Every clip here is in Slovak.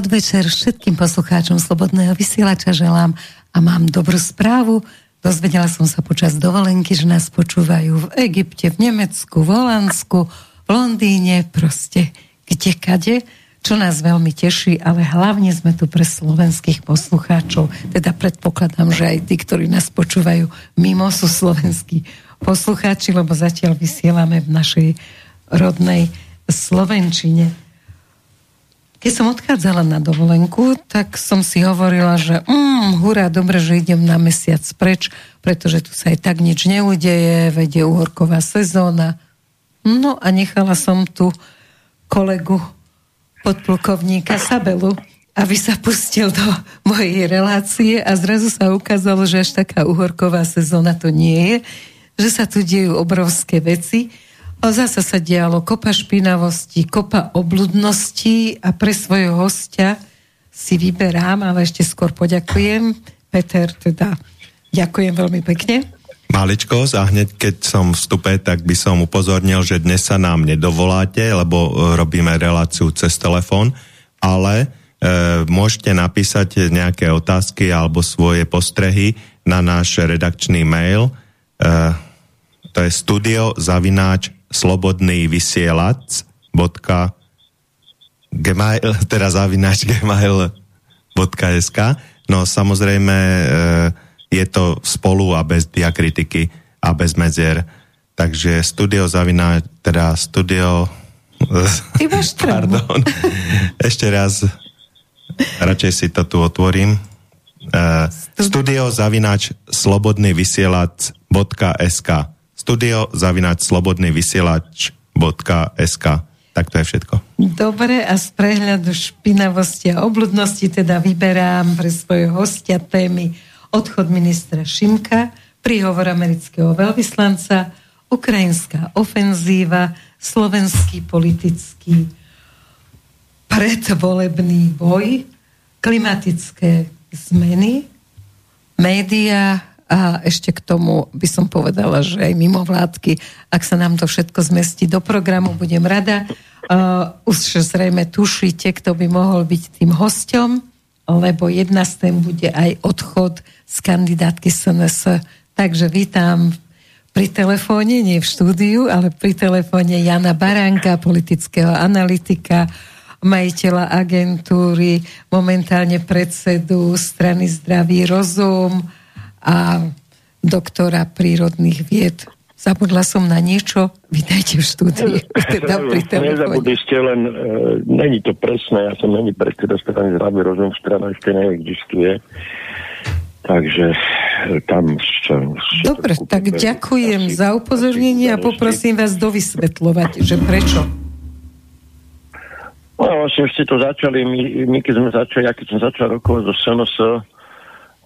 podvečer všetkým poslucháčom Slobodného vysielača želám a mám dobrú správu. Dozvedela som sa počas dovolenky, že nás počúvajú v Egypte, v Nemecku, v Holandsku, v Londýne, proste kde kade, čo nás veľmi teší, ale hlavne sme tu pre slovenských poslucháčov. Teda predpokladám, že aj tí, ktorí nás počúvajú mimo sú slovenskí poslucháči, lebo zatiaľ vysielame v našej rodnej Slovenčine. Keď som odchádzala na dovolenku, tak som si hovorila, že mm, hurá, dobre, že idem na mesiac preč, pretože tu sa aj tak nič neudeje, vedie uhorková sezóna. No a nechala som tu kolegu podplukovníka Sabelu, aby sa pustil do mojej relácie a zrazu sa ukázalo, že až taká uhorková sezóna to nie je, že sa tu dejú obrovské veci a zase sa dialo kopa špinavosti, kopa obludnosti a pre svojho hostia si vyberám, ale ešte skôr poďakujem. Peter, teda ďakujem veľmi pekne. Maličko, a hneď keď som vstupe, tak by som upozornil, že dnes sa nám nedovoláte, lebo e, robíme reláciu cez telefón, ale e, môžete napísať nejaké otázky alebo svoje postrehy na náš redakčný mail. E, to je studio zavináč slobodný vysielač bodka gmail, teda zavinač gmail.sk no samozrejme e, je to spolu a bez diakritiky a bez medzier. Takže studio zavináč teda studio pardon. Ešte raz radšej si to tu otvorím. Uh, studio zavináč slobodný vysielač.sk studio zavinač slobodný vysielač.sk tak to je všetko. Dobre, a z prehľadu špinavosti a obludnosti teda vyberám pre svojho hostia témy odchod ministra Šimka, príhovor amerického veľvyslanca, ukrajinská ofenzíva, slovenský politický predvolebný boj, klimatické zmeny, média, a ešte k tomu by som povedala, že aj mimo vládky, ak sa nám to všetko zmestí do programu, budem rada. Uh, už zrejme tušíte, kto by mohol byť tým hostom, lebo jedna z tém bude aj odchod z kandidátky SNS. Takže vítam pri telefóne, nie v štúdiu, ale pri telefóne Jana Baránka, politického analytika, majiteľa agentúry, momentálne predsedu strany Zdravý rozum, a doktora prírodných vied. Zabudla som na niečo? Vítajte v štúdii. teda pri Nezabudli ste, len e, není to presné. Ja som není predseda strany zdravý rozum, strana ešte neexistuje. Takže e, tam... Čo, Dobre, tak ďakujem za upozornenie a poprosím vás dovysvetľovať, že prečo. No vlastne ste to začali, my, my keď sme začali, ja keď som začal rokovať zo SNS,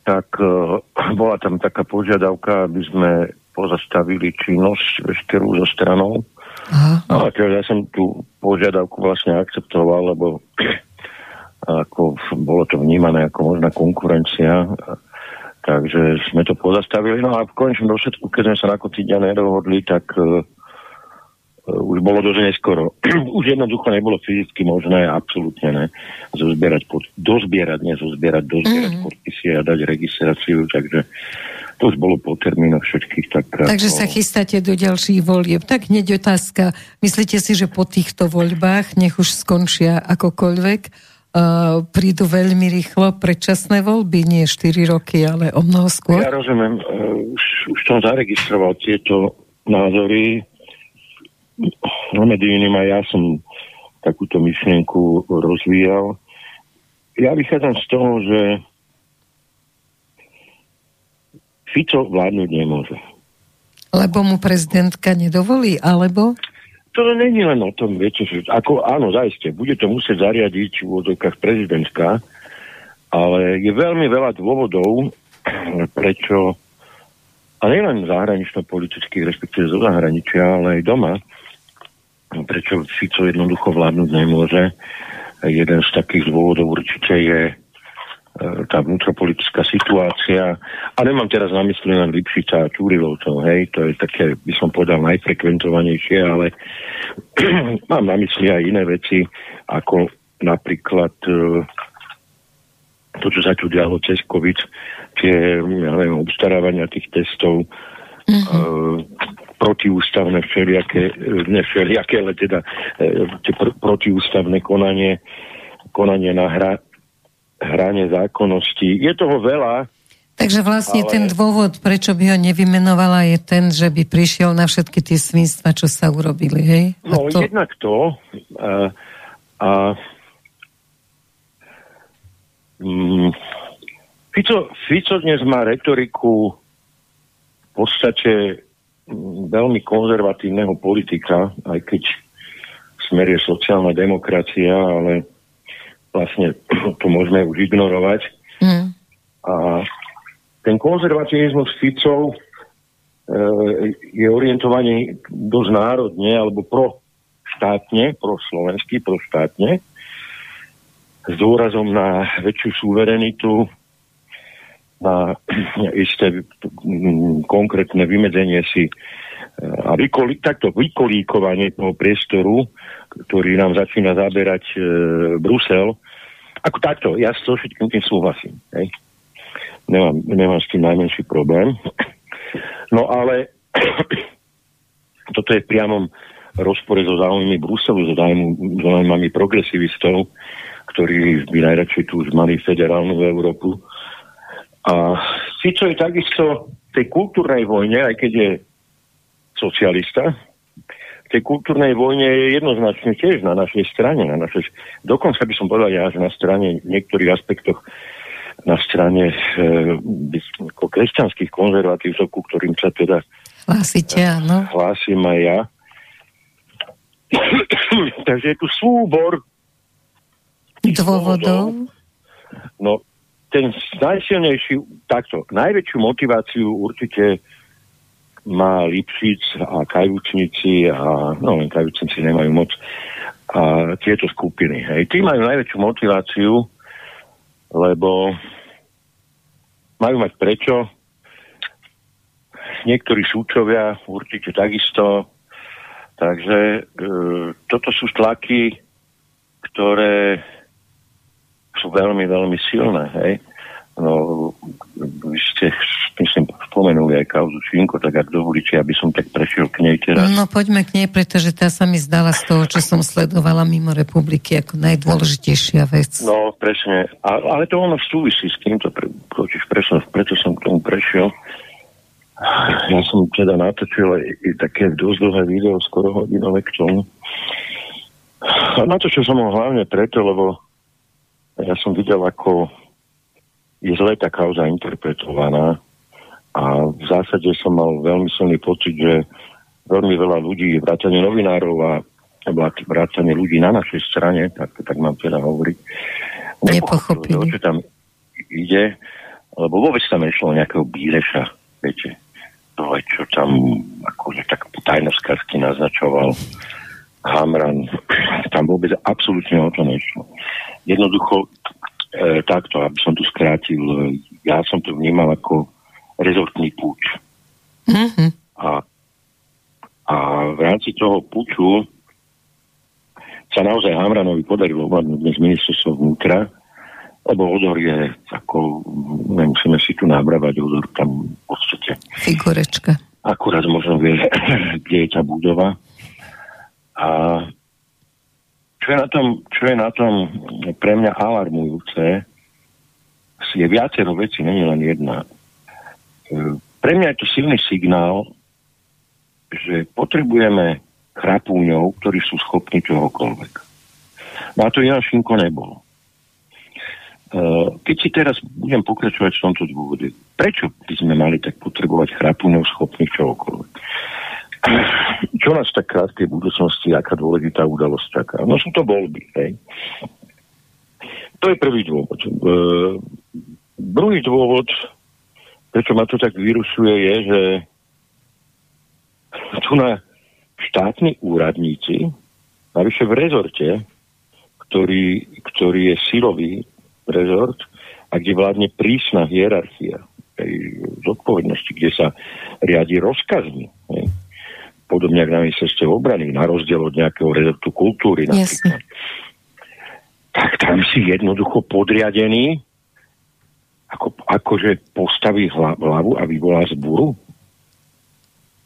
tak uh, bola tam taká požiadavka, aby sme pozastavili činnosť veškerú zo stranou. Aha. No a ja som tú požiadavku vlastne akceptoval, lebo ako bolo to vnímané ako možná konkurencia, takže sme to pozastavili. No a v konečnom dôsledku, keď sme sa na konci dňa nedohodli, tak uh, už bolo dosť neskoro. už jednoducho nebolo fyzicky možné, absolútne ne, zozbierať, pod, dozbierať, nie zozbierať, dozbierať mm. podpisy a dať registráciu, takže to už bolo po termínoch všetkých. Tak Takže ako... sa chystáte do ďalších volieb. Tak hneď otázka, myslíte si, že po týchto voľbách, nech už skončia akokoľvek, uh, prídu veľmi rýchlo predčasné voľby, nie 4 roky, ale o mnoho skôr? Ja rozumiem, uh, už, už som zaregistroval tieto názory, medzi iným aj ja som takúto myšlienku rozvíjal. Ja vychádzam z toho, že Fico vládnuť nemôže. Lebo mu prezidentka nedovolí, alebo? To není len o tom, viete, že ako, áno, zaiste, bude to musieť zariadiť v úvodzovkách prezidentka, ale je veľmi veľa dôvodov, prečo, a nielen zahranično-politických, respektíve zo zahraničia, ale aj doma, prečo Fico jednoducho vládnuť nemôže. Jeden z takých dôvodov určite je e, tá vnútropolitická situácia. A nemám teraz na mysli len Lipšica a Čúrilovcov, hej, to je také, by som povedal, najfrekventovanejšie, ale mám na mysli aj iné veci, ako napríklad e, to, čo sa tu dialo cez COVID, tie, ja neviem, obstarávania tých testov, uh-huh. E, protiústavné všelijaké, ne všelijaké, ale teda e, pr- protiústavné konanie, konanie na hra, hranie zákonnosti. Je toho veľa. Takže vlastne ale... ten dôvod, prečo by ho nevymenovala, je ten, že by prišiel na všetky tie svinstva, čo sa urobili, hej? A no, to... jednak to. A, a mm, Fico, Fico dnes má retoriku v podstate veľmi konzervatívneho politika, aj keď smer je sociálna demokracia, ale vlastne to môžeme už ignorovať. Mm. A ten konzervativizmus Ficov e, je orientovaný dosť národne alebo pro štátne, pro slovenský, pro štátne, s dôrazom na väčšiu suverenitu, na isté konkrétne vymedzenie si a vykolí, takto vykolíkovanie toho priestoru, ktorý nám začína zaberať e, Brusel. Ako takto, ja s to všetkým tým súhlasím. Hej. Nemám, nemám s tým najmenší problém. No ale toto je v priamom rozpore so záujmy Bruselu, so záujmami progresivistov, ktorí by najradšej tu už mali federálnu Európu a Fico je takisto v tej kultúrnej vojne, aj keď je socialista, v tej kultúrnej vojne je jednoznačne tiež na našej strane. Na našej, dokonca by som povedal ja, že na strane v niektorých aspektoch na strane e, kresťanských konzervatívcov, ku ktorým sa teda Hlásite, áno. hlásim aj ja. Takže je tu súbor dôvodov. No, ten najsilnejší, takto, najväčšiu motiváciu určite má Lipšic a Kajúčnici a, no len Kajúčnici nemajú moc, a tieto skupiny. Hej. Tí majú najväčšiu motiváciu, lebo majú mať prečo. Niektorí súčovia určite takisto. Takže e, toto sú tlaky, ktoré sú veľmi, veľmi silné, hej. No, vy ste, myslím, spomenuli aj kauzu Šinko, tak ak dovolíte, aby som tak prešiel k nej teraz. No poďme k nej, pretože tá sa mi zdala z toho, čo som sledovala mimo republiky ako najdôležitejšia vec. No, presne. A, ale to ono súvisí s týmto, pre, preto, preto som k tomu prešiel. Ja som teda natočil aj také dosť dlhé video, skoro hodinové k tomu. A natočil som ho hlavne preto, lebo ja som videl, ako je zle tá kauza interpretovaná a v zásade som mal veľmi silný pocit, že veľmi veľa ľudí, vrátane novinárov a vrátane ľudí na našej strane, tak, tak mám teda hovoriť, nepochopili, o čo tam ide, lebo vôbec tam nešlo nejakého bíreša, viete, to, čo tam akože tak tajnoskársky naznačoval Hamran, tam vôbec absolútne o to nešlo. Jednoducho e, takto, aby som tu skrátil, e, ja som to vnímal ako rezortný púč. Mm-hmm. A, a v rámci toho púču sa naozaj Hamranovi podarilo ovládnuť dnes ministerstvo vnútra, lebo odor je ako, nemusíme si tu nábravať, odor tam v podstate. Figurečka. Akurát možno vie, kde je tá budova. A čo je na tom, čo je na tom pre mňa alarmujúce, je viacero veci, není len jedna. E, pre mňa je to silný signál, že potrebujeme chrapúňov, ktorí sú schopní čohokoľvek. No a to Jan Šinko nebol. E, keď si teraz budem pokračovať v tomto dôvode, prečo by sme mali tak potrebovať chrapúňov schopných čohokoľvek? Čo nás tak krátkej budúcnosti, aká dôležitá udalosť čaká? No sú to voľby, hej. To je prvý dôvod. E, druhý dôvod, prečo ma to tak vyrušuje, je, že tu na štátni úradníci, navyše v rezorte, ktorý, ktorý je silový rezort a kde vládne prísna hierarchia zodpovednosti, kde sa riadi rozkazmi. Hej podobne ako na ministerstve obrany, na rozdiel od nejakého rezortu kultúry napríklad. tak tam si jednoducho podriadený ako, akože postaví hlavu a vyvolá zburu.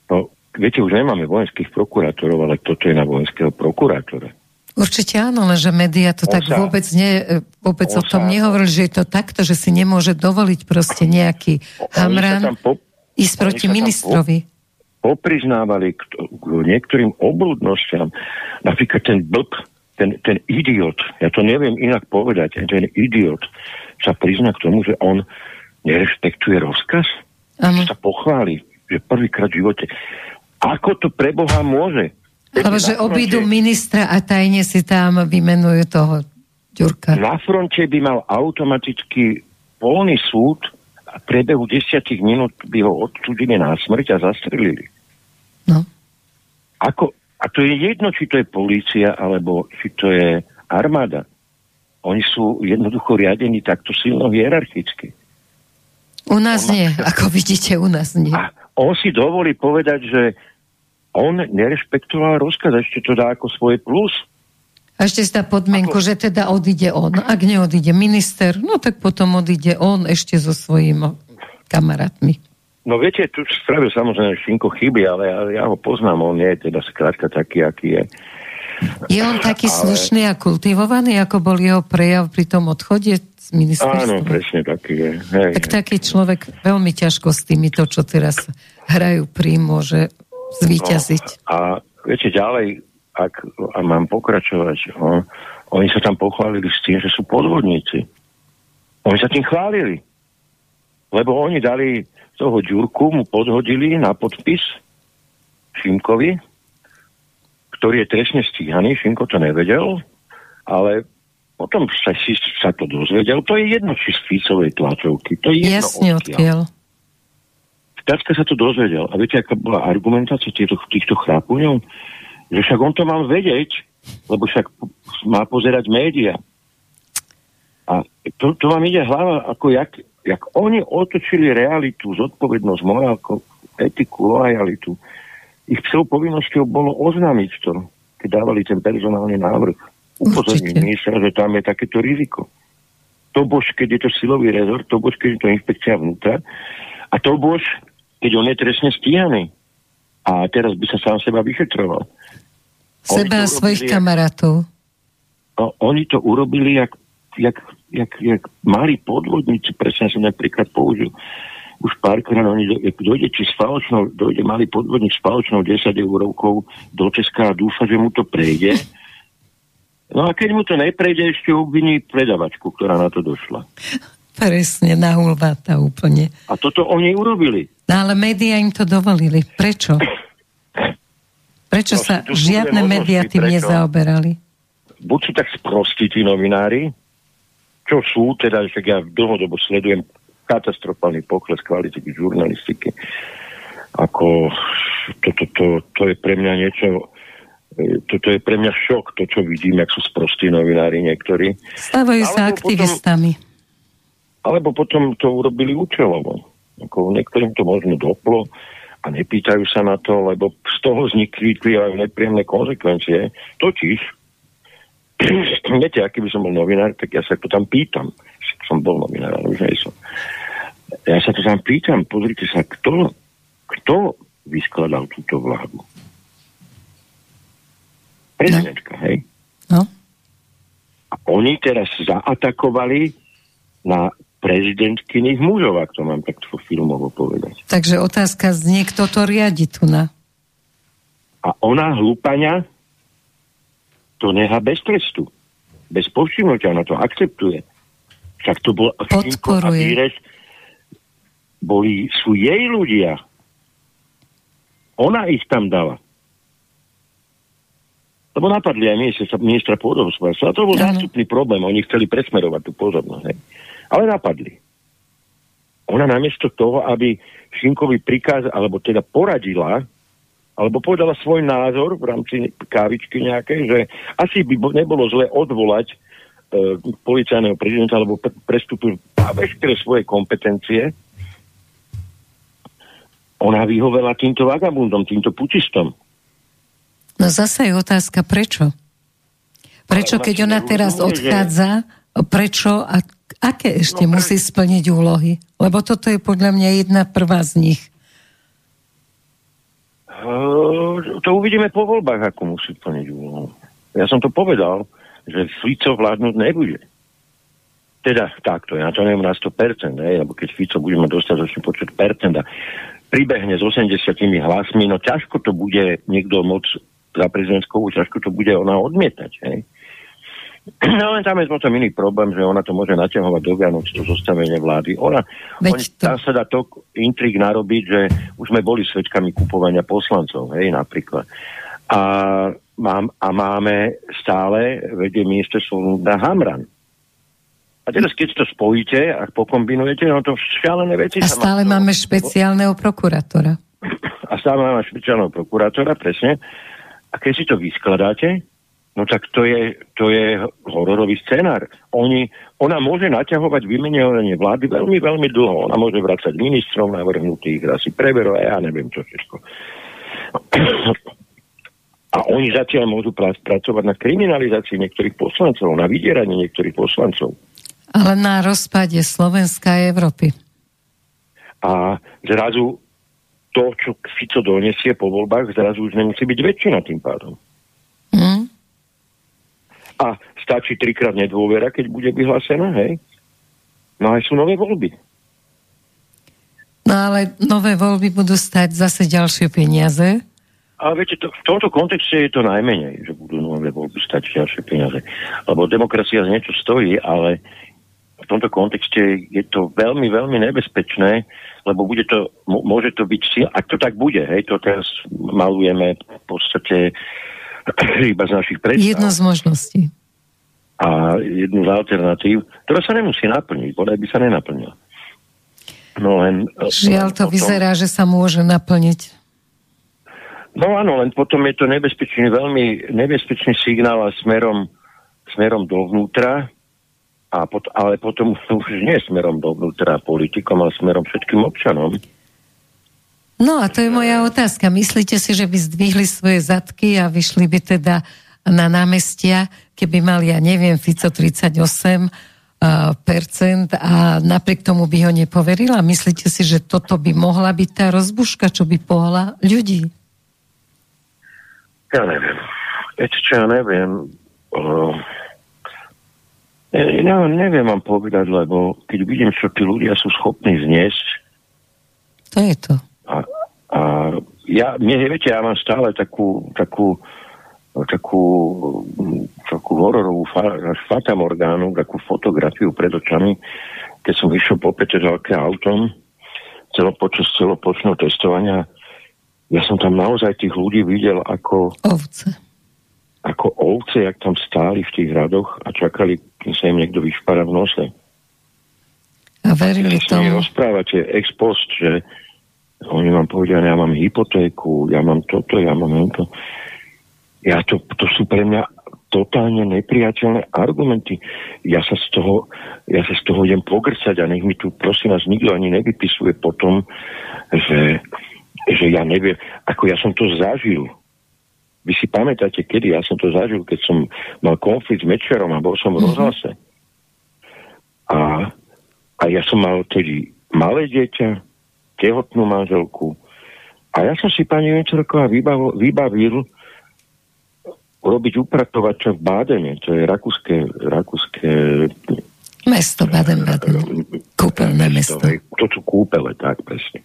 No, viete, už nemáme vojenských prokurátorov, ale toto je na vojenského prokurátora. Určite áno, lenže médiá to on tak sa, vôbec, ne, vôbec o tom sa, že je to takto, že si nemôže dovoliť proste nejaký hamran po, ísť proti ministrovi. Po, popriznávali k, k niektorým obludnostiam. Napríklad ten blb, ten, ten idiot, ja to neviem inak povedať, ten idiot sa prizna k tomu, že on nerešpektuje rozkaz? Ano. Sa pochváli, že prvýkrát v živote. Ako to pre Boha môže? Ale že obídu ministra a tajne si tam vymenujú toho Ďurka. Na fronte by mal automaticky polný súd a prebehu desiatich minút by ho odsúdili na smrť a zastrelili. Ako, a to je jedno, či to je polícia, alebo či to je armáda. Oni sú jednoducho riadení takto silno hierarchicky. U nás on nie, má... ako vidíte, u nás nie. A on si dovolí povedať, že on nerešpektoval rozkaz, ešte to dá ako svoje plus. A ešte si dá podmienku, ako... že teda odíde on. Ak neodíde minister, no tak potom odíde on ešte so svojimi kamarátmi. No viete, tu spravil samozrejme Šinko chyby, ale ja, ja ho poznám, on nie je teda skrátka taký, aký je. Je on taký ale... slušný a kultivovaný, ako bol jeho prejav pri tom odchode z ministerstva? Áno, presne taký je. Hej, tak taký človek veľmi ťažko s týmito, čo teraz hrajú pri môže zvíťaziť. No, a viete, ďalej, ak a mám pokračovať, no, oni sa tam pochválili s tým, že sú podvodníci. Oni sa tým chválili. Lebo oni dali toho Ďurku, mu podhodili na podpis Šimkovi, ktorý je trestne stíhaný, Šinko to nevedel, ale potom sa, si sa to dozvedel. To je jedno, či z Ficovej tlačovky. To je jedno Jasne, odkiaľ. Táčka sa to dozvedel. A viete, aká bola argumentácia týchto, týchto chrápuňov? Že však on to mal vedieť, lebo však má pozerať média. A to, to vám ide hlava, ako jak, jak oni otočili realitu, zodpovednosť, morálku, etiku, lojalitu ich psou povinnosťou bolo oznámiť to, keď dávali ten personálny návrh. Upozorniť ministra, že tam je takéto riziko. To bož, keď je to silový rezort, to bož, keď je to inspekcia vnútra a to bož, keď on je trestne stíhaný. A teraz by sa sám seba vyšetroval. Seba a svojich jak, kamarátov. No, oni to urobili, jak, jak, jak, jak mali podvodníci, presne som napríklad použil už párkrát oni dojde, či s faločnou, dojde malý podvodník s faločnou 10 eurovkou do Česka a dúfa, že mu to prejde. No a keď mu to neprejde, ešte obviní predavačku, ktorá na to došla. Presne, na hulváta úplne. A toto oni urobili. No ale médiá im to dovolili. Prečo? Prečo no, sa žiadne médiá tým prečo? nezaoberali? Buď sú tak sprostí tí novinári, čo sú, teda, že ja dlhodobo sledujem katastrofálny pokles kvality žurnalistiky. Ako to, to, to, to je pre mňa niečo toto je pre mňa šok, to, čo vidím, ak sú sprostí novinári niektorí. Stávajú sa aktivistami. Potom, alebo potom to urobili účelovo. Ako niektorým to možno doplo a nepýtajú sa na to, lebo z toho vznikli aj nepríjemné konsekvencie. Totiž, viete, aký by som bol novinár, tak ja sa to tam pýtam. Som bol novinár, ale už nie som. Ja sa to tam pýtam, pozrite sa, kto, kto vyskladal túto vládu? Prezidentka, no. hej? No. A oni teraz zaatakovali na prezidentkyných mužov, ak to mám takto filmovo povedať. Takže otázka znie, kto to riadi tu na? A ona, hlupania, to neha bez trestu. Bez povšimnutia, ona to akceptuje. Však to bol Podporuje boli, sú jej ľudia. Ona ich tam dala. Lebo napadli aj ministra, ministra pôdohospodárstva. A to bol zástupný problém. Oni chceli presmerovať tú pozornosť. Hej. Ale napadli. Ona namiesto toho, aby Šinkovi prikázala, alebo teda poradila, alebo povedala svoj názor v rámci kávičky nejakej, že asi by nebolo zle odvolať e, policajného prezidenta, alebo pre, prestúpil veškeré svoje kompetencie, ona vyhovela týmto vagabundom, týmto pučistom. No zase je otázka, prečo? Prečo, keď ona teraz odchádza, prečo a aké ešte no, musí splniť úlohy? Lebo toto je podľa mňa jedna prvá z nich. Uh, to uvidíme po voľbách, ako musí splniť úlohu. Ja som to povedal, že Fico vládnuť nebude. Teda takto, ja to neviem na 100%, ne, lebo keď Fico bude mať dostatočný počet percent a pribehne s 80 hlasmi, no ťažko to bude niekto moc za prezidentskou, ťažko to bude ona odmietať. Hej. No len tam je potom iný problém, že ona to môže naťahovať do Vianoc, to zostavenie vlády. Ona, oni, to... tam sa dá to intrig narobiť, že už sme boli svetkami kupovania poslancov, hej, napríklad. A, mám, a máme stále, vedie ministerstvo na Hamran. A teraz, keď to spojíte a pokombinujete, no to šialené veci... A stále má... máme špeciálneho prokurátora. A stále máme špeciálneho prokurátora, presne. A keď si to vyskladáte, no tak to je, to je hororový scenár. Oni, ona môže naťahovať vymenovanie vlády veľmi, veľmi dlho. Ona môže vracať ministrov navrhnutých, asi preverov, ja neviem čo všetko. A oni zatiaľ môžu pracovať na kriminalizácii niektorých poslancov, na vydieraní niektorých poslancov. Ale na rozpade Slovenska a Európy. A zrazu to, čo Fico donesie po voľbách, zrazu už nemusí byť väčšina tým pádom. A stačí trikrát nedôvera, keď bude vyhlásená, hej? No aj sú nové voľby. No ale nové voľby budú stať zase ďalšie peniaze. Ale viete, to, v tomto kontexte je to najmenej, že budú nové voľby stať ďalšie peniaze. Lebo demokracia z niečo stojí, ale v tomto kontexte je to veľmi, veľmi nebezpečné, lebo bude to, môže to byť, ak to tak bude, hej, to teraz malujeme v podstate iba z našich predstav. Jedno z možností. A jednu z alternatív, ktorá sa nemusí naplniť, bodaj by sa nenaplnila. No len... Žiaľ to potom, vyzerá, že sa môže naplniť. No áno, len potom je to nebezpečný, veľmi nebezpečný signál a smerom, smerom dovnútra, a pot, ale potom už nie smerom dovnútra politikom, ale smerom všetkým občanom. No a to je moja otázka. Myslíte si, že by zdvihli svoje zadky a vyšli by teda na námestia, keby mali, ja neviem, Fico 38 uh, percent a napriek tomu by ho nepoverila? Myslíte si, že toto by mohla byť tá rozbuška, čo by pohla ľudí? Ja neviem. Viete čo, ja neviem. Uh, ja neviem vám povedať, lebo keď vidím, čo tí ľudia sú schopní zniesť. To je to. A, a ja, mne, viete, ja mám stále takú, takú, takú, takú hororovú fatamorgánu, takú fotografiu pred očami, keď som vyšiel po Petržalke autom, celo počas celopočného testovania, ja som tam naozaj tých ľudí videl ako... Ovce. Ako ovce, jak tam stáli v tých radoch a čakali, kým sa im niekto vyšpara v nose. A verili tomu. rozprávate ex post, že oni vám povedia, ja mám hypotéku, ja mám toto, ja mám to. Ja to, to sú pre mňa totálne nepriateľné argumenty. Ja sa z toho, ja sa z toho idem pogrcať a nech mi tu prosím vás nikto ani nevypisuje potom, že, že ja neviem, ako ja som to zažil. Vy si pamätáte, kedy ja som to zažil, keď som mal konflikt s Mečerom a bol som v mhm. rozhlase. A, a ja som mal tedy malé dieťa, tehotnú manželku. A ja som si pani Venčerková vybavil, vybavil robiť upratovača v Bádene, to je rakúske, rakúske Mesto Baden-Baden. Kúpeľné mesto. To sú kúpele, tak presne.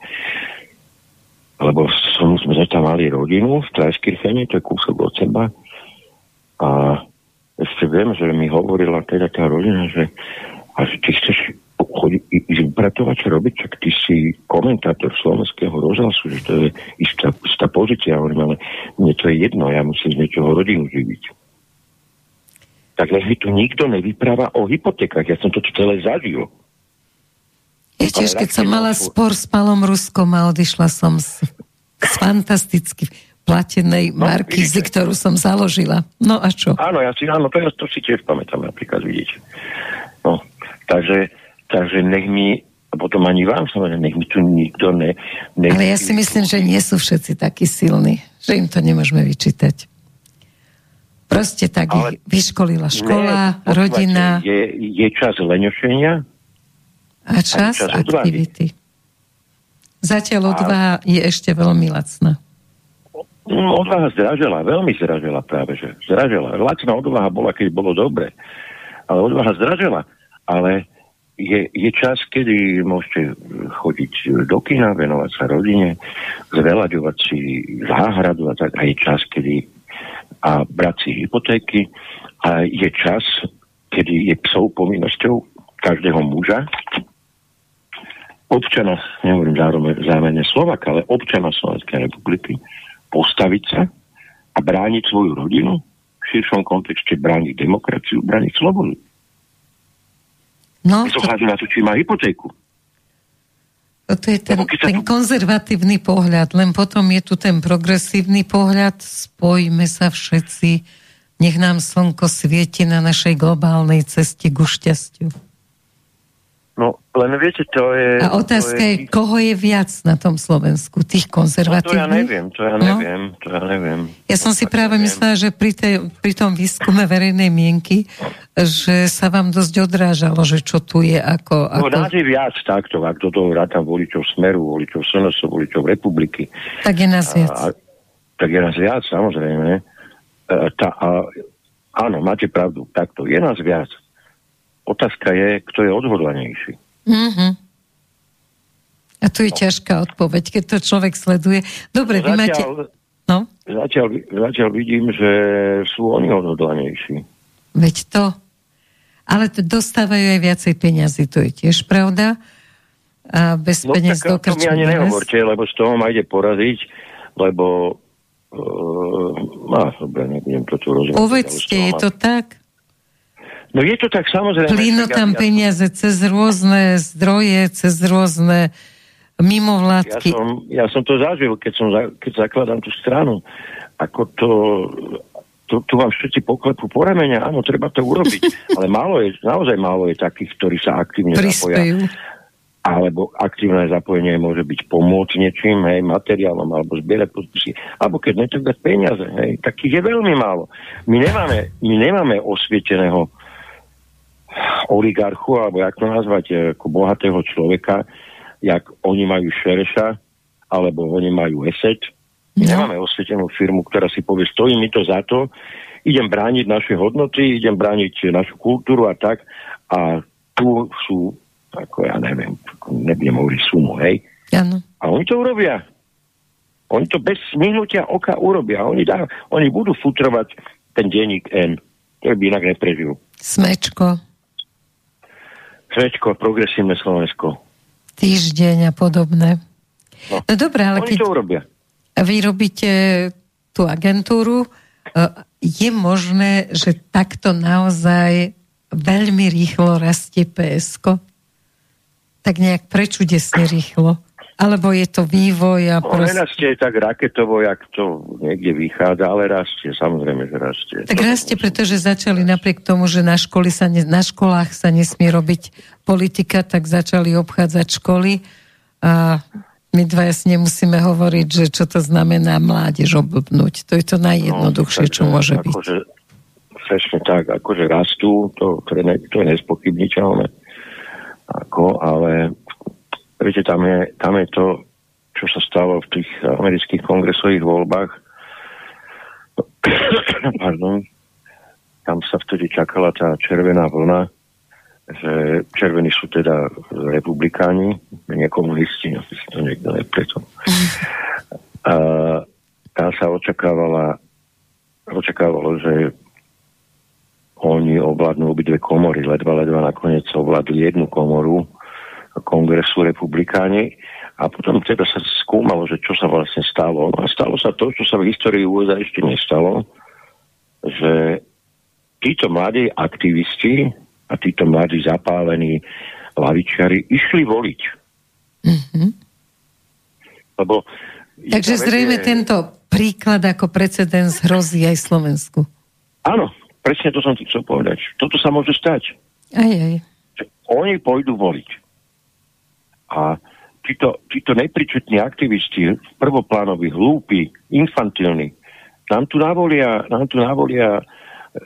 Lebo som, sme tam mali rodinu v Trajskirchene, to je kúsok od seba. A ešte viem, že mi hovorila teda tá rodina, že a že ty chceš upratovať, čo robiť, čak ty si komentátor slovenského rozhlasu, že to je istá, istá pozícia, hovorím, ale mne to je jedno, ja musím z niečoho rodinu živiť. Tak nech mi tu nikto nevypráva o hypotékach, ja som to celé zažil. Ja tiež, keď som mala spor s Palom Ruskom a odišla som z, z fantasticky platenej no, markízy, ktorú som založila. No a čo? Áno, ja si, áno, to, ja, to si tiež pamätám napríklad, vidíte. No, takže Takže nech mi, a potom ani vám samozrejme, nech mi tu nikto ne... ne Ale ja si myslím, že nie sú všetci takí silní, že im to nemôžeme vyčítať. Proste tak Ale... ich vyškolila škola, ne, rodina. Je, je čas leňošenia a čas, a čas aktivity. Zatiaľ odvaha a... je ešte veľmi lacná. No, odvaha zdražela, veľmi zdražela práve, že zdražela. Lacná odvaha bola, keď bolo dobre, ale odvaha zdražela. Ale je, je čas, kedy môžete chodiť do kina, venovať sa rodine, zveľaďovať si záhradu a tak. A je čas, kedy a brať si hypotéky a je čas, kedy je psou povinnosťou každého muža, občana, nehovorím zároveň Slovaka, ale občana Slovenskej republiky, postaviť sa a brániť svoju rodinu, v širšom kontexte brániť demokraciu, brániť slobodu. No, to... na to, či má hypotéku. Toto je ten, ten konzervatívny pohľad, len potom je tu ten progresívny pohľad, spojme sa všetci, nech nám slnko svieti na našej globálnej ceste ku šťastiu. No, len viete, to je... A otázka je, je, koho je viac na tom Slovensku? Tých konzervatívnych? No, to ja neviem, to ja no. neviem, no? to ja neviem. Ja som si práve neviem. myslela, že pri, tej, pri tom výskume verejnej mienky, že sa vám dosť odrážalo, že čo tu je ako... No, ako... No, nás je viac takto, ak do toho rátam voličov Smeru, voličov SNS, voličov Republiky. Tak je nás viac. A, tak je nás viac, samozrejme. A, e, tá, a, áno, máte pravdu, takto, je nás viac Otázka je, kto je odhodlanejší. Mm-hmm. A tu je no. ťažká odpoveď, keď to človek sleduje. Dobre, no, vy zatiaľ, máte... No? Zatiaľ, zatiaľ vidím, že sú oni odhodlanejší. Veď to. Ale to dostávajú aj viacej peňazí, to je tiež pravda. A bez no, peniaz to mi ani nehovorte, lebo z toho ma ide poraziť, lebo uh, no, dobre, nebudem to tu rozumieť. Povedzte, je to tak? No je to tak samozrejme. Plínu tam ja, peniaze cez rôzne zdroje, cez rôzne mimovládky. Ja som, ja som to zažil, keď, som, keď zakladám tú stranu. Ako to, tu, tu vám všetci poklepu po ramene, áno, treba to urobiť. Ale málo je, naozaj málo je takých, ktorí sa aktívne Prispejú. zapoja. Alebo aktívne zapojenie môže byť pomôcť niečím, hej, materiálom, alebo zbierať podpisy. Alebo keď ne, tak dať peniaze, hej. Takých je veľmi málo. My nemáme, my nemáme osvieteného oligarchu, alebo jak to nazvať, e, ako bohatého človeka, jak oni majú šereša, alebo oni majú eset. My no. nemáme osvietenú firmu, ktorá si povie, stojí mi to za to, idem brániť naše hodnoty, idem brániť našu kultúru a tak. A tu sú, ako ja neviem, nebudem hovoriť sumu, hej. Ano. A oni to urobia. Oni to bez minutia oka urobia. Oni, dá, oni budú futrovať ten denník N, ktorý by inak neprežil. Smečko. Svečko, progresívne Slovensko. Týždeň a podobné. No, no dobré, ale keď to urobia. vy robíte tú agentúru, e, je možné, že takto naozaj veľmi rýchlo rastie PSK? Tak nejak prečudesne rýchlo. Alebo je to vývoj a no, proste... Nerastie tak raketovo, jak to niekde vychádza, ale rastie, samozrejme, že rastie. Tak rastie, pretože začali napriek tomu, že na, školy sa ne, na školách sa nesmie robiť politika, tak začali obchádzať školy a my dva jasne musíme hovoriť, že čo to znamená mládež oblbnúť. To je to najjednoduchšie, no, čo môže byť. Akože, presne tak, akože rastú, to, to, je, to je nespochybniteľné. Ako, ale Viete, tam je, tam je to, čo sa stalo v tých amerických kongresových voľbách. Pardon. Tam sa vtedy čakala tá červená vlna, že červení sú teda republikáni, nie komunisti, asi si to niekto nepreto. A tam sa očakávala, očakávalo, že oni ovládnu obidve komory, ledva, ledva nakoniec ovládli jednu komoru kongresu republikáni a potom teda sa skúmalo, že čo sa vlastne stalo. No a stalo sa to, čo sa v histórii USA ešte nestalo, že títo mladí aktivisti a títo mladí zapálení lavičiari išli voliť. Mm-hmm. Lebo Takže zrejme je... tento príklad ako precedens hrozí aj Slovensku. Áno, presne to som ti chcel povedať. Toto sa môže stať. Aj, aj. Oni pôjdu voliť. A títo, títo nepričetní aktivisti, prvoplánoví, hlúpi, infantilní, nám tu navolia, nám tu navolia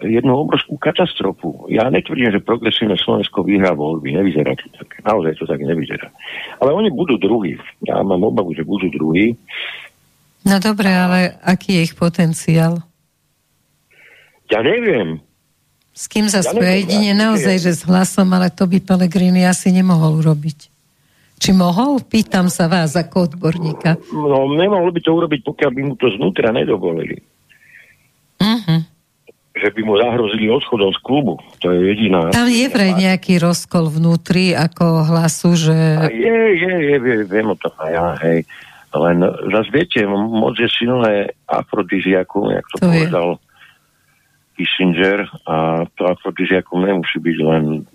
jednu obrovskú katastrofu. Ja netvrdím, že progresívne Slovensko vyhrá voľby. Nevyzerá to tak. Naozaj to tak nevyzerá. Ale oni budú druhí. Ja mám obavu, že budú druhí. No dobre, ale aký je ich potenciál? Ja neviem. S kým sa ja spoja? Jedine naozaj, že s hlasom, ale to by Pelegrini asi nemohol urobiť. Či mohol? Pýtam sa vás ako odborníka. No, nemohol by to urobiť, pokiaľ by mu to znútra nedovolili. Uh-huh že by mu zahrozili odchodom z klubu. To je jediná... Tam je vraj nejaký rozkol vnútri ako hlasu, že... A je, je, je, je, viem o tom aj ja, hej. Len zase viete, moc je silné afrodiziakum, jak to, to povedal je. Kissinger, a to afrodiziakum nemusí byť len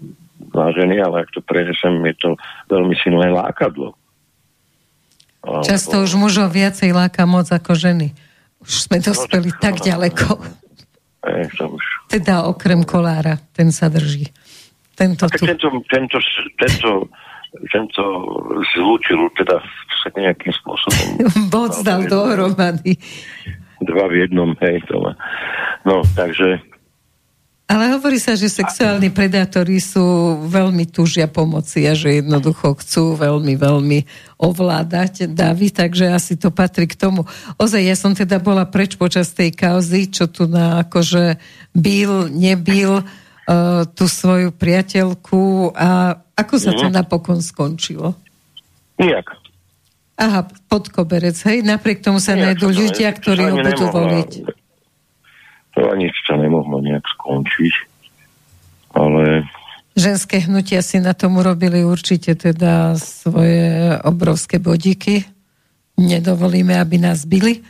vážený, ale ak to prenesem, je to veľmi silné lákadlo. Často už mužov viacej láka moc ako ženy. Už sme dospeli no, tak no, ďaleko. E, to už... Teda okrem kolára, ten sa drží. Tento, tu. tento, tento, tento, tento zlúčil teda sa nejakým spôsobom. Boc dal dohromady. Dva v jednom, hej, to má. No, takže ale hovorí sa, že sexuálni predátori sú veľmi túžia pomoci a že jednoducho chcú veľmi, veľmi ovládať davy, takže asi to patrí k tomu. Ozaj, ja som teda bola preč počas tej kauzy, čo tu na akože byl, nebil uh, tú svoju priateľku a ako sa to mhm. napokon skončilo? Nijak. Aha, pod koberec, hej? Napriek tomu sa nájdú ľudia, ktorí ho budú voliť to ani sa nemohlo nejak skončiť. Ale... Ženské hnutia si na tom urobili určite teda svoje obrovské bodíky. Nedovolíme, aby nás byli.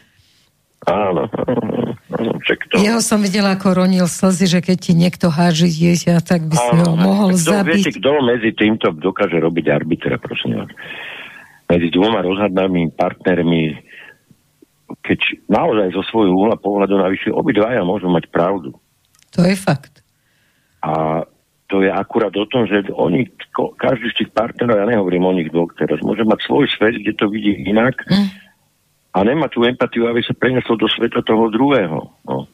Áno, áno, áno to... Jeho som videla, ako ronil slzy, že keď ti niekto háži dieťa, tak by si áno, ho mohol kto, zabiť. Viete, kto medzi týmto dokáže robiť arbitra, prosím vás? Medzi dvoma rozhadnými partnermi keď naozaj zo svojho úhla pohľadu navyše obidvaja môžu mať pravdu. To je fakt. A to je akurát o tom, že oni, každý z tých partnerov, ja nehovorím o nich dvoch teraz, môže mať svoj svet, kde to vidí inak mm. a nemá tú empatiu, aby sa prenesol do sveta toho druhého. No.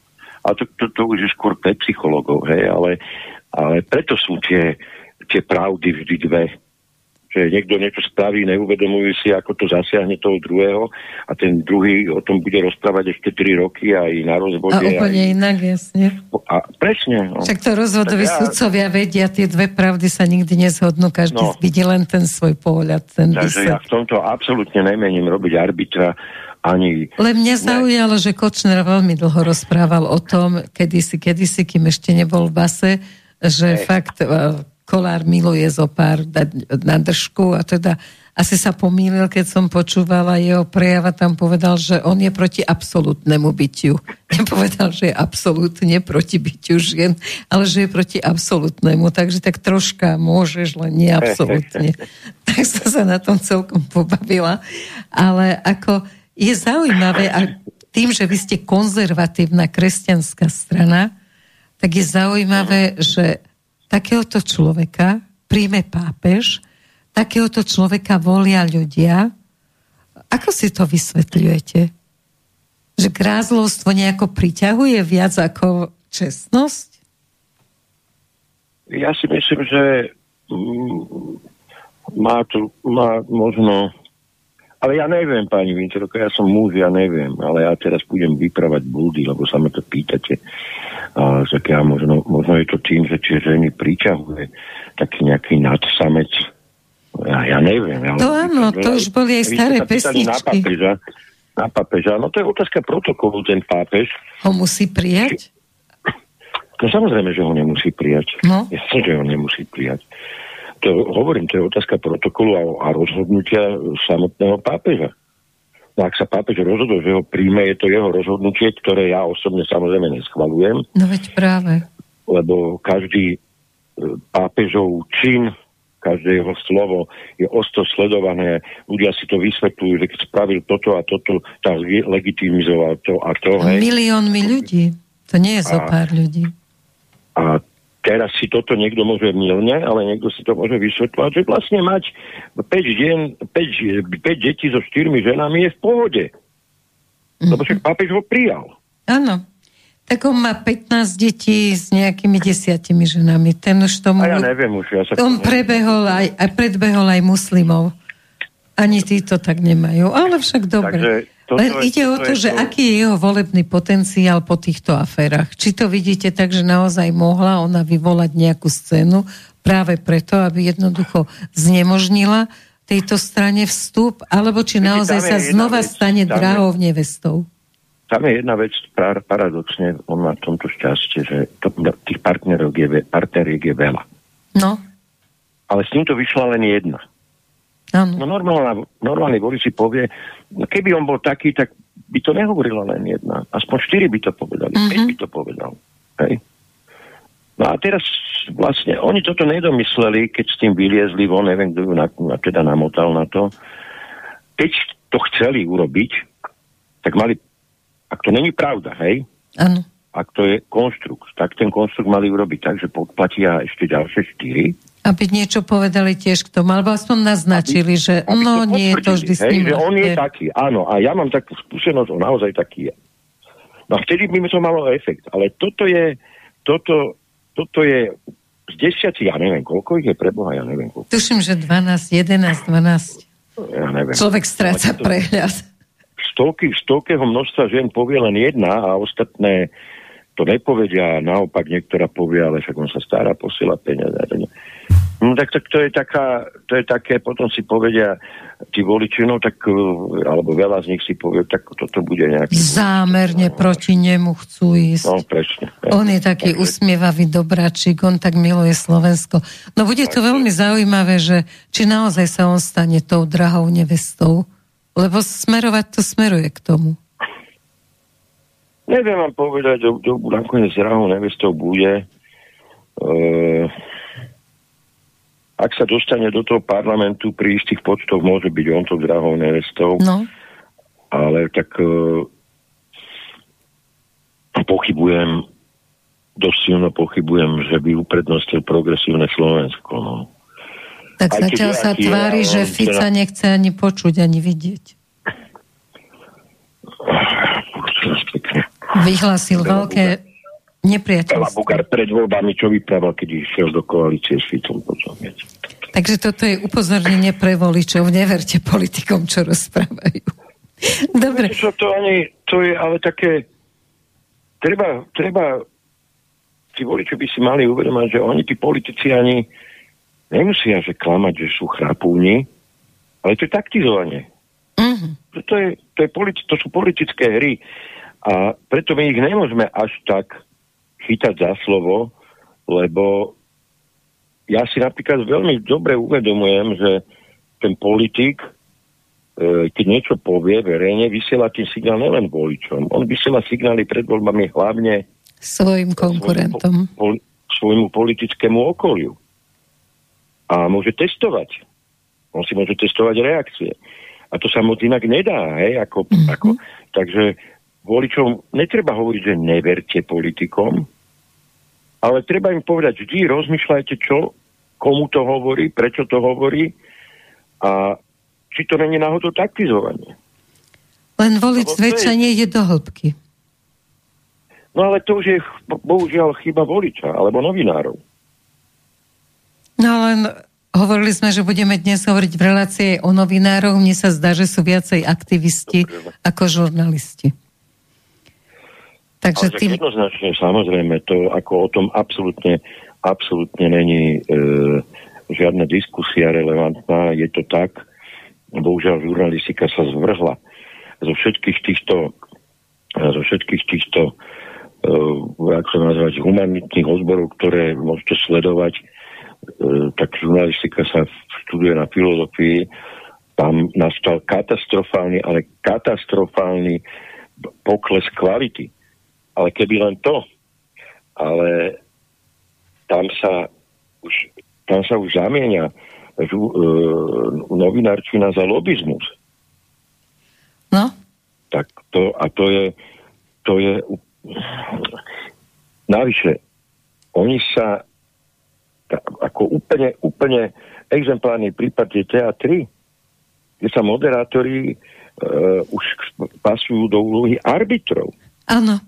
A to, to, to už je skôr pre psychologov, hej, ale, ale preto sú tie, tie pravdy vždy dve že niekto niečo spraví, neuvedomujú si, ako to zasiahne toho druhého a ten druhý o tom bude rozprávať ešte 3 roky aj na rozvode. A úplne aj... inak, jasne. A presne. No. Však to rozvodoví ja... sudcovia vedia, tie dve pravdy sa nikdy nezhodnú, každý no. vidí len ten svoj pohľad. Ten Takže ja v tomto absolútne nemením robiť arbitra ani... Len mňa zaujalo, že Kočner veľmi dlho rozprával o tom, kedysi, kedysi, kým ešte nebol v base, že Ej. fakt Kolár miluje zo pár na držku a teda asi sa pomýlil, keď som počúvala jeho prejava, tam povedal, že on je proti absolútnemu bytiu. Nepovedal, že je absolútne proti bytiu žien, ale že je proti absolútnemu. Takže tak troška môžeš, len nie absolútne. tak som sa na tom celkom pobavila. Ale ako je zaujímavé, a tým, že vy ste konzervatívna kresťanská strana, tak je zaujímavé, že takéhoto človeka príjme pápež, takéhoto človeka volia ľudia. Ako si to vysvetľujete? Že grázlovstvo nejako priťahuje viac ako čestnosť? Ja si myslím, že mm, má to, má možno ale ja neviem, pani Vincerovka, ja som muž, ja neviem, ale ja teraz budem vypravať blúdy, lebo sa ma to pýtate. A, tak ja možno, možno je to tým, že tie ženy priťahuje taký nejaký nadsamec. Ja, ja neviem. Ja to áno, to už boli aj staré pesničky. Na papeža, na papeža. No to je otázka protokolu, ten pápež. Ho musí prijať? No samozrejme, že ho nemusí prijať. No. Jasne, že ho nemusí prijať to hovorím, to je otázka protokolu a, a rozhodnutia samotného pápeža. No ak sa pápež rozhodol, že ho príjme, je to jeho rozhodnutie, ktoré ja osobne samozrejme neschvalujem. No veď práve. Lebo každý e, pápežov čin, každé jeho slovo je osto sledované. Ľudia si to vysvetľujú, že keď spravil toto a toto, tak legitimizoval to a to. Hej. Miliónmi ľudí. To nie je zo pár ľudí. A teraz si toto niekto môže milne, ale niekto si to môže vysvetľovať, že vlastne mať 5, deň, 5, 5 detí so 4 ženami je v pohode. Mm-hmm. Lebo však pápež ho prijal. Áno. Tak on má 15 detí s nejakými desiatimi ženami. Ten už tomu... A ja neviem už. Ja sa on prebehol aj, aj predbehol aj muslimov. Ani títo tak nemajú. Ale však dobre. Takže toto Len ide o to, že to... aký je jeho volebný potenciál po týchto aférach. Či to vidíte tak, že naozaj mohla ona vyvolať nejakú scénu práve preto, aby jednoducho znemožnila tejto strane vstup, alebo či naozaj sa znova vec, stane drahou nevestou? Tam je jedna vec, paradoxne, on má v tomto šťastie, že to, tých partnerov je, partneriek je veľa. No. Ale s týmto vyšla len jedna. Ano. No normálne, normálny volič si povie, no keby on bol taký, tak by to nehovorila len jedna. Aspoň štyri by to povedali, uh-huh. päť by to povedal. Hej. No a teraz vlastne oni toto nedomysleli, keď s tým vyliezli von, neviem, kto ju na, na, teda namotal na to. Keď to chceli urobiť, tak mali ak to není pravda, hej? Áno. Ak to je konstrukt, tak ten konstrukt mali urobiť tak, že podplatia ešte ďalšie štyri. Aby niečo povedali tiež k tomu, alebo aspoň naznačili, aby, že aby no nie je to vždy hej, s ním. Že on je taký, áno, a ja mám takú skúsenosť, on naozaj taký je. No a vtedy by mi to malo efekt, ale toto je, toto, toto je z desiatich, ja neviem, koľko ich je preboha, ja neviem koľko. Tuším, že 12, 11, 12. Ja neviem. Človek stráca to... prehľad stovky, stovkého množstva žien povie len jedna a ostatné to nepovedia, naopak niektorá povie, ale však on sa stará, posiela peniaze. No tak, tak to je taká, to je také, potom si povedia tí voliči, no tak, e, alebo veľa z nich si povie, tak toto bude nejaký... Zámerne no, proti nemu chcú ísť. No, presne. On je taký takže... usmievavý dobračík, on tak miluje Slovensko. No bude to veľmi zaujímavé, že či naozaj sa on stane tou drahou nevestou lebo smerovať to smeruje k tomu. Neviem vám povedať, do, do, nakoniec drahou nevestou bude. E, ak sa dostane do toho parlamentu pri istých počtoch, môže byť on to drahou nevestou. No. Ale tak e, pochybujem, dosť silno pochybujem, že by uprednostil progresívne Slovensko. No. Tak Aj zatiaľ sa tvári, ja, že Fica teda... nechce ani počuť, ani vidieť. Vyhlásil veľké nepriateľstvo. Bugár pred voľbami, čo vyprával, keď išiel do koalície s Ficom potom. Takže toto je upozornenie pre voličov. Neverte politikom, čo rozprávajú. Dobre. Čo to, ani, to je ale také... Treba, treba tí voliči by si mali uvedomať, že oni, tí politici ani nemusia že klamať, že sú chrápúni, ale to je taktizovanie. Uh-huh. To, je, to, je politi- to sú politické hry a preto my ich nemôžeme až tak chytať za slovo, lebo ja si napríklad veľmi dobre uvedomujem, že ten politik, e, keď niečo povie verejne, vysiela tým signál nelen voličom. On vysiela signály pred voľbami hlavne svojim konkurentom. Svojmu, po, svojmu politickému okoliu a môže testovať. On si môže testovať reakcie. A to sa moc inak nedá, hej, ako, mm-hmm. ako, takže voličom netreba hovoriť, že neverte politikom, ale treba im povedať, vždy rozmýšľajte, čo, komu to hovorí, prečo to hovorí a či to není náhodou taktizovanie. Len volič zväčša je... nejde do hĺbky. No ale to už je bohužiaľ chyba voliča alebo novinárov. No len hovorili sme, že budeme dnes hovoriť v relácii o novinároch. Mne sa zdá, že sú viacej aktivisti ako žurnalisti. Takže tým... jednoznačne, samozrejme, to ako o tom absolútne, absolútne není e, žiadna diskusia relevantná. Je to tak, bohužiaľ žurnalistika sa zvrhla zo všetkých týchto zo všetkých týchto uh, ako sa nazvať, humanitných odborov, ktoré môžete sledovať, E, tak žurnalistika sa študuje na filozofii, tam nastal katastrofálny, ale katastrofálny pokles kvality. Ale keby len to, ale tam sa už, tam sa už zamienia žu, e, novinárčina za lobizmus. No? Tak to, a to je, to je navyše, oni sa ako úplne, úplne exemplárny prípad je TA3, kde sa moderátori uh, už pasujú do úlohy arbitrov. Áno,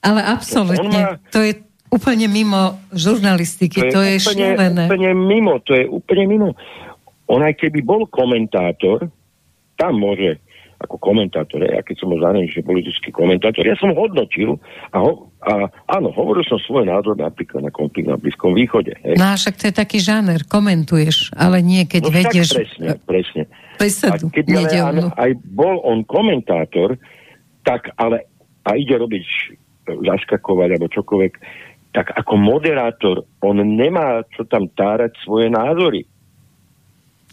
Ale absolútne, má, to je úplne mimo žurnalistiky, to je, to je úplne, úplne mimo, to je úplne mimo. On aj keby bol komentátor, tam môže ako komentátor, ja keď som bol zahraničný politický komentátor, ja som hodnotil a, ho, a áno, hovoril som svoj názor napríklad na konflikt na Blízkom východe. Hej. No a však to je taký žáner, komentuješ, ale nie keď no, vedieš... presne, presne. Presadu, a keď ale, aj bol on komentátor, tak ale a ide robiť zaskakovať alebo čokoľvek, tak ako moderátor on nemá čo tam tárať svoje názory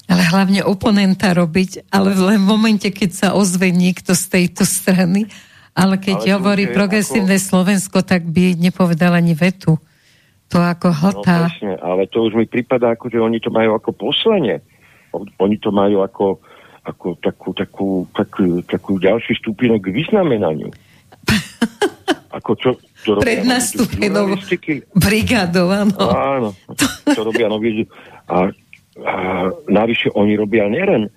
ale hlavne oponenta robiť, ale len v momente, keď sa ozve niekto z tejto strany, ale keď ale hovorí progresívne ako... Slovensko, tak by nepovedal ani vetu. To ako hltá. No, ale to už mi prípada, ako, že oni to majú ako poslanie. Oni to majú ako, ako takú, takú, takú, takú ďalší stupinok k vyznamenaniu. ako čo, to robia Pred nastúpenou brigádou, áno. Áno, to robia noví. A a navyše oni robia nielen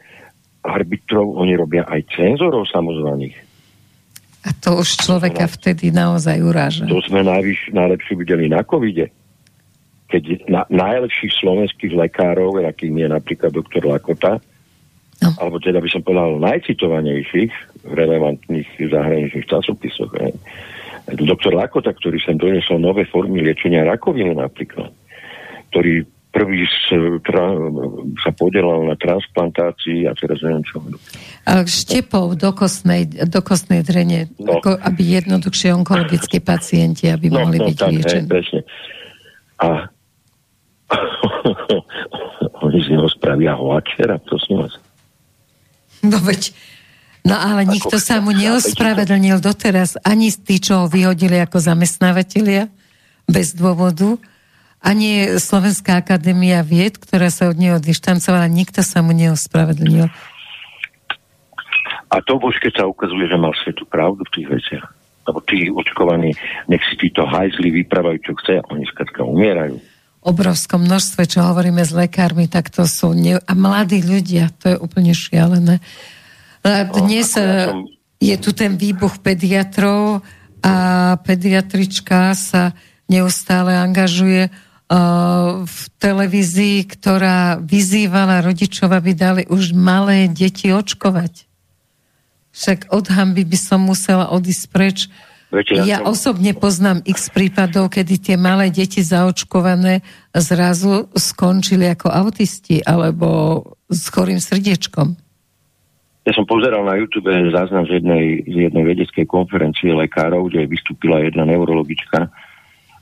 arbitrov, oni robia aj cenzorov samozvaných. A to už človeka to vtedy naozaj uráža. To sme najvyš, najlepšie videli na covide. Keď na, najlepších slovenských lekárov, akým je napríklad doktor Lakota, no. alebo teda by som povedal najcitovanejších relevantných zahraničných časopisoch. Ne? Doktor Lakota, ktorý sem doniesol nové formy liečenia rakoviny napríklad, ktorý prvý tra, sa podielal na transplantácii a teraz neviem čo. Štepov do kostnej, do kostnej drene, no. ako aby jednoduchšie onkologické pacienti, aby no, mohli no, byť tak, liečení. Hej, presne. A oni z neho spravia hoačera, prosím vás. No veď, no ale ako, nikto sa mu neospravedlnil doteraz, ani tí, čo ho vyhodili ako zamestnávateľia bez dôvodu, ani Slovenská akadémia vied, ktorá sa od neho dištancovala, nikto sa mu neospravedlnil. A to už keď sa ukazuje, že mal svetu pravdu v tých veciach. Lebo tí očkovaní, nech si títo hajzli vyprávajú, čo chce, a oni skratka umierajú. Obrovskom množstve, čo hovoríme s lekármi, tak to sú... Ne... A mladí ľudia, to je úplne šialené. Dnes no, ja som... je tu ten výbuch pediatrov a pediatrička sa neustále angažuje v televízii, ktorá vyzývala rodičov, aby dali už malé deti očkovať. Však od hamby by som musela odísť preč. Viete, ja, ja som... osobne poznám x prípadov, kedy tie malé deti zaočkované zrazu skončili ako autisti alebo s chorým srdiečkom. Ja som pozeral na YouTube záznam z jednej, z jednej vedeckej konferencie lekárov, kde vystúpila jedna neurologička,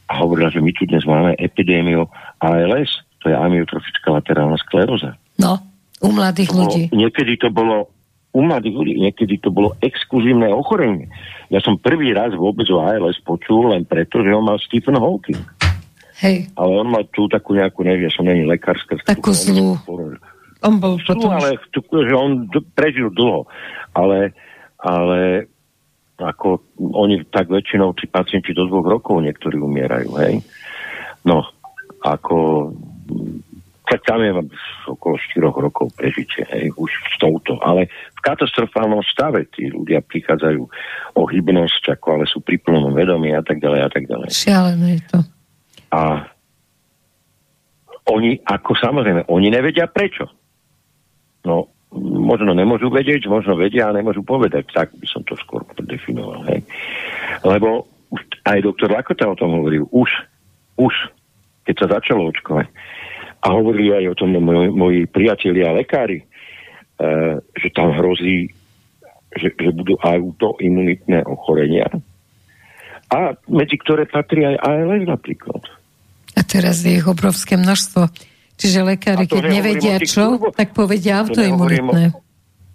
a hovorila, že my tu dnes máme epidémiu ALS, to je amyotrofická laterálna skleróza. No, u mladých bolo, ľudí. Niekedy to bolo u mladých ľudí, niekedy to bolo exkluzívne ochorenie. Ja som prvý raz vôbec o ALS počul len preto, že ho mal Stephen Hawking. Hej. Ale on mal tú takú nejakú, neviem, som není lekárska. Takú zlú. On bol zlú, potom... ale že on prežil dlho. Ale, ale ako oni tak väčšinou, tí pacienti do dvoch rokov niektorí umierajú, hej. No, ako tak tam je okolo 4 rokov prežitie, hej, už s touto. Ale v katastrofálnom stave tí ľudia prichádzajú o hybnosť, ako ale sú pri plnom vedomí a tak ďalej a tak ďalej. Šialené je to. A oni, ako samozrejme, oni nevedia prečo. No, možno nemôžu vedieť, možno vedia a nemôžu povedať. Tak by som to skôr definoval. Hej. Lebo aj doktor Lakota o tom hovoril. Už, už, keď sa začalo očkovať. A hovorili aj o tom moji, moji priatelia a lekári, e, že tam hrozí, že, že budú autoimunitné ochorenia. A medzi ktoré patrí aj ALS napríklad. A teraz je ich obrovské množstvo. Čiže lekári, keď nevedia čo, turbo, tak povedia autoimunitné.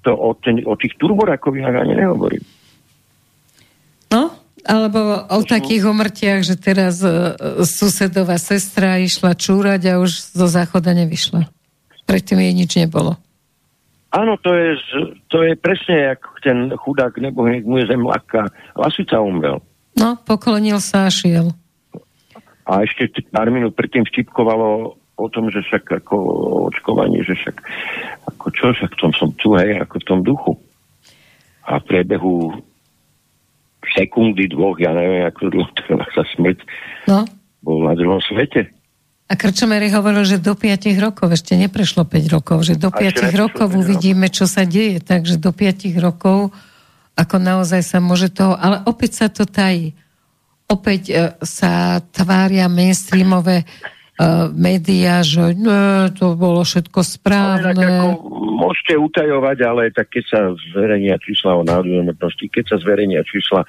To o, ten, o tých turborakovinách ani nehovorím. No, alebo o takých umrtiach, že teraz uh, susedová sestra išla čúrať a už zo záchoda nevyšla. Predtým jej nič nebolo. Áno, to je, to je presne ako ten chudák nebo mu je zemlaka. Lasica umrel. No, poklonil sa a šiel. A ešte pár minút predtým vtipkovalo o tom, že však ako očkovanie, že však ako čo, však v tom som tu, hej, ako v tom duchu. A v priebehu sekundy, dvoch, ja neviem, ako dlho trvá sa smrť, no. bol na druhom svete. A Krčomery hovoril, že do 5 rokov, ešte neprešlo 5 rokov, že do 5 rokov uvidíme, čo sa deje, takže do 5 rokov ako naozaj sa môže toho, ale opäť sa to tají. Opäť uh, sa tvária mainstreamové médiá, že ne, to bolo všetko správne. Ako, môžete utajovať, ale tak keď sa zverejnia čísla o národnosti, keď sa zverejnia čísla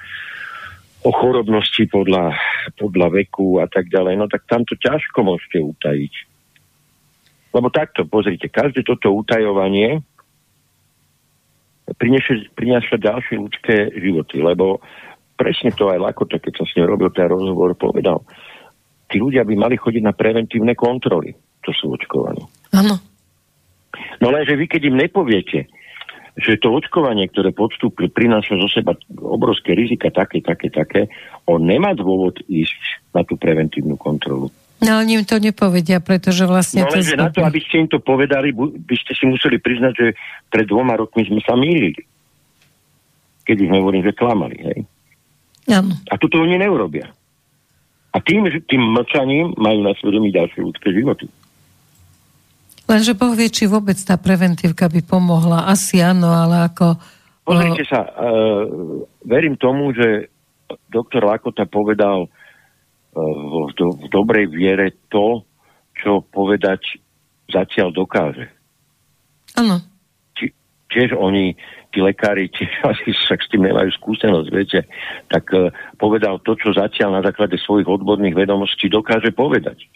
o chorobnosti podľa, podľa veku a tak ďalej, no tak tam to ťažko môžete utajiť. Lebo takto, pozrite, každé toto utajovanie prináša ďalšie ľudské životy, lebo presne to aj Lakota, keď som s ním robil ten rozhovor, povedal, tí ľudia by mali chodiť na preventívne kontroly, čo sú očkovaní. Áno. No lenže vy, keď im nepoviete, že to očkovanie, ktoré podstúpil, prináša zo seba obrovské rizika, také, také, také, on nemá dôvod ísť na tú preventívnu kontrolu. No ale im to nepovedia, pretože vlastne... No lenže na to, aby ste im to povedali, by ste si museli priznať, že pred dvoma rokmi sme sa mýlili. Keď ich hovorím, že klamali, hej? Ano. A toto oni neurobia. A tým, tým mlčaním majú na svedomí ďalšie ľudské životy. Lenže Boh vie, či vôbec tá preventívka by pomohla. Asi áno, ale ako... Pozrite sa, uh, verím tomu, že doktor Lakota povedal v, do, v dobrej viere to, čo povedať zatiaľ dokáže. Áno. Tiež oni, tí lekári, tiež asi však s tým nemajú skúsenosť, viete, tak uh, povedal to, čo zatiaľ na základe svojich odborných vedomostí dokáže povedať.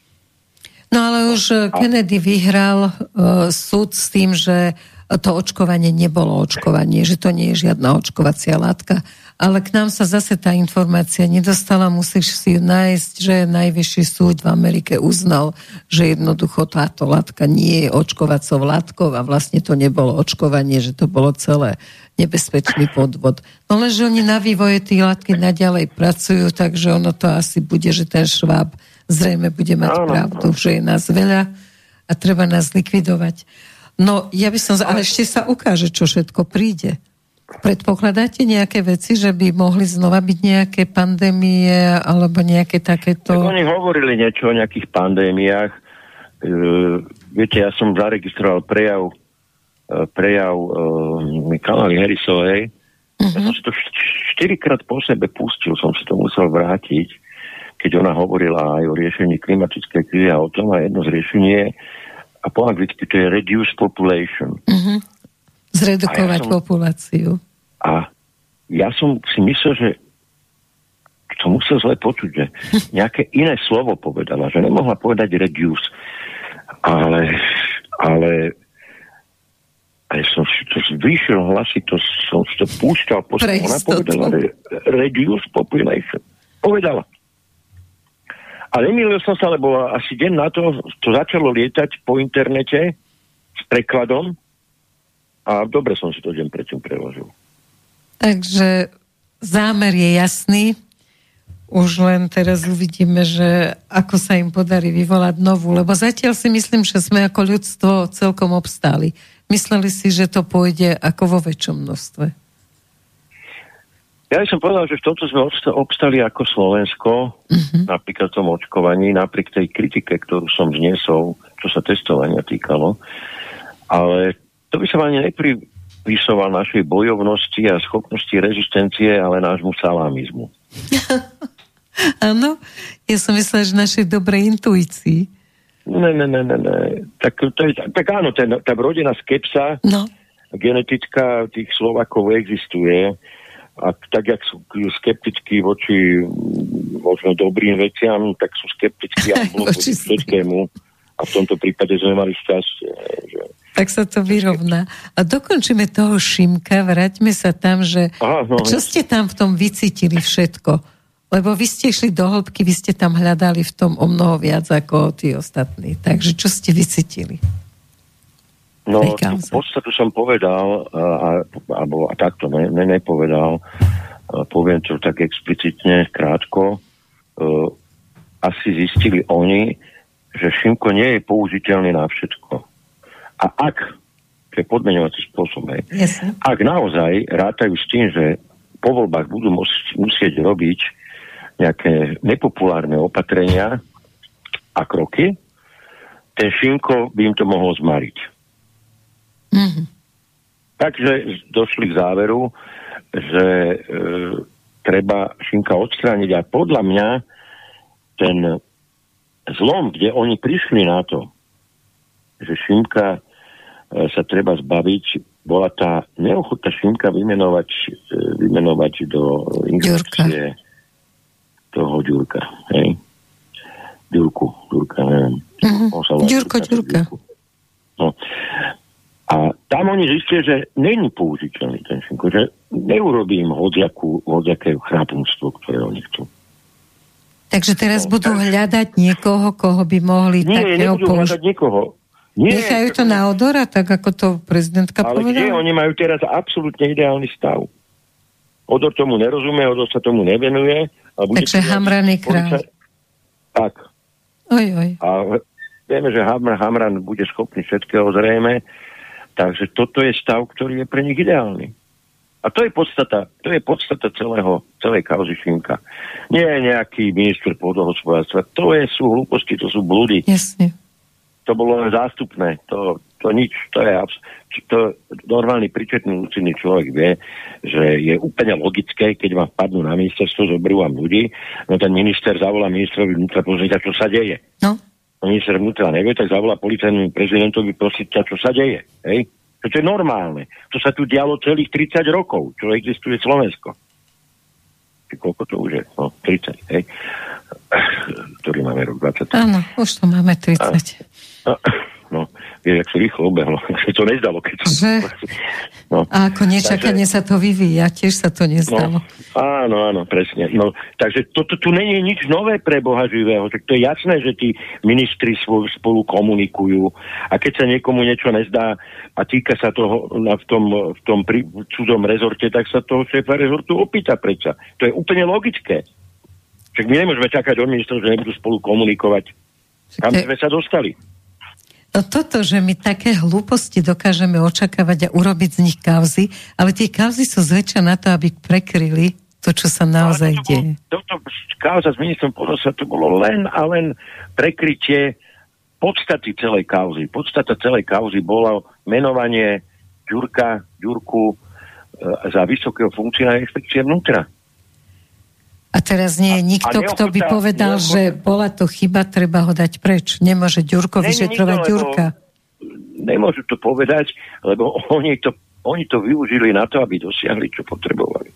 No ale už eh, Kennedy vyhral uh, súd s tým, že to očkovanie nebolo očkovanie, že to nie je žiadna očkovacia látka. Ale k nám sa zase tá informácia nedostala, musíš si nájsť, že najvyšší súd v Amerike uznal, že jednoducho táto látka nie je očkovacou látkou a vlastne to nebolo očkovanie, že to bolo celé nebezpečný podvod. No lenže oni na vývoje tie látky naďalej pracujú, takže ono to asi bude, že ten šváb zrejme bude mať pravdu, že je nás veľa a treba nás likvidovať. No, ja by som... Ale ešte sa ukáže, čo všetko príde. Predpokladáte nejaké veci, že by mohli znova byť nejaké pandémie alebo nejaké takéto... Tak oni hovorili niečo o nejakých pandémiách. E, viete, ja som zaregistroval prejav e, prejav e, Kamali Harrisovej. Uh-huh. Ja som si to štyrikrát po sebe pustil, som si to musel vrátiť keď ona hovorila aj o riešení klimatickej krízy a o tom a jedno z riešení je, a po anglicky to je reduce population. Uh-huh. Zredukovať a ja som, populáciu. A ja som si myslel, že som musel zle počuť, že nejaké iné slovo povedala, že nemohla povedať reduce. Ale, ale a ja som si to zvýšil hlasy, to som si to púšťal, ona povedala re, reduce population. Povedala. A nemýlil som sa, lebo asi deň na to to začalo lietať po internete s prekladom a dobre som si to deň predtým preložil. Takže zámer je jasný. Už len teraz uvidíme, že ako sa im podarí vyvolať novú, lebo zatiaľ si myslím, že sme ako ľudstvo celkom obstáli. Mysleli si, že to pôjde ako vo väčšom množstve. Ja by som povedal, že v tomto sme obstali ako Slovensko, uh-huh. napríklad v tom očkovaní, napriek tej kritike, ktorú som zniesol, čo sa testovania týkalo. Ale to by som ani nepripísoval našej bojovnosti a schopnosti rezistencie, ale nášmu salamizmu. Áno, ja som myslela, že našej dobrej intuícii. Ne, ne, ne, ne, ne. Tak, to je, tak áno, ten, tá rodina skepsa, no. genetická tých Slovakov existuje a tak, jak sú skeptickí voči možno dobrým veciam, tak sú skeptickí aj voči všetkému. A v tomto prípade sme mali šťastie. Že... Tak sa to vyrovná. A dokončíme toho Šimka, vráťme sa tam, že Aha, no, čo ste tam v tom vycítili všetko? Lebo vy ste išli do hĺbky, vy ste tam hľadali v tom o mnoho viac ako tí ostatní. Takže čo ste vycítili? No, v podstate som povedal, a, alebo a takto ne, ne, nepovedal, poviem to tak explicitne, krátko, uh, asi zistili oni, že Šimko nie je použiteľný na všetko. A ak, to je podmenovací spôsob, yes. ak naozaj rátajú s tým, že po voľbách budú mus- musieť robiť nejaké nepopulárne opatrenia a kroky, ten Šinko by im to mohol zmariť. Mm-hmm. Takže došli k záveru, že e, treba Šinka odstrániť a podľa mňa ten zlom, kde oni prišli na to, že Šimka e, sa treba zbaviť, bola tá neochota Šimka vymenovať, e, vymenovať do inšpekcie toho Ďurka. Hej? Ďurku, Ďurka, neviem. Uh-huh. Ďurko, Ďurka. No. Oni zistia, že není použiteľný ten Šimko, že neurobím hodiakú, hodiaké chrápnstvo, ktoré oni chcú. Takže teraz no, budú tak... hľadať niekoho, koho by mohli Nie, takého nebudú použ... hľadať nikoho. Nie, Nechajú to na odora, tak ako to prezidentka ale povedala? Ale oni majú teraz absolútne ideálny stav. Odor tomu nerozumie, Odor sa tomu nevenuje. A bude Takže Hamran je král. Tak. Oj, oj. A vieme, že Hamran, Hamran bude schopný všetkého zrejme. Takže toto je stav, ktorý je pre nich ideálny. A to je podstata, to je podstata celého, celej kauzy Šimka. Nie je nejaký minister pôdohospodárstva. To je, sú hlúposti, to sú blúdy. Jasne. To bolo len zástupné. To, to nič, to je abs- to normálny príčetný účinný človek vie, že je úplne logické, keď vám vpadnú na ministerstvo, zoberú vám ľudí, no ten minister zavolá ministrovi vnútra pozrieť, čo sa deje. No. Minister vnútra nevie, tak zavolá policajnému prezidentovi prosiť čo sa deje. Hej? To je normálne. To sa tu dialo celých 30 rokov, čo existuje Slovensko. Či koľko to už je? No, 30, hej? Ktorý máme rok 20. Áno, už to máme 30. A, a, no, vieš, ak sa rýchlo obehlo. sa to nezdalo. Keď to... Že? No. A ako nečakane takže... sa to vyvíja, tiež sa to nezdalo. No, áno, áno, presne. No, takže toto tu je nič nové pre Boha živého. Tak to je jasné, že tí ministri spolu komunikujú a keď sa niekomu niečo nezdá a týka sa toho na, v tom, v tom pri, v cudzom rezorte, tak sa toho šéfa rezortu opýta predsa. To je úplne logické. Však my nemôžeme čakať od ministrov, že nebudú spolu komunikovať. Kam sme sa dostali? Toto, že my také hlúposti dokážeme očakávať a urobiť z nich kauzy, ale tie kauzy sú zväčša na to, aby prekryli to, čo sa naozaj to deje. Toto kauza s ministrom Podosa, to bolo len a len prekrytie podstaty celej kauzy. Podstata celej kauzy bola menovanie Ďurka, Ďurku e, za vysokého funkcionára inspekcie vnútra. A teraz nie je nikto, kto by povedal, neochota, že bola to chyba, treba ho dať preč. Nemôže Ďurko vyšetrovať Ďurka. Nemôžu to povedať, lebo oni to, oni to využili na to, aby dosiahli, čo potrebovali.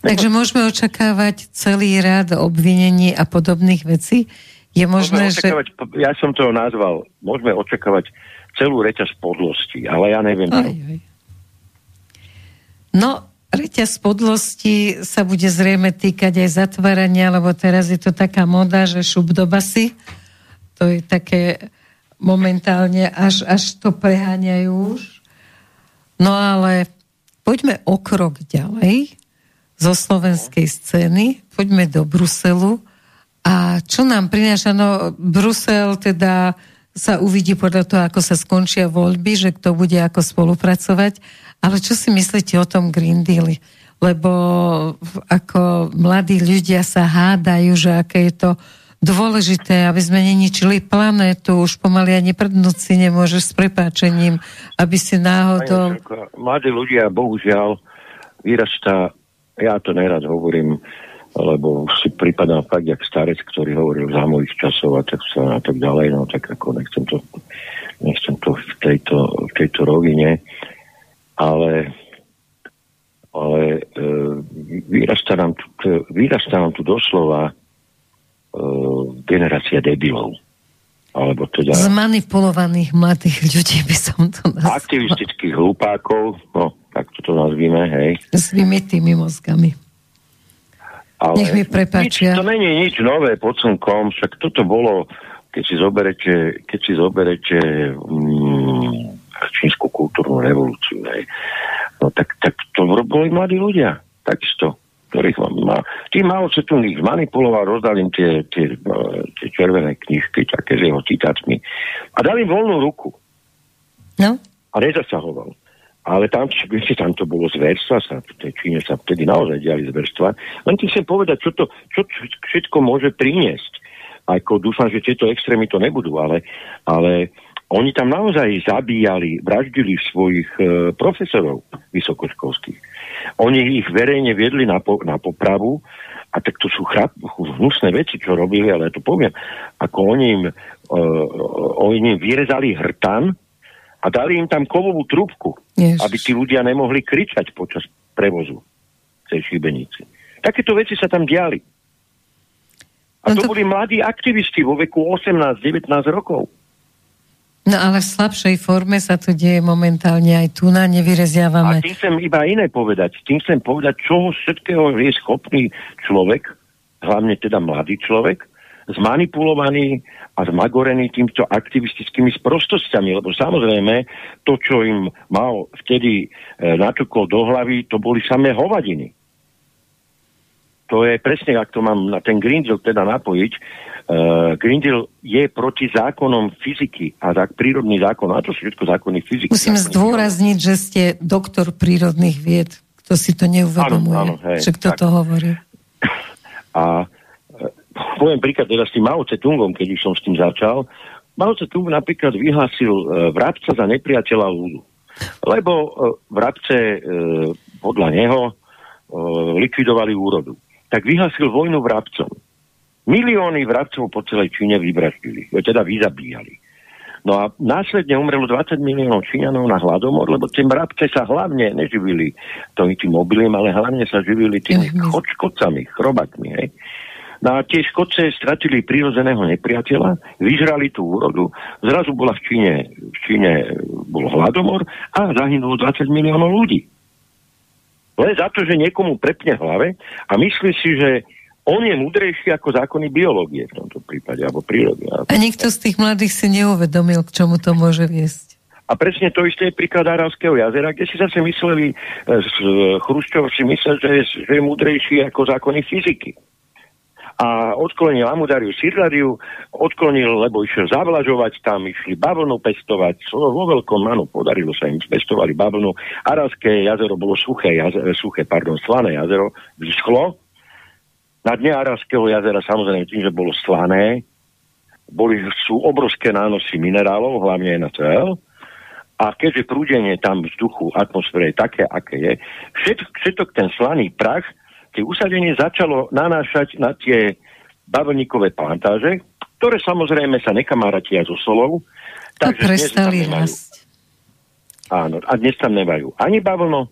Takže môžeme očakávať celý rád obvinení a podobných vecí. Je možné, že... Ja som to nazval, môžeme očakávať celú reťaz podlosti, ale ja neviem. Aj, aj. No, Reťaz podlosti sa bude zrejme týkať aj zatvárania, lebo teraz je to taká moda, že šup do basy. To je také momentálne, až, až to preháňajú už. No ale poďme o krok ďalej zo slovenskej scény, poďme do Bruselu. A čo nám prináša? No, Brusel teda sa uvidí podľa toho, ako sa skončia voľby, že kto bude ako spolupracovať. Ale čo si myslíte o tom Green Deal? Lebo ako mladí ľudia sa hádajú, že aké je to dôležité, aby sme neničili planétu, už pomaly ani prdnúť si nemôžeš s prepáčením, aby si náhodou... Mladí ľudia, bohužiaľ, vyrastá, ja to nerad hovorím, lebo si pripadám fakt jak starec, ktorý hovoril za mojich časov a tak, a tak ďalej, no tak ako nechcem to, nechcem to v tejto, v tejto rovine, ale ale e, vyrastá, nám tu, vyrastá nám tu doslova e, generácia debilov. Alebo teda... Zmanipulovaných mladých ľudí by som to nazvala. Aktivistických hlupákov, no, tak to nazvíme, hej. S vymitými mozgami. Ale Nech mi prepáčia. Nič, to není nič nové pod slnkom, však toto bolo, keď si zoberete, keď si zoberete mm, čínsku kultúrnu revolúciu, ne? no tak, tak to boli mladí ľudia, takisto ktorých má. Tým Mao Tse-tung ich manipuloval, rozdal im tie, tie, tie červené knižky, také s jeho citátmi. A dali voľnú ruku. No. A nezasahoval. ale tam, viete, tam to bolo zverstva, sa, v tej Číne sa vtedy naozaj diali zverstva. Len ti chcem povedať, čo to čo všetko môže priniesť. Ako dúfam, že tieto extrémy to nebudú, ale, ale oni tam naozaj zabíjali, vraždili svojich e, profesorov vysokoškolských. Oni ich verejne viedli na, po, na popravu a tak to sú chrap, hnusné veci, čo robili, ale ja to poviem. Ako oni im, e, oni im vyrezali hrtan, a dali im tam kovovú trúbku, Ježiš. aby tí ľudia nemohli kričať počas prevozu tej šibenici. Takéto veci sa tam diali. A no to, to boli mladí aktivisti vo veku 18-19 rokov. No ale v slabšej forme sa to deje momentálne aj tu na nevyreziavame. A tým chcem iba iné povedať. Tým chcem povedať, čo všetkého je schopný človek, hlavne teda mladý človek, zmanipulovaný a zmagorený týmto aktivistickými sprostosťami, lebo samozrejme to, čo im mal vtedy e, natukol do hlavy, to boli samé hovadiny. To je presne, ak to mám na ten Green Deal teda napojiť, uh, Green Deal je proti zákonom fyziky a tak prírodný zákon, a to sú všetko zákony fyziky. Musím zdôrazniť, že ste doktor prírodných vied, kto si to neuvedomuje. Áno, áno, hej, že kto tak. to hovorí. A poviem príklad teda s tým Mao Tse-tungom, keď už som s tým začal. Mao Tse-tung napríklad vyhlásil e, vrabca za nepriateľa ľudu. Lebo e, vrabce e, podľa neho e, likvidovali úrodu. Tak vyhlásil vojnu vrabcom. Milióny vrabcov po celej Číne vybraždili, teda vyzabíjali. No a následne umrelo 20 miliónov Číňanov na hladomor, lebo tie mravce sa hlavne neživili tým, tým ale hlavne sa živili tými chodčkocami, chrobakmi. Hej. No a tie škodce stratili prírodzeného nepriateľa, vyžrali tú úrodu, zrazu bola v Číne, v Číne bol hladomor a zahynulo 20 miliónov ľudí. Len za to, že niekomu prepne hlave a myslí si, že on je múdrejší ako zákony biológie v tomto prípade, alebo prírody. A nikto z tých mladých si neuvedomil, k čomu to môže viesť. A presne to isté je príklad Aravského jazera, kde si zase mysleli, z Chruščov si myslel, že je, že je múdrejší ako zákony fyziky a odklonil Amudariu Sirlariu, odklonil, lebo išiel zavlažovať tam, išli bavlnu pestovať, vo veľkom, áno, podarilo sa im, pestovali bavlnu. Aravské jazero bolo suché, jazero, suché pardon, slané jazero, vyschlo. Na dne Aravského jazera, samozrejme tým, že bolo slané, boli, sú obrovské nánosy minerálov, hlavne NaCl, a keďže prúdenie tam vzduchu, atmosfére je také, aké je, všetok, všetok ten slaný prach tie usadenie začalo nanášať na tie bavlníkové plantáže, ktoré samozrejme sa nekamarátia so solou. Takže prestali rásť. Áno, a dnes tam nemajú ani bavlno,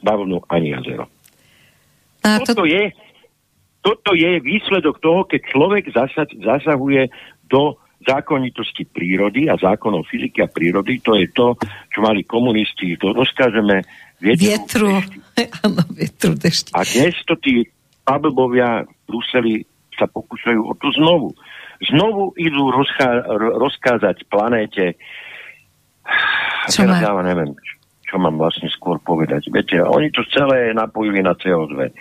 bavlnu, ani jazero. A to... toto, je, toto je výsledok toho, keď človek zasa, zasahuje do zákonitosti prírody a zákonov fyziky a prírody. To je to, čo mali komunisti. To rozkážeme vietru. Áno, vietru dešti. A dnes to tí pablbovia v Bruseli sa pokúšajú o to znovu. Znovu idú rozchá, rozkázať planéte čo teraz ja neviem, čo mám vlastne skôr povedať. Viete, oni to celé napojili na CO2,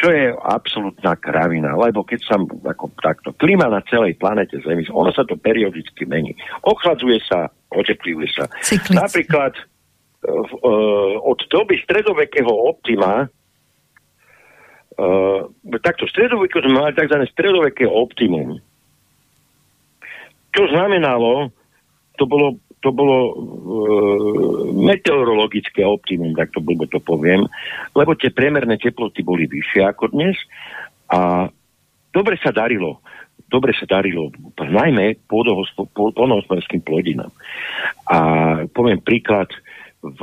čo je absolútna kravina, lebo keď sa ako takto, klima na celej planete Zemi, ono sa to periodicky mení. Ochladzuje sa, oteplivuje sa. Cyklicky. Napríklad uh, od doby stredovekého optima uh, takto stredoveku sme mali tzv. stredoveké optimum. Čo znamenalo, to bolo, to bolo uh, meteorologické optimum, tak to blbo to poviem, lebo tie priemerné teploty boli vyššie ako dnes a dobre sa darilo dobre sa darilo, najmä pôdohospodárským plodinám. A poviem príklad, v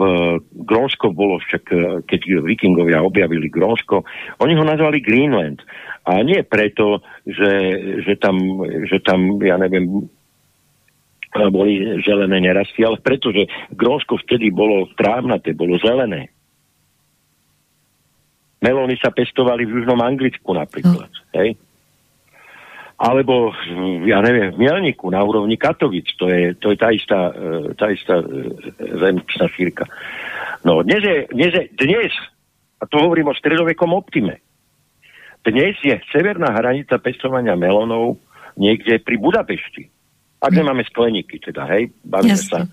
Grónsko bolo však, e, keď vikingovia objavili Grónsko, oni ho nazvali Greenland. A nie preto, že, že, tam, že tam, ja neviem, e, boli zelené nerasty, ale preto, že Grónsko vtedy bolo trávnaté, bolo zelené. Melóny sa pestovali v Južnom Anglicku napríklad. No. Hej? alebo ja neviem, v Mielniku na úrovni Katovic, to je, to je tá istá, e, tá istá e, zemčná šírka. No dnes je, dnes je, dnes, a to hovorím o stredovekom optime, dnes je severná hranica pestovania melónov niekde pri Budapešti. Ak nemáme skleníky, teda, hej, bavíme sa.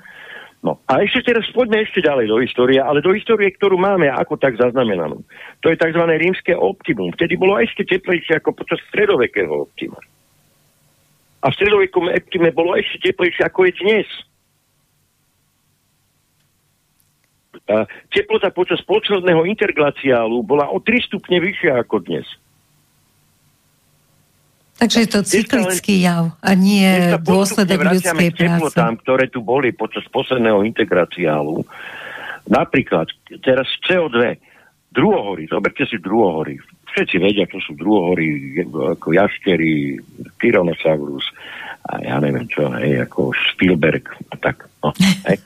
No a ešte teraz poďme ešte ďalej do histórie, ale do histórie, ktorú máme ako tak zaznamenanú. To je tzv. rímske optimum. Vtedy bolo ešte teplejšie ako počas stredovekého optima. A v stredovekom optime bolo ešte teplejšie ako je dnes. A teplota počas posledného interglaciálu bola o 3 stupne vyššia ako dnes. Takže je to cyklický jav a nie dôsledok ľudskej práce. Tam, ktoré tu boli počas posledného integraciálu. Napríklad teraz CO2, druhohory, zoberte si druhohory. Všetci vedia, čo sú druhohory, ako jaštery, Tyrannosaurus a ja neviem čo, hej, ako Spielberg a tak. No, hej.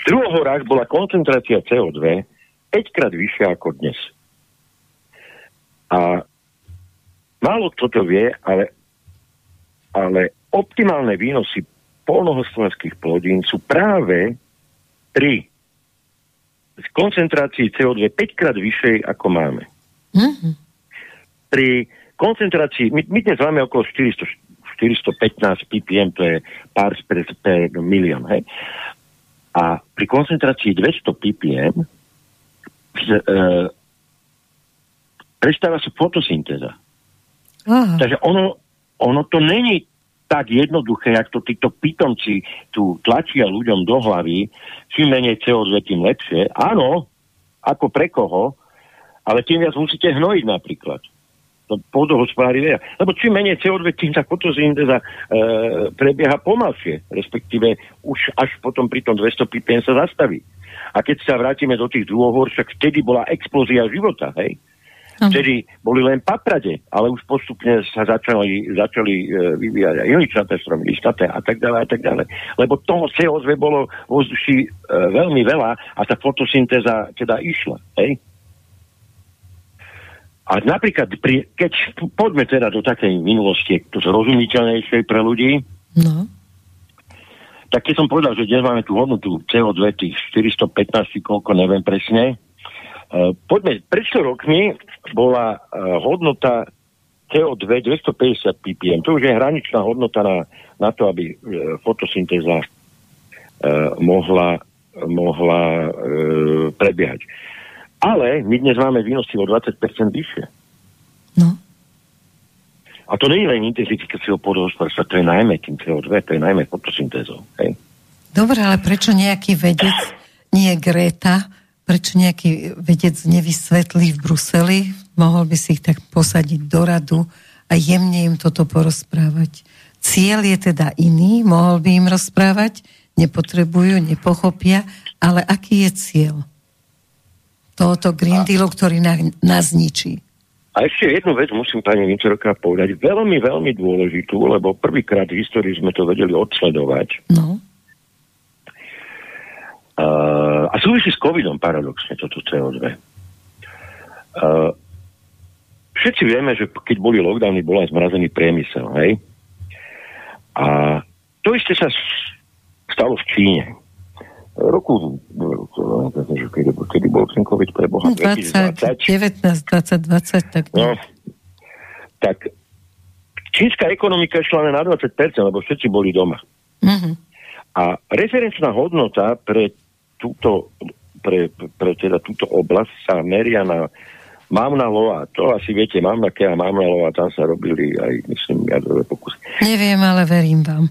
v druhohorách bola koncentrácia CO2 5 krát vyššia ako dnes. A Málo kto to vie, ale, ale optimálne výnosy polnohospodárských plodín sú práve pri koncentrácii CO2 5 krát vyššej, ako máme. Mm-hmm. Pri koncentrácii, my, my dnes máme okolo 400, 415 ppm, to je pár per, per milión, hej? A pri koncentrácii 200 ppm e, prestáva sa fotosyntéza. Aha. Takže ono, ono to není tak jednoduché, jak to títo pitomci tu tlačia ľuďom do hlavy, čím menej CO2, tým lepšie. Áno, ako pre koho, ale tým viac musíte hnojiť napríklad. To pôdohospodári vedia. Lebo čím menej CO2, tým tá fotosyntéza e, prebieha pomalšie, respektíve už až potom pri tom 200 ppm sa zastaví. A keď sa vrátime do tých druhohor, však vtedy bola explózia života, hej? Vtedy boli len paprade, ale už postupne sa začali, začali e, vyvíjať aj joničnaté stromy, lištaté a tak ďalej a tak ďalej. Lebo toho CO2 bolo v ovzduší e, veľmi veľa a tá fotosyntéza teda išla. Hej? A napríklad, pri, keď poďme teda do takej minulosti, to zrozumiteľnejšej pre ľudí, no. tak keď som povedal, že dnes máme tú hodnotu CO2 tých 415, koľko neviem presne, poďme, pred 100 rokmi bola uh, hodnota CO2 250 ppm. To už je hraničná hodnota na, na to, aby uh, fotosyntéza mohla, mohla prebiehať. Ale my dnes máme výnosy o 20% vyššie. No. A to nie je len intenzifikáciou podhospodárstva, to je najmä tým CO2, to je najmä fotosyntézou. Hej? Dobre, ale prečo nejaký vedec, nie Greta, prečo nejaký vedec nevysvetlí v Bruseli, mohol by si ich tak posadiť do radu a jemne im toto porozprávať. Cieľ je teda iný, mohol by im rozprávať, nepotrebujú, nepochopia, ale aký je cieľ tohoto Green Dealu, ktorý nás ničí? A ešte jednu vec musím pani Vincerovka povedať, veľmi, veľmi dôležitú, lebo prvýkrát v histórii sme to vedeli odsledovať. No. Uh, a súvisí s covidom paradoxne toto CO2. Uh, všetci vieme, že keď boli lockdowny, bol aj zmrazený priemysel, hej? A to isté sa stalo v Číne. Roku, kedy, kedy bol ten COVID pre Boha? 20, 19, 20, tak... No, tak čínska ekonomika šla len na 20%, lebo všetci boli doma. Mm-hmm. A referenčná hodnota pre túto, pre, pre teda túto oblasť sa meria na Mávna loa, to asi viete, mám na a Mávna loa, tam sa robili aj, myslím, jadrové pokusy. Neviem, ale verím vám.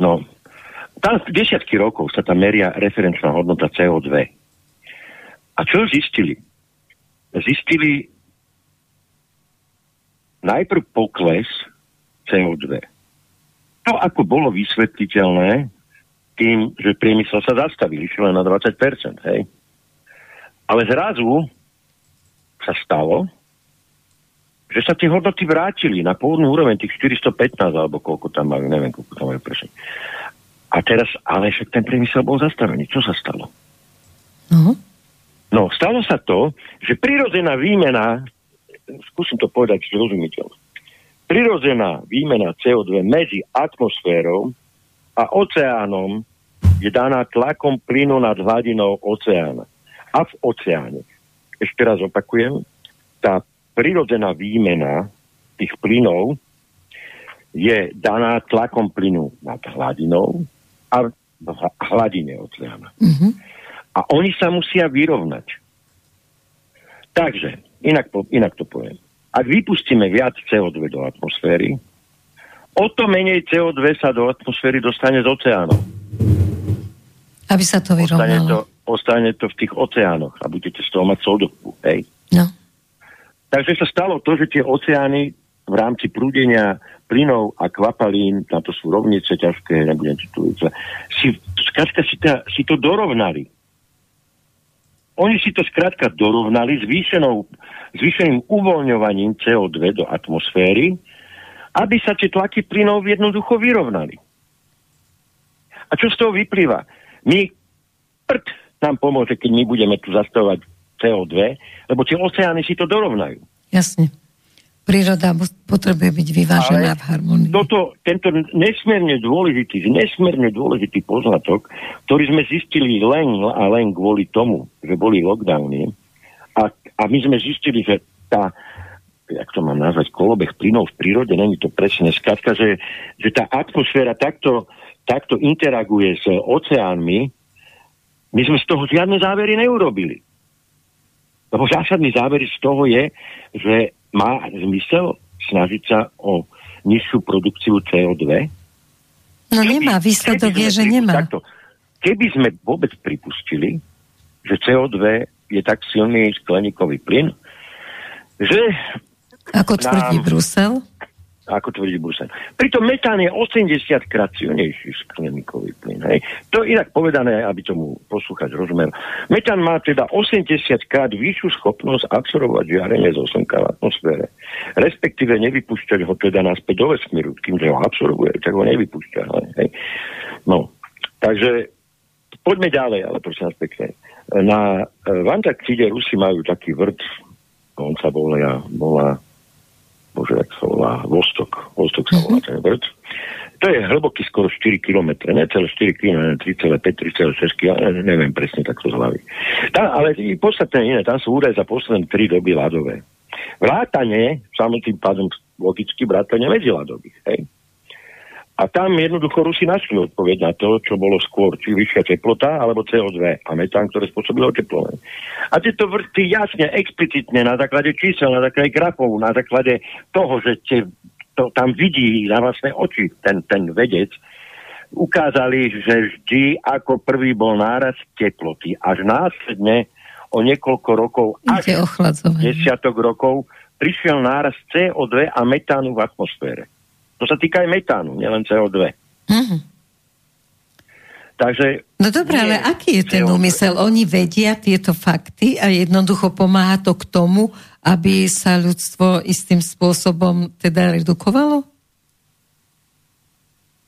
No, tam desiatky rokov sa tam meria referenčná hodnota CO2. A čo zistili? Zistili najprv pokles CO2. To, ako bolo vysvetliteľné, tým, že priemysel sa zastavil, išiel len na 20%, hej. Ale zrazu sa stalo, že sa tie hodnoty vrátili na pôvodnú úroveň tých 415 alebo koľko tam majú, neviem koľko tam majú presne. A teraz, ale však ten priemysel bol zastavený. Čo sa stalo? Uh-huh. No, stalo sa to, že prirodzená výmena, skúsim to povedať zrozumiteľne, prirodzená výmena CO2 medzi atmosférou a oceánom je daná tlakom plynu nad hladinou oceána. A v oceáne, ešte raz opakujem, tá prirodzená výmena tých plynov je daná tlakom plynu nad hladinou a hladine oceána. Mm-hmm. A oni sa musia vyrovnať. Takže, inak, po, inak to poviem. Ak vypustíme viac CO2 do atmosféry, o to menej CO2 sa do atmosféry dostane z oceánov. Aby sa to vyrovnalo. Ostane to, ostane to v tých oceánoch a budete z toho mať sodoku. Hej? No. Takže sa stalo to, že tie oceány v rámci prúdenia plynov a kvapalín, na to sú rovnice ťažké, nebudem ti tu si, skrátka si, ta, si to dorovnali. Oni si to skrátka dorovnali zvýšenou, zvýšeným uvoľňovaním CO2 do atmosféry, aby sa tie tlaky plynov jednoducho vyrovnali. A čo z toho vyplýva? My, prd nám pomôže, keď my budeme tu zastavovať CO2, lebo tie oceány si to dorovnajú. Jasne. Príroda potrebuje byť vyvážená Ale v harmonii. Toto, tento nesmierne dôležitý, nesmierne dôležitý poznatok, ktorý sme zistili len a len kvôli tomu, že boli lockdowny a, a my sme zistili, že tá, jak to mám nazvať, kolobeh plynov v prírode, není to presne skladka, že, že tá atmosféra takto, takto interaguje s oceánmi, my sme z toho žiadne závery neurobili. Lebo zásadný záver z toho je, že má zmysel snažiť sa o nižšiu produkciu CO2? No keby, nemá, výsledok je, že nemá. Takto, keby sme vôbec pripustili, že CO2 je tak silný skleníkový plyn, že... Ako tvrdí nám, Brusel? ako tvrdí Brusel. Pritom metán je 80 krát silnejší skleníkový plyn. Hej. To inak povedané, aby tomu poslúchať rozumel. Metán má teda 80 krát vyššiu schopnosť absorbovať žiarenie zo slnka v atmosfére. Respektíve nevypúšťať ho teda naspäť do vesmíru, kým ho absorbuje, tak ho nevypúšťa. Hej. No, takže poďme ďalej, ale prosím vás pekne. Na, v Antarktide Rusi majú taký vrt, on sa volá, volá bože, jak sa volá, Vostok. Vostok sa volá ten vrt. To je hlboký skoro 4 km, ne celé 4 km, 3,5, 3,6 km, neviem presne takto z hlavy. Tá, ale podstatné iné, tam sú údaje za posledné 3 doby ľadové. Vrátanie, samotným pádom logicky vrátanie medziladových, hej. A tam jednoducho Rusi našli odpoveď na to, čo bolo skôr, či vyššia teplota, alebo CO2 a metán, ktoré spôsobilo oteplovanie. A tieto vrty jasne, explicitne, na základe čísel, na základe grafov, na základe toho, že te, to tam vidí na vlastné oči ten, ten vedec, ukázali, že vždy ako prvý bol náraz teploty. Až následne o niekoľko rokov, až desiatok rokov, prišiel náraz CO2 a metánu v atmosfére. To sa týka aj metánu, nielen CO2. Mm-hmm. Takže... No dobré, ale aký je ten úmysel? Oni vedia tieto fakty a jednoducho pomáha to k tomu, aby sa ľudstvo istým spôsobom teda redukovalo?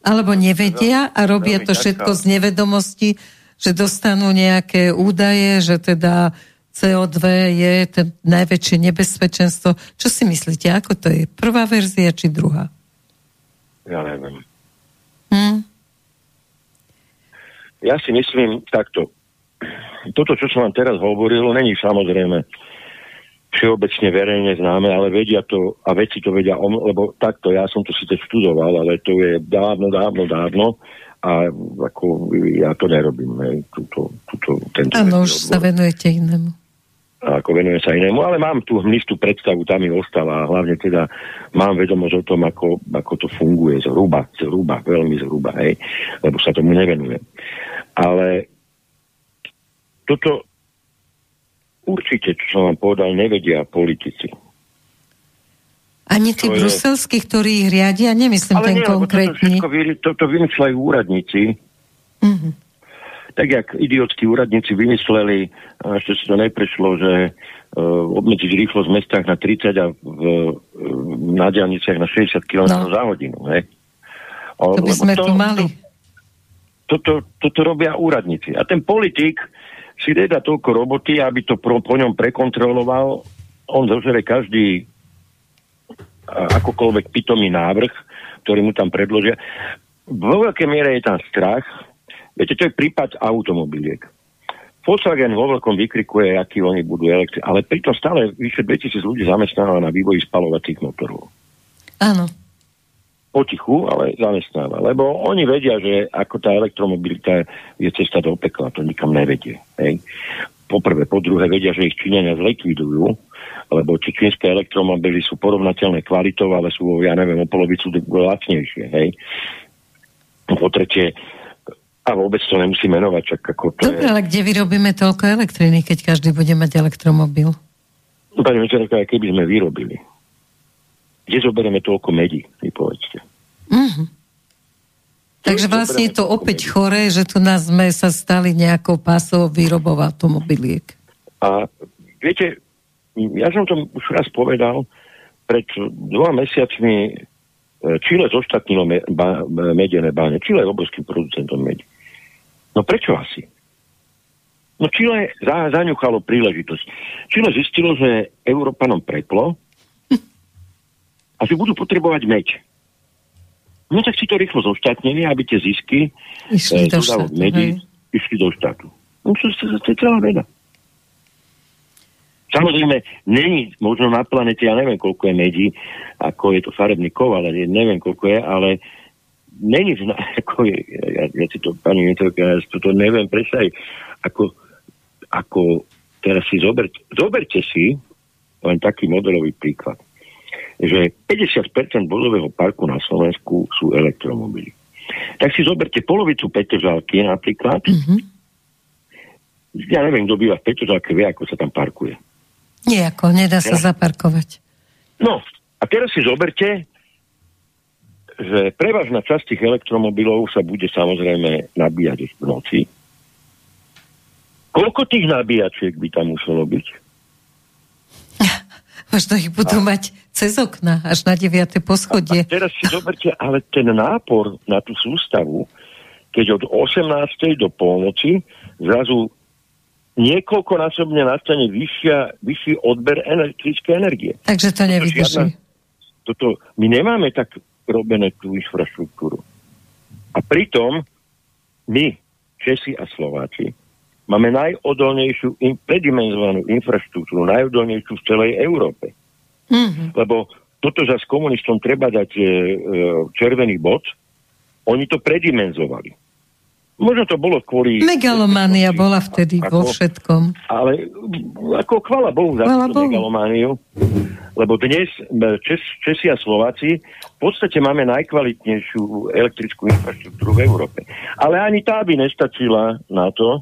Alebo nevedia a robia to všetko z nevedomosti, že dostanú nejaké údaje, že teda CO2 je ten najväčšie nebezpečenstvo. Čo si myslíte, ako to je? Prvá verzia či druhá? Ja neviem. Hmm. Ja si myslím takto. Toto, čo som vám teraz hovoril, není samozrejme všeobecne verejne známe, ale vedia to a veci to vedia, lebo takto, ja som to síce študoval, ale to je dávno, dávno, dávno a ako ja to nerobím, hej, túto, túto, tento Áno, už sa venujete inému ako venujem sa inému, ale mám tú hmlistú predstavu, tam mi ostala a hlavne teda mám vedomosť o tom, ako, ako to funguje zhruba, zhruba, veľmi zhruba, hej, lebo sa tomu nevenujem. Ale toto určite, čo som vám povedal, nevedia politici. Ani tí to bruselskí, je... ktorí ich riadia, nemyslím ale ten nie, konkrétny. Toto, toto, toto vymýšľajú úradníci. Mm-hmm tak jak idiotskí úradníci vymysleli, a ešte si to neprešlo, že uh, obmedziť rýchlosť v mestách na 30 a v, uh, na diálniciach na 60 km no. za hodinu. Hej? O, to by sme to, tu mali. To, to, to, to robia úradníci. A ten politik si dá toľko roboty, aby to pro, po ňom prekontroloval. On zožere každý akokoľvek pitomý návrh, ktorý mu tam predložia. Vo veľkej miere je tam strach, Viete, to je prípad automobiliek. Volkswagen vo veľkom vykrikuje, aký oni budú elektri- ale pritom stále vyše 2000 ľudí zamestnáva na vývoji spalovacích motorov. Áno. potichu, ale zamestnáva. Lebo oni vedia, že ako tá elektromobilita je cesta do pekla, to nikam nevedie. Hej. Poprvé, po druhé vedia, že ich Číňania zlikvidujú, lebo či čínske elektromobily sú porovnateľné kvalitou, ale sú, ja neviem, o polovicu lacnejšie. Hej. Po tretie, a vôbec to nemusí menovať, čak ako to Dobre, je... ale kde vyrobíme toľko elektriny, keď každý bude mať elektromobil? Pani ministerka, keby sme vyrobili. Kde zoberieme toľko medí, vy povedzte. Mm-hmm. Takže vlastne je to opäť choré, že tu nás sme sa stali nejakou pásovou výrobou automobiliek. A viete, ja som to už raz povedal, pred dvoma mesiacmi Čile zoštatnilo me, ba, medené báne. Čile je obrovským producentom medí. No prečo asi? No Čile za, zaňuchalo príležitosť. Čile zistilo, že Európanom preplo a že budú potrebovať meď. No tak si to rýchlo zoštátnili, aby tie zisky išli e, do štátu, medí, išli do štátu. No to, to, to je celá veda. Samozrejme, není možno na planete, ja neviem, koľko je medí, ako je to farebný kov, ale neviem, koľko je, ale není, ako je, ja, ja si to, pani ja si to neviem predstaviť, ako, ako teraz si zoberte, zoberte si len taký modelový príklad, že 50% bodového parku na Slovensku sú elektromobily. Tak si zoberte polovicu Petržalky napríklad. Mm-hmm. Ja neviem, kto býva v Petržalke, vie, ako sa tam parkuje. Nejako, nedá sa ja. zaparkovať. No, a teraz si zoberte, že prevažná časť tých elektromobilov sa bude samozrejme nabíjať v noci. Koľko tých nabíjačiek by tam muselo byť? Možno ich budú a... mať cez okna až na 9. poschodie. A, a teraz si zoberte, ale ten nápor na tú sústavu, keď od 18. do polnoci zrazu niekoľkonásobne nastane vyššia, vyšší odber elektrické energie. Takže to nevydrží. Toto, my nemáme tak robené tú infraštruktúru. A pritom my, Česi a Slováci, máme najodolnejšiu, in, predimenzovanú infraštruktúru, najodolnejšiu v celej Európe. Mm-hmm. Lebo toto za s komunistom treba dať e, e, červený bod, oni to predimenzovali. Možno to bolo kvôli... Megalomania bola vtedy ako, vo všetkom. Ale ako chvala Bohu za túto megalomániu, lebo dnes Čes, Česi a Slováci podstate máme najkvalitnejšiu elektrickú infraštruktúru v Európe. Ale ani tá by nestačila na to,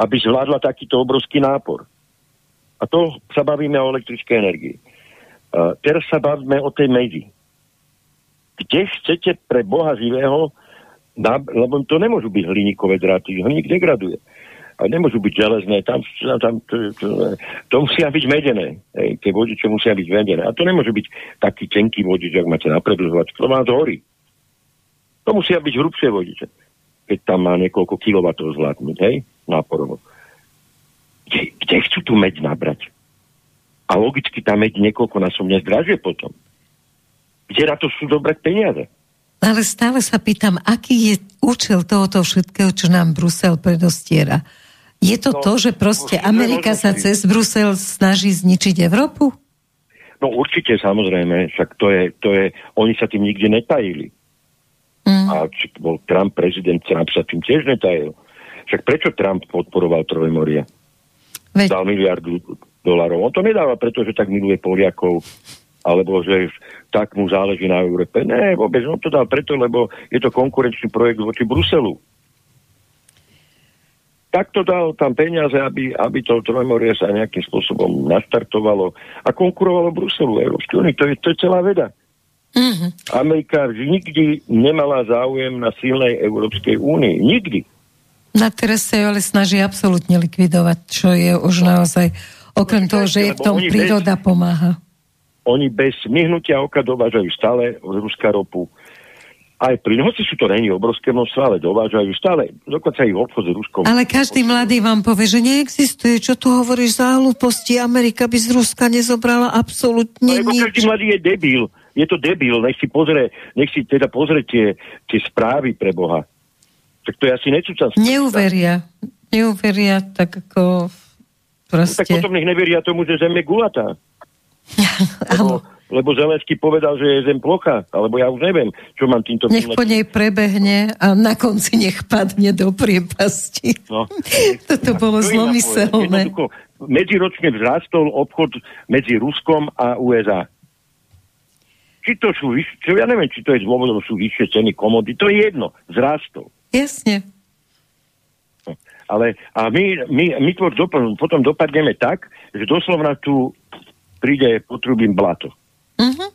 aby zvládla takýto obrovský nápor. A to sa bavíme o elektrickej energii. Uh, teraz sa bavíme o tej medzi. Kde chcete pre Boha živého lebo to nemôžu byť hliníkové dráty, hliník degraduje. A nemôžu byť železné, tam, tam to, to, to musia byť medené. Hej, tie vodiče musia byť medené. A to nemôže byť taký tenký vodič, ak máte na predlžovač, to má horí. To musia byť hrubšie vodiče, keď tam má niekoľko kilovatov zvládnuť, hej, náporovo. Kde, kde chcú tú meď nabrať? A logicky tá meď niekoľko násobne zdražie potom. Kde na to sú dobrať peniaze? Ale stále sa pýtam, aký je účel tohoto všetkého, čo nám Brusel predostiera? Je to no, to, že proste Amerika sa cez Brusel snaží zničiť Európu? No určite, samozrejme, však to je, to je, oni sa tým nikde netajili. Mm. A či bol Trump prezident, Trump sa tým tiež netajil. Však prečo Trump podporoval Trojmorie? Veď... Dal miliardu dolarov. On to nedáva, pretože tak miluje Poliakov, alebo že tak mu záleží na Európe. Ne, vôbec, on to dal preto, lebo je to konkurenčný projekt voči Bruselu. Tak to dal tam peniaze, aby, aby to Trojmorie sa nejakým spôsobom naštartovalo a konkurovalo Bruselu, Európskej únii. To je, to je celá veda. Mm-hmm. Amerika nikdy nemala záujem na silnej Európskej únii. Nikdy. Na teraz sa ju ale snaží absolútne likvidovať, čo je už naozaj, okrem toho, že je v tom príroda pomáha oni bez myhnutia oka dovážajú stále z Ruska ropu. Aj plyn, hoci sú to není obrovské množstvo, ale dovážajú stále, dokonca ich obchod s Ruskom. Ale každý mladý vám povie, že neexistuje. Čo tu hovoríš za hlúposti? Amerika by z Ruska nezobrala absolútne no, nič. Každý mladý je debil. Je to debil. Nech si pozrie, nech si teda pozrie tie, tie správy pre Boha. Tak to je asi nečúčasné. Neuveria. Neuveria tak ako proste... No, tak potom nech neveria tomu, že Zem je gulatá. Áno. Lebo Zelenský povedal, že je zem plocha, alebo ja už neviem, čo mám týmto... Nech po nej prebehne a na konci nech padne do priepasti. No. Toto bolo zlomyselné. Medziročne vzrástol obchod medzi Ruskom a USA. Či to sú, čo ja neviem, či to je dôvodom, sú vyššie ceny komody, to je jedno, vzrástol. Jasne. Ale a my, my, my to dopad, potom dopadneme tak, že doslovna tu príde, potrubím blato. Uh-huh.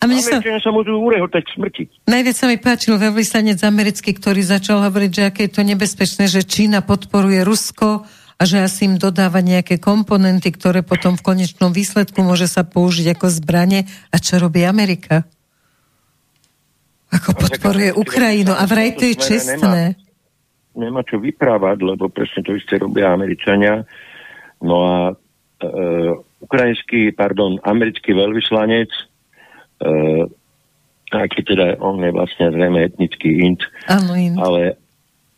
A mne sa... sa môžu urehotať smrti. Najviac sa mi páčil veľvyslanec americký, ktorý začal hovoriť, že aké je to nebezpečné, že Čína podporuje Rusko a že asi im dodáva nejaké komponenty, ktoré potom v konečnom výsledku môže sa použiť ako zbranie. A čo robí Amerika? Ako podporuje Ukrajinu. A vraj to je čestné. Nemá nemá čo vyprávať, lebo presne to isté robia Američania. No a e, ukrajinský, pardon, americký veľvyslanec, e, aj keď teda on je vlastne zrejme etnický int, ale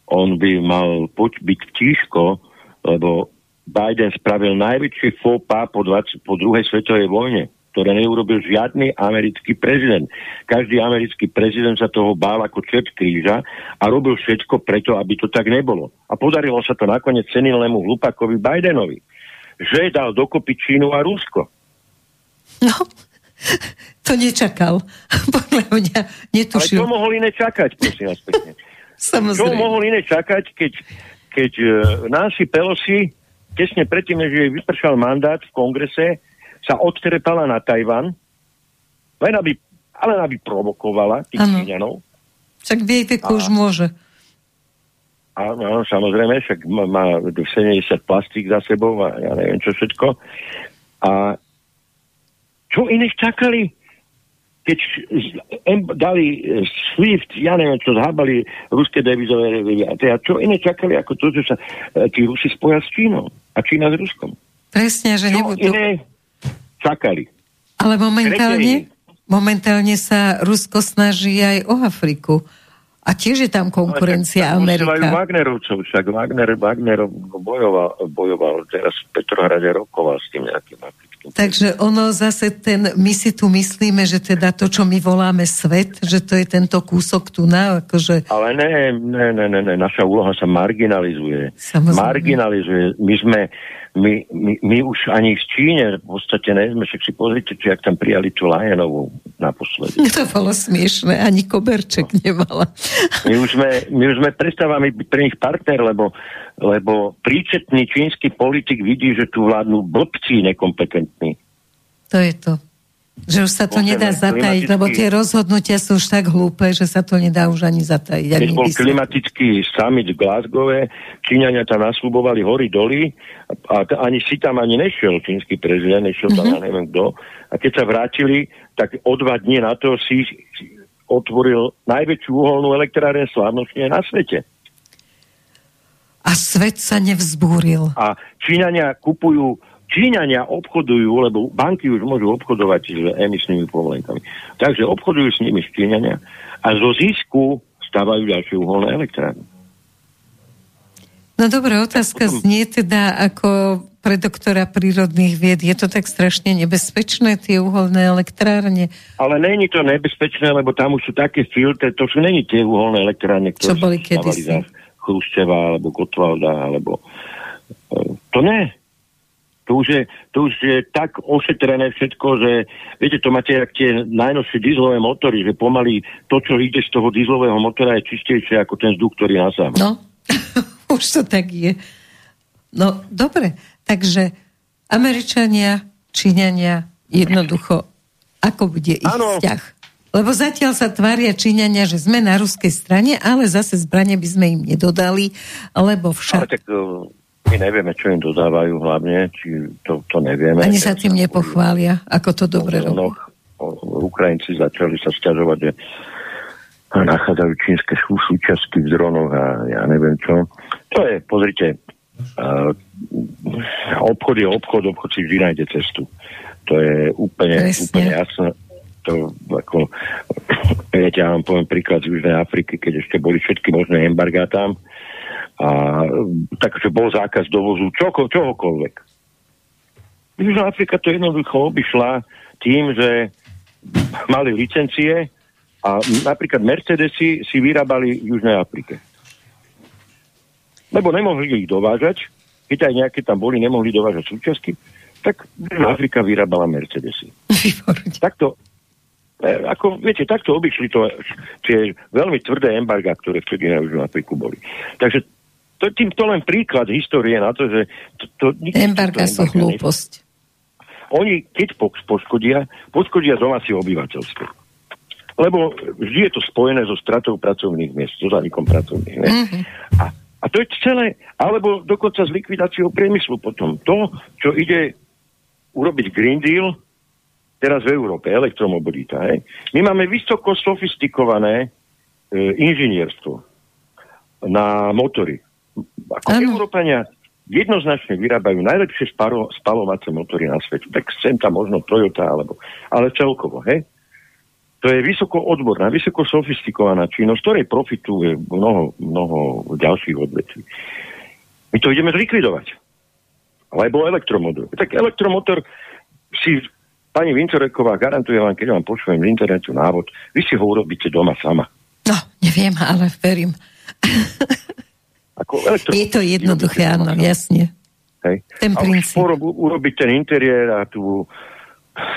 on by mal poď byť tížko, lebo Biden spravil najväčší faux pas po, 20, po druhej svetovej vojne ktoré neurobil žiadny americký prezident. Každý americký prezident sa toho bál ako čert kríža a robil všetko preto, aby to tak nebolo. A podarilo sa to nakoniec cenilnému hlupakovi Bidenovi, že dal dokopy Čínu a Rusko. No, to nečakal. Podľa mňa netušil. Ale to mohol iné čakať, prosím vás pekne. Samozrejme. Čo mohol iné čakať, keď, keď uh, Nancy Pelosi tesne predtým, než jej vypršal mandát v kongrese, sa odtrepala na Tajvan, len aby, ale aby provokovala tých Číňanov. Však v jej veku už môže. Áno, samozrejme, však má, má 70 plastík za sebou a ja neviem čo všetko. A čo iné čakali? Keď dali e, SWIFT, ja neviem čo, zhábali ruské devizové a teda čo iné čakali ako to, že sa e, tí Rusi spoja s Čínou a Čína s Ruskom. Presne, že čo nebudú... Iné čakali. Ale momentálne, momentálne sa Rusko snaží aj o Afriku. A tiež je tam konkurencia no, Amerika. Posielajú Wagnerovcov, však Wagner, Wagner bojoval, bojoval teraz v Petrohrade rokoval s tým nejakým. Takže ono zase ten, my si tu myslíme, že teda to, čo my voláme svet, že to je tento kúsok tu na, akože... Ale ne, ne, ne, ne, ne naša úloha sa marginalizuje. Samozrejme. Marginalizuje. My sme, my, my, my už ani v Číne v podstate nejsme, však si pozrite, či ak tam prijali tú Lajenovú naposledy. To bolo smiešné, ani Koberček no. nemala. My už sme, my už sme prestávame byť pre nich partner, lebo, lebo príčetný čínsky politik vidí, že tu vládnu blbci nekompetentní. To je to. Že už sa to nedá zatajiť, klimatický... lebo tie rozhodnutia sú už tak hlúpe, že sa to nedá už ani zatajiť. Keď ani bol vysvetliť. klimatický summit v Glasgow, Číňania tam nasľubovali hory doly a, a ani si tam ani nešiel čínsky prezident, nešiel tam, mm-hmm. ja neviem kto. A keď sa vrátili, tak o dva dní na to si otvoril najväčšiu uholnú elektráren slávnostne na svete. A svet sa nevzbúril. A Číňania kupujú Číňania obchodujú, lebo banky už môžu obchodovať s emisnými povolenkami. Takže obchodujú s nimi Číňania a zo zisku stávajú ďalšie uholné elektrárne. No dobrá, otázka znie teda ako pre doktora prírodných vied. Je to tak strašne nebezpečné, tie uholné elektrárne? Ale není to nebezpečné, lebo tam už sú také filtre, to sú není tie uholné elektrárne, ktoré Čo boli kedysi? Chruščeva, alebo Gotwalda, alebo... E, to ne. To už, je, to už je tak ošetrené všetko, že viete, to máte jak tie najnovšie dizlové motory, že pomaly to, čo ide z toho dizlového motora je čistejšie ako ten vzduch, ktorý nasám. No, už to tak je. No, dobre, takže Američania, Číňania, jednoducho, ako bude ich ano. vzťah? Lebo zatiaľ sa tvária Číňania, že sme na ruskej strane, ale zase zbranie by sme im nedodali, lebo však... Ale tak, my nevieme, čo im dodávajú hlavne, či to, to nevieme. Ani sa tým nepochvália, ako to dobre robí. No, Ukrajinci začali sa stiažovať, že nachádzajú čínske súčiastky v dronoch a ja neviem čo. To je, pozrite, uh, obchod je obchod, obchod si vždy nájde cestu. To je úplne, úplne jasné. To ako, viete, ja vám poviem príklad z Južnej Afriky, keď ešte boli všetky možné embargá tam, a takže bol zákaz dovozu čoko, čohokoľvek. Južná Afrika to jednoducho obišla tým, že mali licencie a napríklad Mercedesy si vyrábali v Južnej Afrike. Lebo nemohli ich dovážať, keď aj nejaké tam boli, nemohli dovážať súčiastky, tak Afrika vyrábala Mercedesy. takto, e, ako, viete, takto obišli to tie veľmi tvrdé embarga, ktoré vtedy na Južnú Afriku boli. Takže to, týmto len príklad histórie na to, že... To, to, embarga sú hlúposť. Oni, keď poškodia, poškodia domácie obyvateľstvo lebo vždy je to spojené so stratou pracovných miest, so zanikom pracovných miest. Mm-hmm. A, a to je celé, alebo dokonca s likvidáciou priemyslu potom. To, čo ide urobiť Green Deal, teraz v Európe, elektromobilita. Hej. My máme vysoko sofistikované e, inžinierstvo na motory. Ako ano. Európania jednoznačne vyrábajú najlepšie spalo, spalovacie motory na svete. Tak sem tam možno Toyota, alebo, ale celkovo. Hej. To je vysoko odborná, vysoko sofistikovaná činnosť, ktorej profituje mnoho, mnoho ďalších odvetví. My to ideme zlikvidovať. Lebo elektromotor. Tak elektromotor si pani Vincoreková garantuje vám, keď vám počujem v internetu návod, vy si ho urobíte doma sama. No, neviem, ale verím. Ako je to jednoduché, áno, jasne. Hej. Ten a princíp. urobiť ten interiér a tú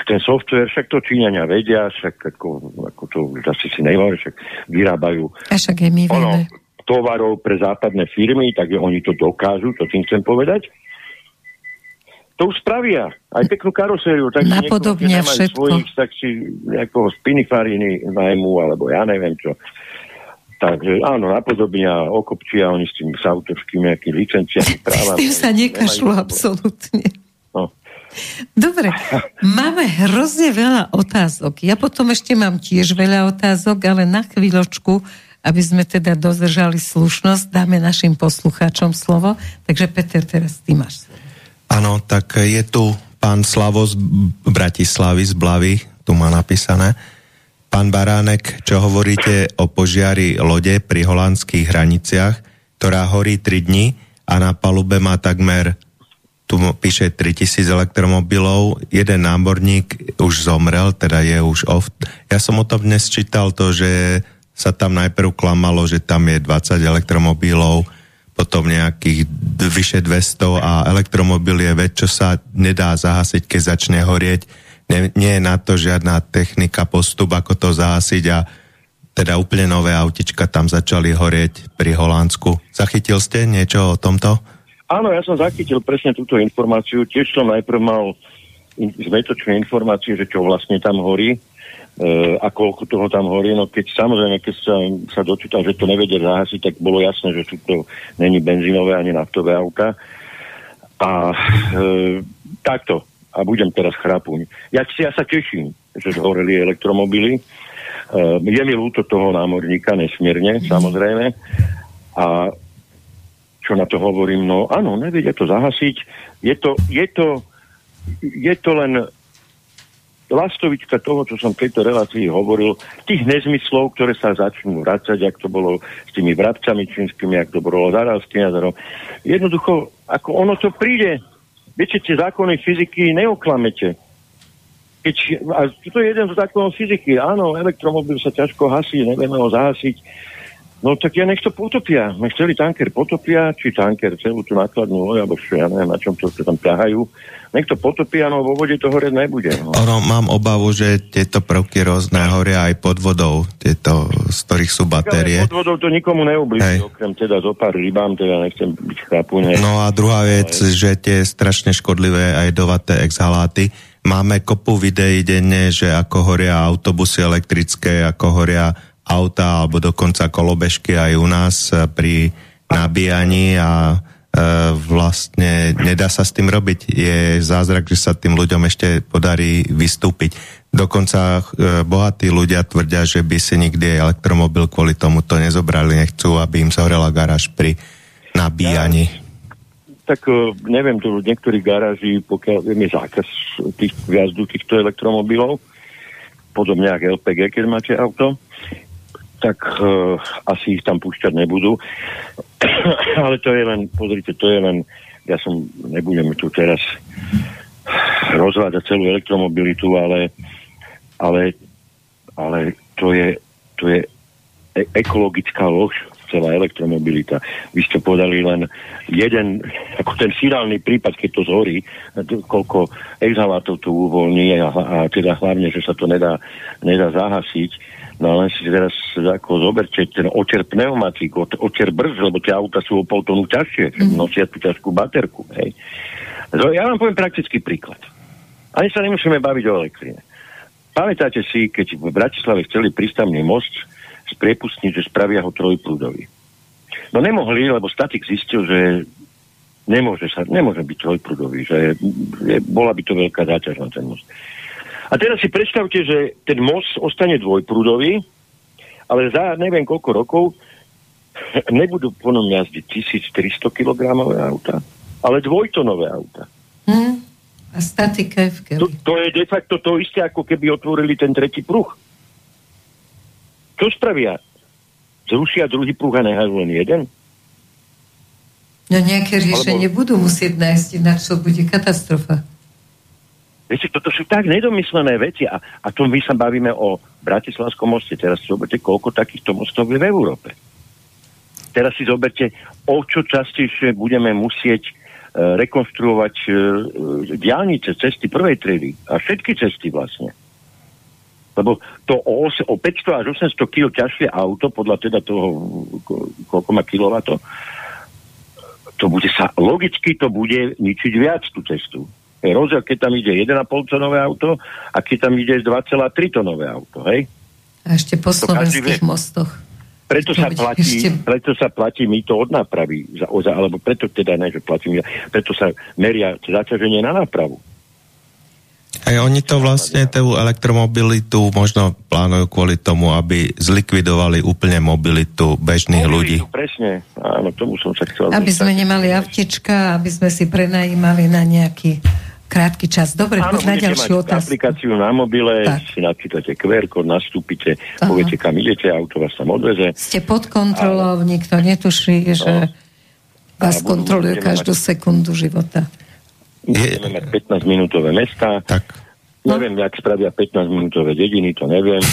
ten software, však to Číňania vedia, však ako, ako to už asi si nehovorí, však vyrábajú a však aj my ono, tovarov pre západné firmy, takže oni to dokážu, to tým chcem povedať. To už spravia. Aj peknú karosériu. Tak Napodobne všetko. Svojich, tak si nejakého spinifariny najmu, alebo ja neviem čo. Takže áno, napodobnia, okopčia oni s tým s autorskými nejakými licenciami práva. S tým sa nekašľú absolútne. Dobre, máme hrozne veľa otázok. Ja potom ešte mám tiež veľa otázok, ale na chvíľočku, aby sme teda dodržali slušnosť, dáme našim poslucháčom slovo. Takže Peter, teraz ty máš slovo. Áno, tak je tu pán Slavo z Bratislavy, z Blavy, tu má napísané. Pán Baránek, čo hovoríte o požiari lode pri holandských hraniciach, ktorá horí 3 dní a na palube má takmer tu píše 3000 elektromobilov, jeden námorník už zomrel, teda je už off. Ja som o tom dnes čítal to, že sa tam najprv klamalo, že tam je 20 elektromobilov, potom nejakých vyše 200 a elektromobil je vec, čo sa nedá zahasiť, keď začne horieť. Nie, nie je na to žiadna technika, postup, ako to zahasiť a teda úplne nové autička tam začali horieť pri Holandsku. Zachytil ste niečo o tomto? Áno, ja som zachytil presne túto informáciu. Tiež som najprv mal in, zmetočné informácie, že čo vlastne tam horí e, a koľko toho tam horí. No keď samozrejme, keď sa, sa dočítal, že to nevedia zahasiť, tak bolo jasné, že sú to není benzínové ani naftové auta. A e, takto. A budem teraz chrapuň. Ja, ja sa teším, že zhoreli elektromobily. E, je mi ľúto toho námorníka, nesmierne, samozrejme. A čo na to hovorím, no áno, nevedia to zahasiť. Je to, je to, je to len lastovička toho, čo som v tejto relácii hovoril, tých nezmyslov, ktoré sa začnú vracať, ak to bolo s tými vrabcami čínskymi, ak to bolo s jazerom. Jednoducho, ako ono to príde, viete, zákony fyziky neoklamete. Keď, a to je jeden z zákonov fyziky. Áno, elektromobil sa ťažko hasí, nevieme ho zahasiť No tak ja nech to potopia. Nech celý tanker potopia, či tanker, celú tú nákladnú loď, alebo čo, ja neviem, na čom to tam ťahajú. Nech to potopia, no vo vode to hore nebude. No. Ono, mám obavu, že tieto prvky rôzne horia aj pod vodou, tieto, z ktorých sú batérie. pod vodou to nikomu neublíži, okrem teda zo pár rybám, teda nechcem byť chápune. No a druhá vec, ale... že tie strašne škodlivé aj dovaté exhaláty, Máme kopu videí denne, že ako horia autobusy elektrické, ako horia auta alebo dokonca kolobežky aj u nás e, pri nabíjaní a e, vlastne nedá sa s tým robiť. Je zázrak, že sa tým ľuďom ešte podarí vystúpiť. Dokonca e, bohatí ľudia tvrdia, že by si nikdy elektromobil kvôli tomu to nezobrali, nechcú, aby im zhorela garáž pri nabíjaní. Ja, tak neviem, tu niektorých garáži, pokiaľ viem, je zákaz tých jazdu týchto elektromobilov, podobne ako LPG, keď máte auto tak uh, asi ich tam púšťať nebudú. Ale to je len, pozrite, to je len, ja som, nebudem tu teraz rozvádza celú elektromobilitu, ale, ale, ale to je, to je e- ekologická lož celá elektromobilita. Vy ste podali len jeden, ako ten finálny prípad, keď to zhorí, koľko exhalátov to uvoľní a, a teda hlavne, že sa to nedá, nedá zahasiť. No len si teraz ako zoberte ten očer pneumatík, očer brz, lebo tie auta sú o pol tonu ťažšie, mm. nosia tú ťažkú baterku. Hej. Ja vám poviem praktický príklad. Ani sa nemusíme baviť o elektrine. Pamätáte si, keď v Bratislave chceli prístavný most spriepustniť, že spravia ho trojprúdový. No nemohli, lebo statik zistil, že nemôže, sa, nemôže byť trojprúdový, že je, bola by to veľká záťaž na ten most. A teraz si predstavte, že ten most ostane dvojprúdový, ale za neviem koľko rokov nebudú po ňom jazdiť 1300 kg auta, ale dvojtonové auta. Hmm. A je to, to je de facto to isté, ako keby otvorili ten tretí pruh. Čo spravia? Zrušia druhý pruh a nehajú len jeden? No nejaké riešenie Alebo... budú musieť nájsť, ináč to bude katastrofa. Viete, toto sú tak nedomyslené veci a, a to my sa bavíme o Bratislavskom moste. Teraz si zoberte, koľko takýchto mostov je v Európe. Teraz si zoberte, o čo častejšie budeme musieť e, rekonštruovať e, diálnice, cesty prvej triedy a všetky cesty vlastne. Lebo to o, o 500 až 800 kg ťažšie auto, podľa teda toho, koľko má kilovato, to bude sa, logicky to bude ničiť viac tú cestu je rozdiel, keď tam ide 1,5 tonové auto a keď tam ide 2,3 tonové auto, hej? A ešte po slovenských mostoch. Preto sa, platí, ešte... preto sa platí my to od nápravy, za, za, alebo preto teda ne, že platím, preto sa meria zaťaženie na nápravu. A oni to vlastne, tú elektromobilitu možno plánujú kvôli tomu, aby zlikvidovali úplne mobilitu bežných mobilitu, ľudí. Presne, áno, tomu som sa chcel. Aby sme nemali avtička, aby sme si prenajímali na nejaký krátky čas. Dobre, Áno, na ďalšiu otázku. aplikáciu na mobile, tak. si načítate QR kód, nastúpite, Aha. poviete, kam idete, auto vás tam odveze. Ste pod kontrolou, a... nikto netuší, že no. vás kontroluje každú mať... sekundu života. Budeme mať 15-minútové mesta. Tak. No. Neviem, jak spravia 15-minútové dediny, to neviem.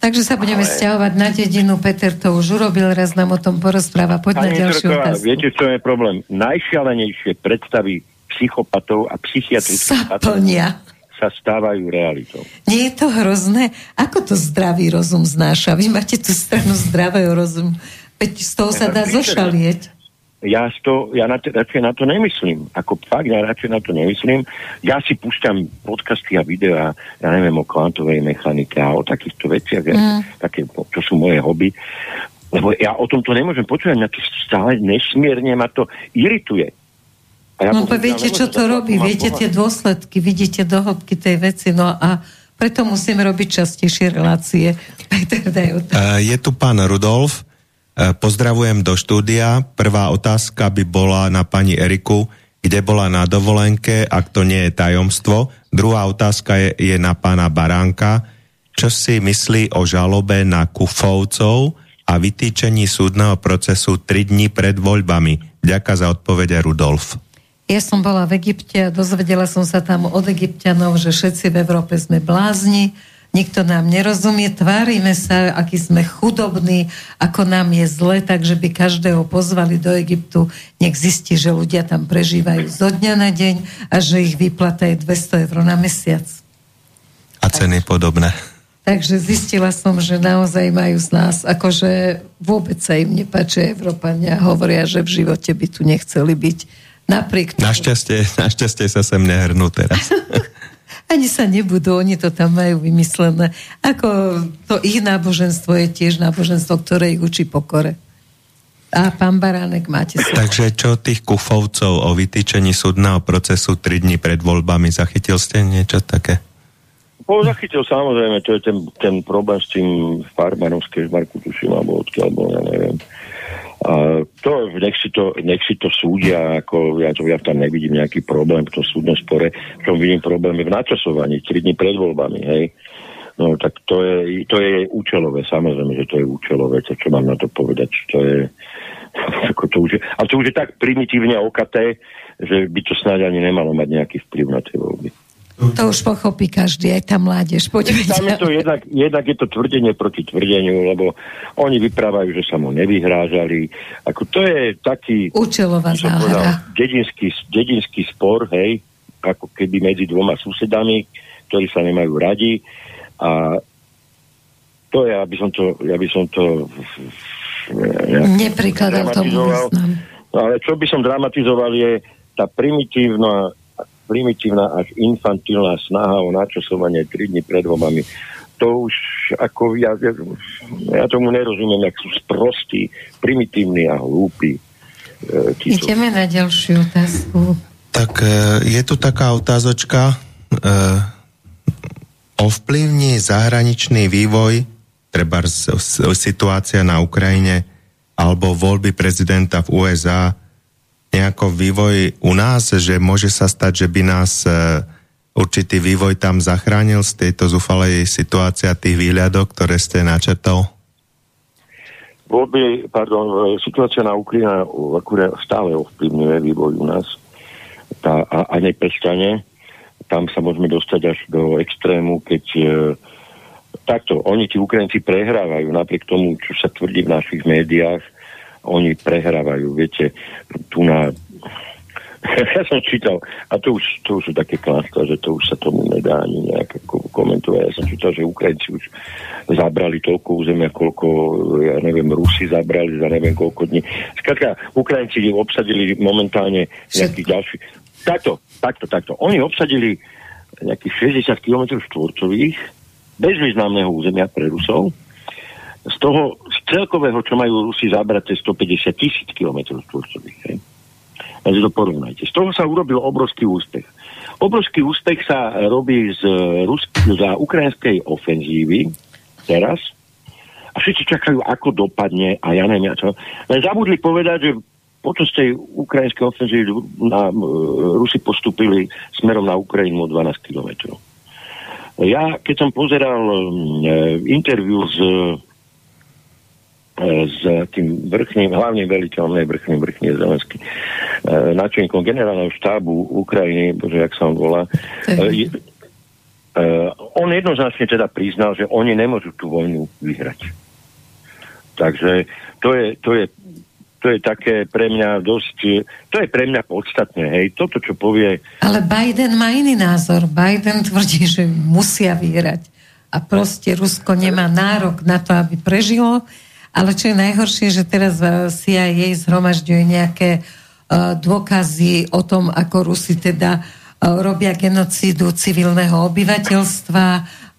Takže sa budeme Ale... stiahovať na dedinu. Peter to už urobil, raz nám o tom porozpráva. Poď na ďalšiu otázku. Viete, čo je problém? Najšialenejšie predstavy psychopatov a psychiatrických plnia. sa stávajú realitou. Nie je to hrozné? Ako to zdravý rozum znáša? Vy máte tú stranu zdravého rozumu. Veď z toho sa dá zošalieť. Ja, to, ja na to, radšej na to nemyslím. Ako fakt, ja radšej na to nemyslím. Ja si púšťam podcasty a videá, ja neviem, o kvantovej mechanike a o takýchto veciach, mm. také, čo sú moje hobby. Lebo ja o tomto nemôžem počúvať, na to stále nesmierne ma to irituje. Ja no viete, čo to robí, viete tie dôsledky, vidíte do hĺbky tej veci, no a preto musíme robiť častejšie relácie. Peter, daj Je tu pán Rudolf, e, pozdravujem do štúdia. Prvá otázka by bola na pani Eriku, kde bola na dovolenke, ak to nie je tajomstvo. Druhá otázka je, je na pána Baránka. Čo si myslí o žalobe na Kufovcov a vytýčení súdneho procesu 3 dní pred voľbami? Ďaká za odpovede Rudolf. Ja som bola v Egypte a dozvedela som sa tam od egyptianov, že všetci v Európe sme blázni, nikto nám nerozumie, tvárime sa, aký sme chudobní, ako nám je zle, takže by každého pozvali do Egyptu, nech zistí, že ľudia tam prežívajú zo dňa na deň a že ich výplata je 200 eur na mesiac. A ceny podobné. Takže zistila som, že naozaj majú z nás, akože vôbec sa im nepáči Európania, hovoria, že v živote by tu nechceli byť Napriek tomu. Našťastie, našťastie sa sem nehrnú teraz. Ani sa nebudú, oni to tam majú vymyslené. Ako to ich náboženstvo je tiež náboženstvo, ktoré ich učí pokore. A pán Baránek, máte sa. Takže čo tých kufovcov o vytýčení súdneho procesu 3 dní pred voľbami, zachytil ste niečo také? Po zachytil samozrejme, to je ten, ten problém s tým farmárom z Kežmarku, tuším, alebo odkiaľ, alebo ja neviem. A to, nech si to, nech si to súdia, ako ja, to, ja tam nevidím nejaký problém v tom súdnom spore, v tom vidím problémy v načasovaní, 3 dní pred voľbami, hej. No tak to je, to je účelové, samozrejme, že to je účelové, to čo mám na to povedať, to je, ako to už je, ale to už je tak primitívne okaté, že by to snáď ani nemalo mať nejaký vplyv na tie voľby. To už pochopí každý, aj tá mládež. Poďme Tam je to jednak, jednak je to tvrdenie proti tvrdeniu, lebo oni vyprávajú, že sa mu nevyhrážali. Ako to je taký... Účelová záhra. Dedinský, dedinský spor, hej, ako keby medzi dvoma susedami, ktorí sa nemajú radi. A to je, aby som to, aby som to Neprikladal tomu význam. No, ale čo by som dramatizoval je tá primitívna primitívna až infantilná snaha o načasovanie 3 dní pred voľbami. To už ako ja, ja, ja tomu nerozumiem, ak sú sprostí, primitívni a hlúpi. E, Ideme na ďalšiu otázku. Tak e, je tu taká otázočka. E, ovplyvní zahraničný vývoj, treba situácia na Ukrajine alebo voľby prezidenta v USA nejako vývoj u nás, že môže sa stať, že by nás e, určitý vývoj tam zachránil z tejto zúfalej situácie a tých výhľadok, ktoré ste načetol? Voľby, pardon, e, situácia na Ukrajine stále ovplyvňuje vývoj u nás tá, a, a neprestane. Tam sa môžeme dostať až do extrému, keď e, takto, oni, tí Ukrajinci prehrávajú napriek tomu, čo sa tvrdí v našich médiách, oni prehrávajú. Viete, tu na... ja som čítal, a to už, to už sú také klásta, že to už sa tomu nedá ani nejak komentovať. Ja som čítal, že Ukrajinci už zabrali toľko územia, koľko, ja neviem, Rusi zabrali za neviem koľko dní. Skladka, Ukrajinci obsadili momentálne nejakých ďalších... Takto, takto, takto. Oni obsadili nejakých 60 km štvorcových bezvýznamného územia pre Rusov z toho, z celkového, čo majú Rusi zabrať, je 150 tisíc km štvorcových. Takže to porovnajte. Z toho sa urobil obrovský úspech. Obrovský úspech sa robí z, Rusk- za ukrajinskej ofenzívy teraz a všetci čakajú, ako dopadne a ja neviem, čo. Len zabudli povedať, že počas tej ukrajinskej ofenzívy na, uh, Rusi postupili smerom na Ukrajinu o 12 kilometrov. Ja, keď som pozeral uh, interviu s s tým vrchným, hlavným veliteľom, ne vrchným, vrchný je Zelenský, e, načenkom generálneho štábu Ukrajiny, bože, jak sa on volá, e, e, on jednoznačne teda priznal, že oni nemôžu tú vojnu vyhrať. Takže to je, to je, to je také pre mňa dosť, to je pre mňa podstatné, hej, toto, čo povie... Ale Biden má iný názor. Biden tvrdí, že musia vyhrať. A proste Rusko nemá nárok na to, aby prežilo ale čo je najhoršie, že teraz eh, CIA zhromažďuje nejaké uh, dôkazy o tom, ako Rusi teda uh, robia genocídu civilného obyvateľstva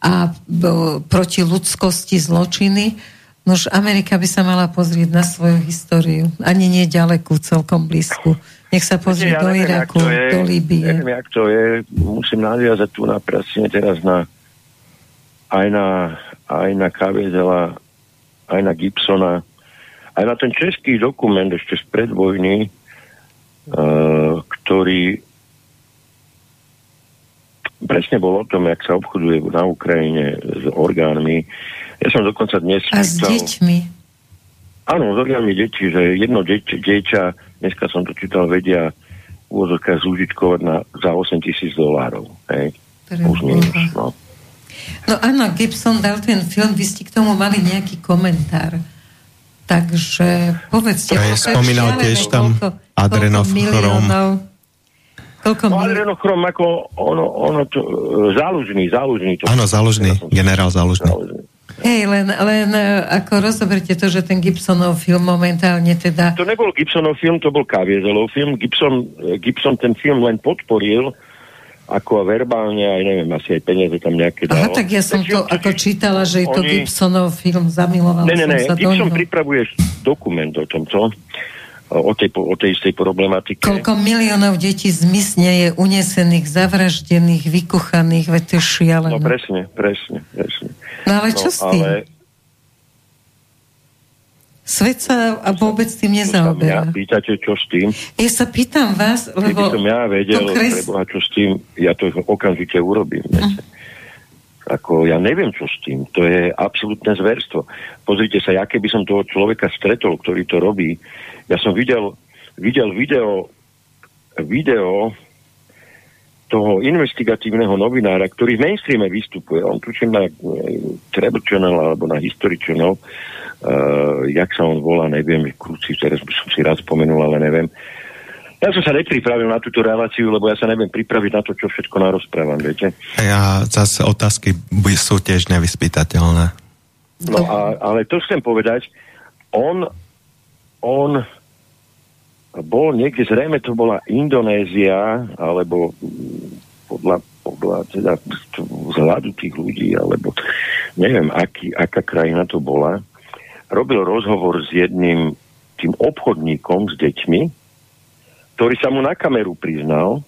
a uh, proti ľudskosti zločiny. Nož Amerika by sa mala pozrieť na svoju históriu. Ani nie ďalekú, celkom blízku. Nech sa pozrie ja do neviem, Iraku, je, do Líbie. Neviem, jak to je. Musím nadviazať tu na presne teraz na aj na, aj na Kaviezela aj na Gibsona, aj na ten český dokument ešte z predvojny, uh, ktorý presne bol o tom, jak sa obchoduje na Ukrajine s orgánmi. Ja som dokonca dnes... A s čítal, deťmi. Áno, s orgánmi detí, že jedno deť, dieťa, dneska som to čítal, vedia úvozovka zúžitkovať na, za 8 tisíc dolárov. Hej. Už minus, no. No áno, Gibson dal ten film, vy ste k tomu mali nejaký komentár. Takže povedzte. Ja spomínal tiež tam adrenochrom. Koľko no, adrenochrom ako ono, ono to, zálužný, zálužný. To áno, zálužný, generál zálužný. zálužný. Hej, len, len e, ako rozoberte to, že ten Gibsonov film momentálne teda... To nebol Gibsonov film, to bol Kaviezelov film. Gibson, e, Gibson ten film len podporil ako verbálne, aj neviem, asi aj peniaze tam nejaké dalo. Aha, tak ja som to ako čítala, že je to oni... Gibsonov film, zamiloval ne, ne, ne, som sa Gibson pripravuje dokument o tomto, o tej, o tej istej problematike. Koľko miliónov detí zmizne je unesených, zavraždených, vykuchaných, veď to je šialené. No presne, presne, presne. No ale čo no, s tým? Ale Svet sa vôbec tým nezaoberá. Ja pýtate, čo s tým? Ja sa pýtam vás, lebo... Keby som ja vedel, kres... preboha, čo s tým, ja to okamžite urobím. Uh. Ako ja neviem, čo s tým. To je absolútne zverstvo. Pozrite sa, ja keby som toho človeka stretol, ktorý to robí, ja som videl, videl video, video toho investigatívneho novinára, ktorý v mainstreame vystupuje. On tučím na Treble Channel alebo na History Channel, uh, jak sa on volá, neviem, kľúci, teraz som si rád spomenul, ale neviem. Ja som sa nepripravil na túto reláciu, lebo ja sa neviem pripraviť na to, čo všetko narozprávam, viete. Ja zase otázky sú tiež nevyspytateľné. No a, ale to chcem povedať, on, on bol niekde, zrejme to bola Indonézia, alebo podľa, podľa teda vzhľadu tých ľudí, alebo neviem, aký, aká krajina to bola, robil rozhovor s jedným tým obchodníkom s deťmi, ktorý sa mu na kameru priznal,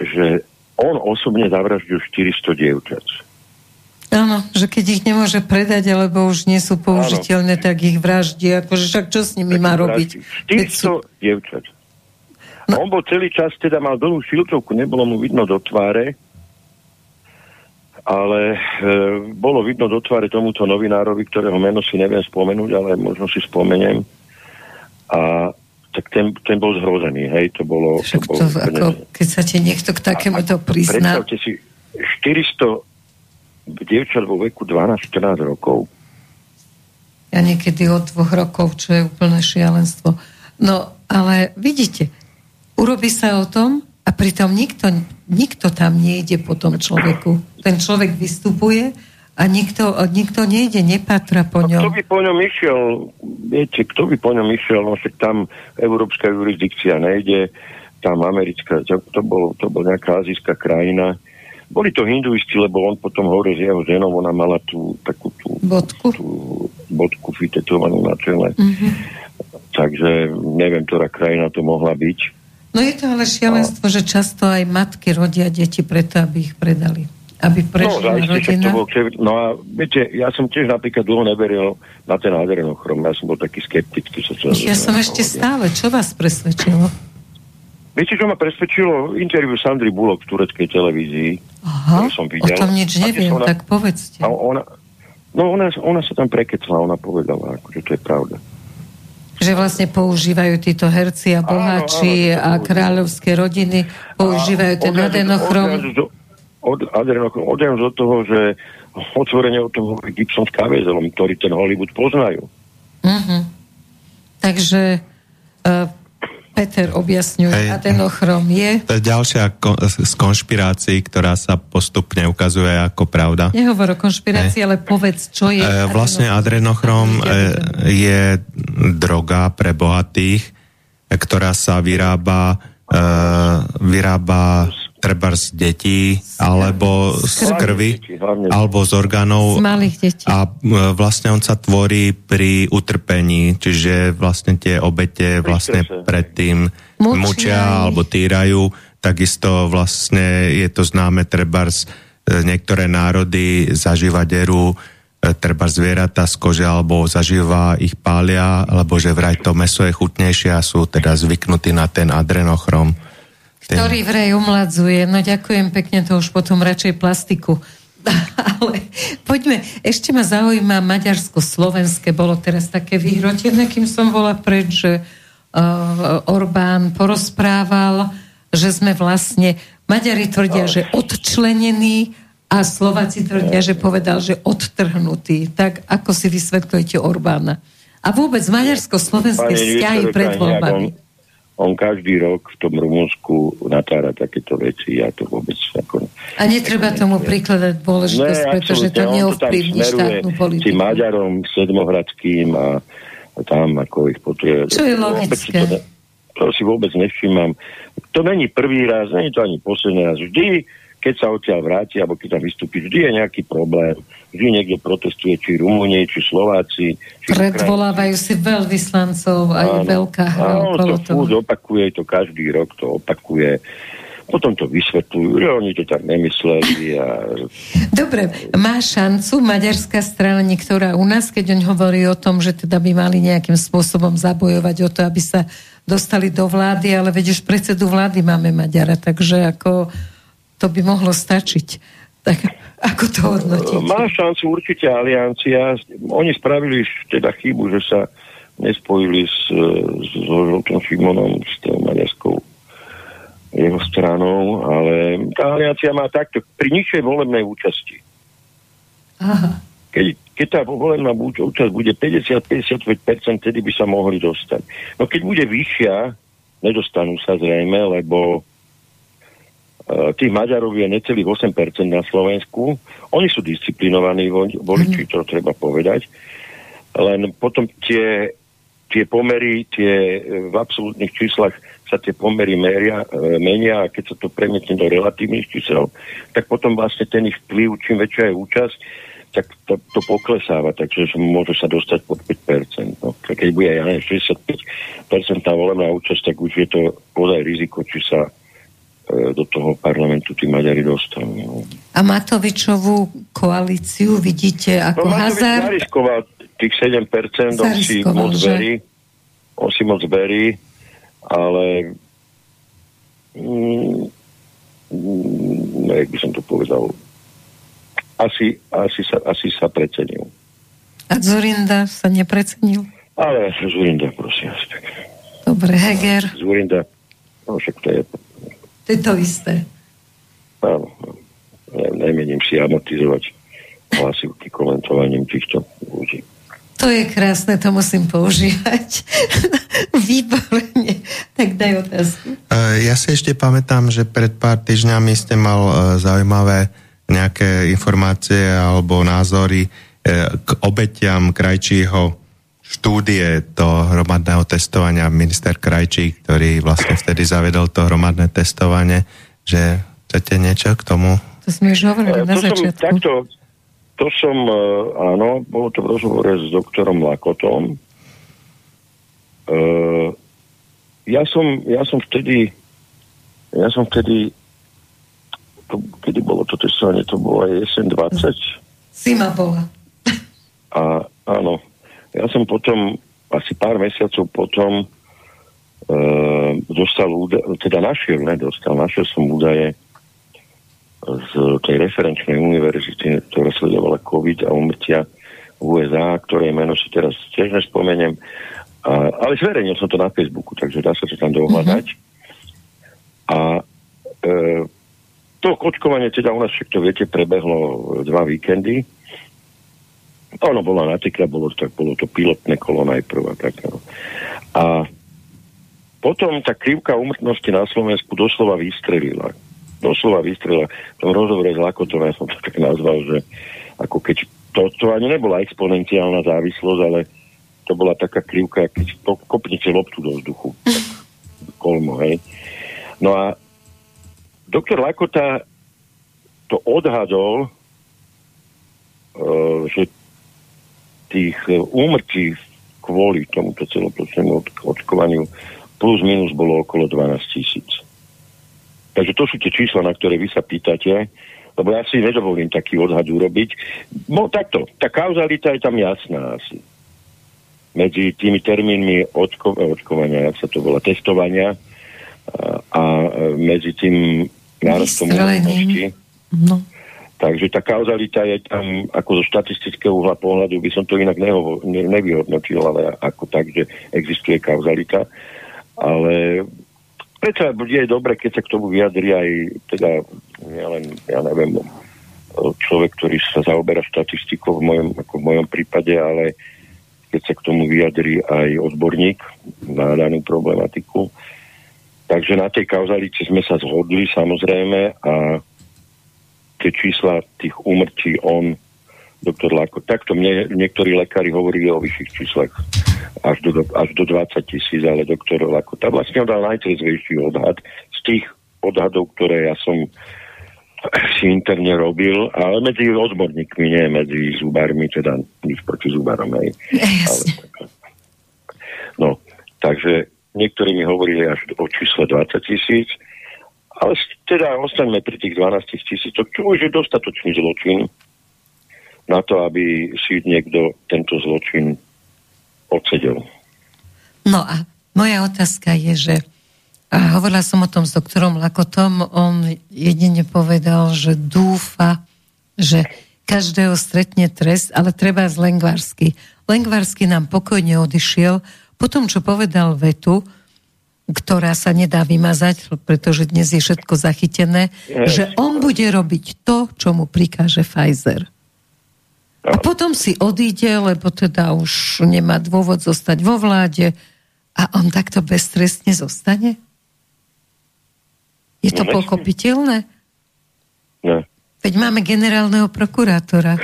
že on osobne zavraždil 400 dievčat. Áno, že keď ich nemôže predať, alebo už nie sú použiteľné, Áno. tak ich vraždí. Akože však čo s nimi má robiť? 400 sú... dievčat. No. On bol celý čas, teda mal dlhú šiltovku, nebolo mu vidno do tváre, ale e, bolo vidno do tváre tomuto novinárovi, ktorého meno si neviem spomenúť, ale možno si spomeniem. A tak ten, ten bol zhrozený, hej, to bolo... Však to, bolo, to ako, keď sa ti niekto k takému to prizná... Predstavte si, 400 dievčat vo veku 12-14 rokov. Ja niekedy od dvoch rokov, čo je úplné šialenstvo. No, ale vidíte, urobí sa o tom a pritom nikto, nikto tam nejde po tom človeku. Ten človek vystupuje a nikto, nikto nejde, nepatra po ňom. A kto by po ňom išiel, viete, kto by po ňom išiel, no však tam európska jurisdikcia nejde, tam americká, to, to, to bol nejaká azijská krajina. Boli to hinduisti, lebo on potom hovorí s jeho ženou, ona mala tú takú tú bodku, tú bodku fitetovanú na čele. Mm-hmm. Takže neviem, ktorá krajina to mohla byť. No je to ale šialenstvo, a... že často aj matky rodia deti preto, aby ich predali aby prežila no, rodina? Bol, no a viete, ja som tiež napríklad dlho neveril na ten adrenochrom. Ja som bol taký skeptický. Sa ja som ešte stále. Čo vás presvedčilo? Viete, čo ma presvedčilo? Interview Sandry Bullock v tureckej televízii. Aha, som videl. o tom nič neviem, ona, tak povedzte. A ona, no ona, ona sa tam prekecla, ona povedala, že to je pravda. Že vlastne používajú títo herci a boháči áno, áno, a kráľovské rodiny, používajú ten adenochrom od, odjem od toho, že otvorene od toho Gibson s Kavezelom, ktorí ten Hollywood poznajú. Uh-huh. Takže uh, Peter objasňuje, Hej, adenochrom je... To je ďalšia kon- z konšpirácií, ktorá sa postupne ukazuje ako pravda. Nehovor o konšpirácii, ale povedz, čo je... E, vlastne adrenochrom e, je droga pre bohatých, ktorá sa vyrába, e, vyrába treba z detí, alebo z krvi, alebo z orgánov. Z malých detí. A vlastne on sa tvorí pri utrpení, čiže vlastne tie obete vlastne predtým mučia, mučia alebo týrajú. Takisto vlastne je to známe treba z niektoré národy zažíva deru e, treba zvieratá z kože alebo zažíva ich pália, alebo že vraj to meso je chutnejšie a sú teda zvyknutí na ten adrenochrom. Ktorý vraj umladzuje. No ďakujem pekne, to už potom radšej plastiku. Ale poďme, ešte ma zaujíma maďarsko-slovenské, bolo teraz také vyhrotené, kým som bola preč, že uh, Orbán porozprával, že sme vlastne, Maďari tvrdia, že odčlenení a Slováci tvrdia, že povedal, že odtrhnutý. Tak ako si vysvetľujete Orbána? A vôbec maďarsko-slovenské vzťahy pred voľbami on každý rok v tom Rumunsku natára takéto veci. Ja to vôbec ako... A netreba tomu prikladať dôležitosť, ne, pretože to neovplyvní štátnu politiku. Tým Maďarom sedmohradským a, a tam ako ich potrebuje. Čo je logické. To, to si vôbec nevšímam. To není prvý raz, není to ani posledný raz. Vždy keď sa odtiaľ vráti, alebo keď tam vystúpi, vždy je nejaký problém. Vždy niekto protestuje, či Rumúni, či Slováci. Či Predvolávajú si veľvyslancov, aj áno, veľká hra áno, okolo to toho. opakuje, to každý rok to opakuje. Potom to vysvetľujú, že oni to tak nemysleli. A... Dobre, má šancu maďarská strana niektorá u nás, keď on hovorí o tom, že teda by mali nejakým spôsobom zabojovať o to, aby sa dostali do vlády, ale veď už predsedu vlády máme Maďara, takže ako to by mohlo stačiť. Tak ako to hodnotíte? Má šancu určite aliancia. Oni spravili teda chybu, že sa nespojili s, s Žoltom Šimonom, s tou maďarskou jeho stranou, ale tá aliancia má takto pri nižšej volebnej účasti. Aha. Keď, keď tá volebná účasť bude 50-55%, tedy by sa mohli dostať. No keď bude vyššia, nedostanú sa zrejme, lebo tých Maďarov je necelých 8% na Slovensku. Oni sú disciplinovaní voliči, to treba povedať. Len potom tie tie pomery, tie v absolútnych číslach sa tie pomery meria, e, menia a keď sa to premietne do relatívnych čísel, tak potom vlastne ten ich vplyv, čím väčšia je účasť, tak to, to poklesáva, takže môže sa dostať pod 5%. No. Keď bude ja neviem, 65% volebná účasť, tak už je to ozaj riziko, či sa do toho parlamentu tí Maďari dostanú. No. A Matovičovú koalíciu vidíte ako no, hazard? tých 7% on si moc verí, on si moc verí, ale mm, mm, jak by som to povedal, asi, asi, sa, asi sa precenil. A Zurinda sa neprecenil? Ale Zurinda, prosím. Dobre, Heger. Zurinda, no však to je... To je to isté. Áno, ne, nemením si amortizovať hlasivky komentovaním týchto ľudí. To je krásne, to musím používať. Výborne. Tak daj otázku. E, ja si ešte pamätám, že pred pár týždňami ste mal e, zaujímavé nejaké informácie alebo názory e, k obetiam Krajčího štúdie toho hromadného testovania minister Krajčí, ktorý vlastne vtedy zavedol to hromadné testovanie, že chcete niečo k tomu? To sme už hovorili na začiatku. Takto, to som, e, áno, bolo to v rozhovore s doktorom Lakotom. Uh, ja som, ja som vtedy ja som vtedy to, kedy bolo to testovanie, to bolo aj SN 20. Sima bola. A áno, ja som potom, asi pár mesiacov potom uh, dostal údaje, teda našiel, ne, dostal, našiel som údaje z tej referenčnej univerzity, ktorá sledovala COVID a umrtia v USA, ktoré meno si teraz tiež nespomeniem. A, ale zverejnil som to na Facebooku, takže dá sa to tam dohľadať. Mm-hmm. A e, to kočkovanie teda u nás všetko viete, prebehlo dva víkendy. Ono bolo natýka, bolo, tak, bolo to pilotné kolo najprv a tak. No. A potom tá krivka umrtnosti na Slovensku doslova vystrelila doslova vystrela. V tom rozhovore s Lakotom ja som to tak nazval, že ako keď to, to ani nebola exponenciálna závislosť, ale to bola taká krivka, keď to kopnete loptu do vzduchu. Tak, kolmo, hej. No a doktor Lakota to odhadol, uh, že tých úmrtí kvôli tomuto celoplošnému očkovaniu plus minus bolo okolo 12 tisíc. Takže to sú tie čísla, na ktoré vy sa pýtate, lebo ja si nedovolím taký odhad urobiť. No takto, tá kauzalita je tam jasná asi. Medzi tými termínmi očko, očkovania, jak sa to volá, testovania a, a medzi tým nárastom úmrtnosti. No. Takže tá kauzalita je tam, ako zo štatistického uhla pohľadu by som to inak nehovo, ne, nevyhodnotil, ale ako tak, že existuje kauzalita. Ale predsa je dobre, keď sa k tomu vyjadri aj teda, ja ja neviem, človek, ktorý sa zaoberá štatistikou v mojom, ako v mojom prípade, ale keď sa k tomu vyjadri aj odborník na danú problematiku. Takže na tej kauzalite sme sa zhodli samozrejme a tie čísla tých úmrtí on doktor Lako. Takto mne niektorí lekári hovorili o vyšších číslach až do, až do 20 tisíc, ale doktor Lako tam vlastne dal najtrezvejší odhad z tých odhadov, ktoré ja som si interne robil, ale medzi odborníkmi, nie medzi zubármi, teda nič proti zubárom, hej. Ale, no, takže niektorí mi hovorili až o čísle 20 tisíc, ale teda ostaňme pri tých 12 tisícoch, čo už je dostatočný zločin, na to, aby si niekto tento zločin odsedel. No a moja otázka je, že a hovorila som o tom s doktorom Lakotom, on jedine povedal, že dúfa, že každého stretne trest, ale treba z Lengvarsky. Lengvarsky nám pokojne odišiel, potom čo povedal vetu, ktorá sa nedá vymazať, pretože dnes je všetko zachytené, yes. že on bude robiť to, čo mu prikáže Pfizer. A potom si odíde, lebo teda už nemá dôvod zostať vo vláde a on takto beztrestne zostane? Je to no, pochopiteľné? Ne. Veď máme generálneho prokurátora.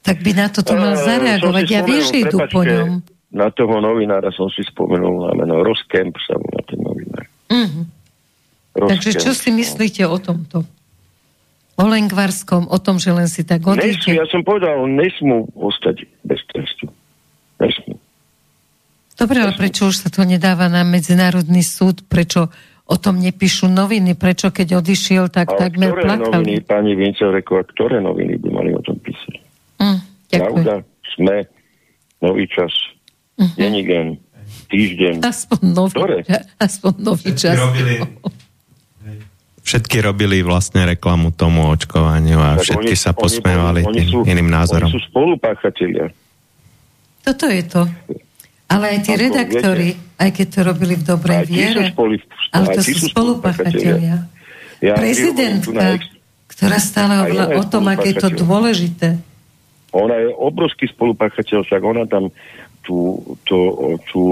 Tak by na toto mal zareagovať. Ja viem, že idú po ňom. Na toho novinára som si spomenul na meno Roskemp sa mu na ten Mm-hmm. Takže čo si myslíte o tomto? O Lengvarskom, o tom, že len si tak odíde? ja som povedal, nesmú ostať bez trestu. Nesmú. Dobre, ale prečo už sa to nedáva na Medzinárodný súd? Prečo o tom nepíšu noviny? Prečo keď odišiel, tak Ale takmer ktoré plakali? noviny, pani Vincerekova, ktoré noviny by mali o tom písať? Mm, ďakujem. Pravda, sme, nový čas, Mhm. denigen, týždeň. Aspoň nový, Ktoré? aspoň nový čas. robili, všetky robili vlastne reklamu tomu očkovaniu a Tak všetky oni- sa oni- posmievali oni tým sú- iným názorom. Oni sú spolupáchatelia. Toto je to. Ale aj tí Ako, redaktori, aj keď to robili v dobrej viere, spolu- ale to sú spolupáchatelia. Ja Prezidentka, ktorá stále hovorila ona je o tom, aké je to dôležité. Ona je obrovský spolupáchateľ, však ona tam tú, tú, tú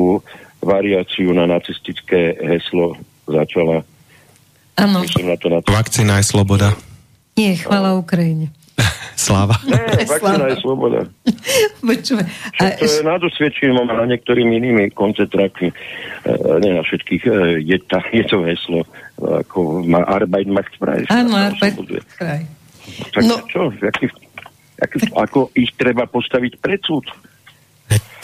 variáciu na nacistické heslo začala. Áno, na to na to. Vakcína je sloboda. nie, chvala Ukrajine. Sláva. Ne, vakcína je sloboda. Počúvaj, A to je na dosvedčením a na niektorými inými koncentrákmi. E, nie na všetkých. E, je, tá, je to heslo, ako má Arbeit macht frei. Áno, Arbeit osloboduje. frei. Tak No. čo? Jaký, jaký, ako ich treba postaviť pred súd?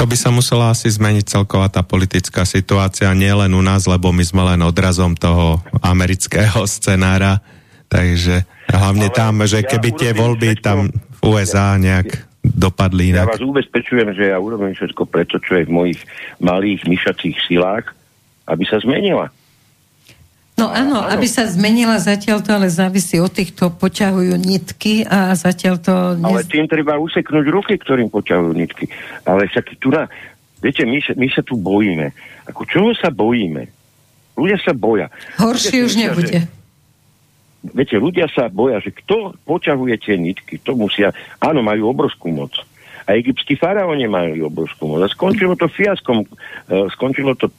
To by sa musela asi zmeniť celková tá politická situácia, nie len u nás, lebo my sme len odrazom toho amerického scenára. Takže hlavne Ale tam, že ja keby tie voľby všetko- tam v USA nejak dopadli Ja inak. vás ubezpečujem, že ja urobím všetko preto, čo je v mojich malých myšacích silách, aby sa zmenila. No áno, Áno. aby sa zmenila zatiaľ to, ale závisí od tých, kto poťahujú nitky a zatiaľ to... Ale Nez... tým treba useknúť ruky, ktorým poťahujú nitky. Ale však tu na... Viete, my sa, my sa tu bojíme. Ako čoho sa bojíme? Ľudia sa boja. Horšie už nebude. Že, viete, ľudia sa boja, že kto poťahuje tie nitky, to musia... Áno, majú obrovskú moc. A egyptskí faraóni majú obrovskú moc. A skončilo to fiaskom. E, Skončilo to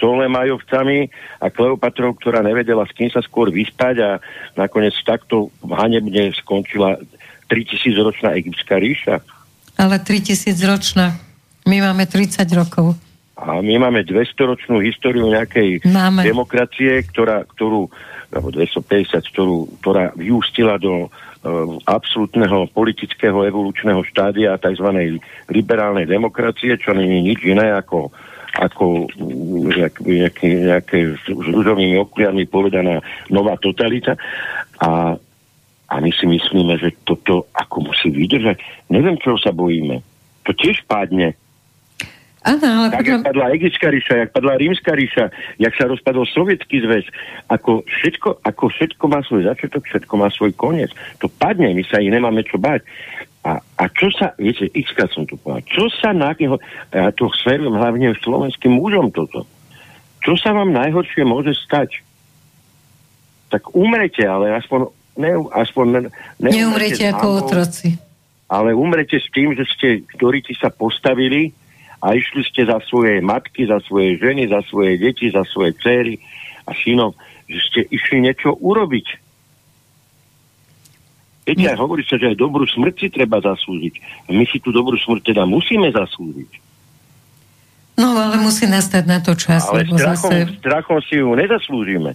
Tolemajovcami a Kleopatrou, ktorá nevedela, s kým sa skôr vyspať a nakoniec takto hanebne skončila 3000 ročná egyptská ríša. Ale 3000 ročná. My máme 30 rokov. A my máme 200-ročnú históriu nejakej Máme. demokracie, ktorá, ktorú, alebo 250, ktorú, ktorá vyústila do absolútneho politického evolučného štádia tzv. liberálnej demokracie, čo je nič iné ako ako mm, nejak, nejaké, nejaké s rúžovými okuliarmi povedaná nová totalita. A, a my si myslíme, že toto ako musí vydržať. Neviem, čo sa bojíme. To tiež padne. Áno, ale Tak, potom... jak padla Egyptská ríša, jak padla Rímska ríša, jak sa rozpadol Sovietský zväz, ako všetko, ako všetko má svoj začiatok, všetko má svoj koniec. To padne, my sa ich nemáme čo báť. A, a čo sa, viete, x som tu povedal, čo sa na neho, ja to smerujem hlavne slovenským mužom toto, čo sa vám najhoršie môže stať? Tak umrete, ale aspoň, ne, aspoň ne, Neumrete s ako otroci. ale umrete s tým, že ste, ktorí ti sa postavili a išli ste za svoje matky, za svoje ženy, za svoje deti, za svoje céry a synov, že ste išli niečo urobiť. Viete, aj hovorí sa, že aj dobrú smrť si treba zaslúžiť. A my si tú dobrú smrť teda musíme zaslúžiť. No, ale musí nastať na to čas, Ale lebo strachom, zase... strachom si ju nezaslúžime.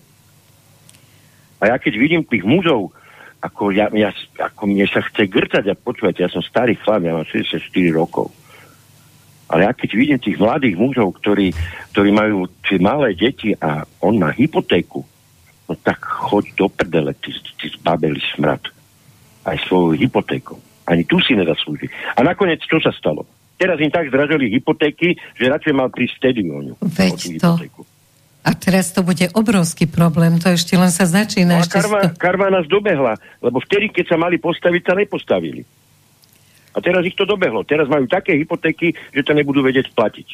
A ja keď vidím tých mužov, ako, ja, ja, ako mne sa chce grcať a počúvať, ja som starý chlap, ja mám 64 rokov. Ale ja keď vidím tých mladých mužov, ktorí, ktorí majú tie malé deti a on má hypotéku, no tak choď do prdele, ty, ty zbabeli smrad. Aj svojou hypotékou. Ani tu si nezaslúži. A nakoniec, čo sa stalo? Teraz im tak zdražili hypotéky, že radšej mal o ňu. Veď to. hypotéku. A teraz to bude obrovský problém, to ešte len sa začína. No a ešte karma, sto... karma nás dobehla, lebo vtedy, keď sa mali postaviť, sa nepostavili. A teraz ich to dobehlo. Teraz majú také hypotéky, že to nebudú vedieť platiť.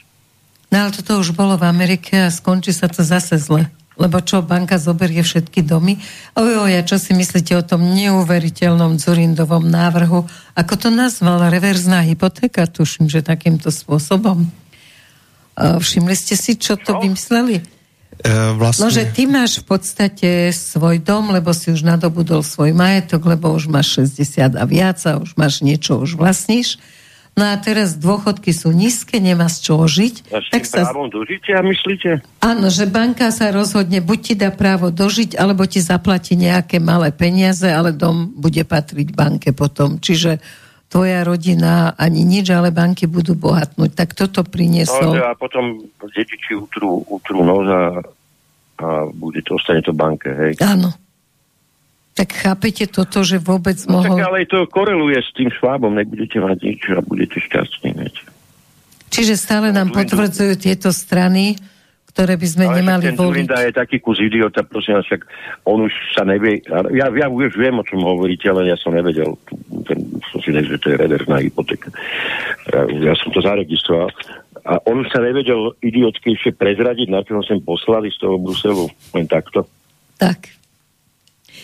No ale toto už bolo v Amerike a skončí sa to zase zle. Lebo čo, banka zoberie všetky domy? Ojoj, a čo si myslíte o tom neuveriteľnom Zurindovom návrhu? Ako to nazval? Reverzná hypotéka? Tuším, že takýmto spôsobom. Všimli ste si, čo to vymysleli? E, vlastne... No, že ty máš v podstate svoj dom, lebo si už nadobudol svoj majetok, lebo už máš 60 a viac a už máš niečo, už vlastníš. No a teraz dôchodky sú nízke, nemá z čoho žiť. A s tým sa... právom dožitia, myslíte? Áno, že banka sa rozhodne, buď ti dá právo dožiť, alebo ti zaplatí nejaké malé peniaze, ale dom bude patriť banke potom. Čiže tvoja rodina ani nič, ale banky budú bohatnúť. Tak toto priniesol. No, a potom detiči utrú, utrú nož a, a bude to, ostane to banke, hej. Áno. Tak chápete toto, že vôbec no, mohol... Tak ale to koreluje s tým švábom, nebudete mať nič a budete šťastní, viete. Čiže stále nám potvrdzujú tieto strany, ktoré by sme ale nemali ten voliť. Zurinda je taký kus idiota, prosím vás, však on už sa nevie, ja, ja už viem, o čom hovoríte, ale ja som nevedel, ten, som si nevedel, že to je reverzná hypotéka. Ja, ja som to zaregistroval. A on už sa nevedel ešte prezradiť, na čo ho sem poslali z toho Bruselu, len takto. Tak.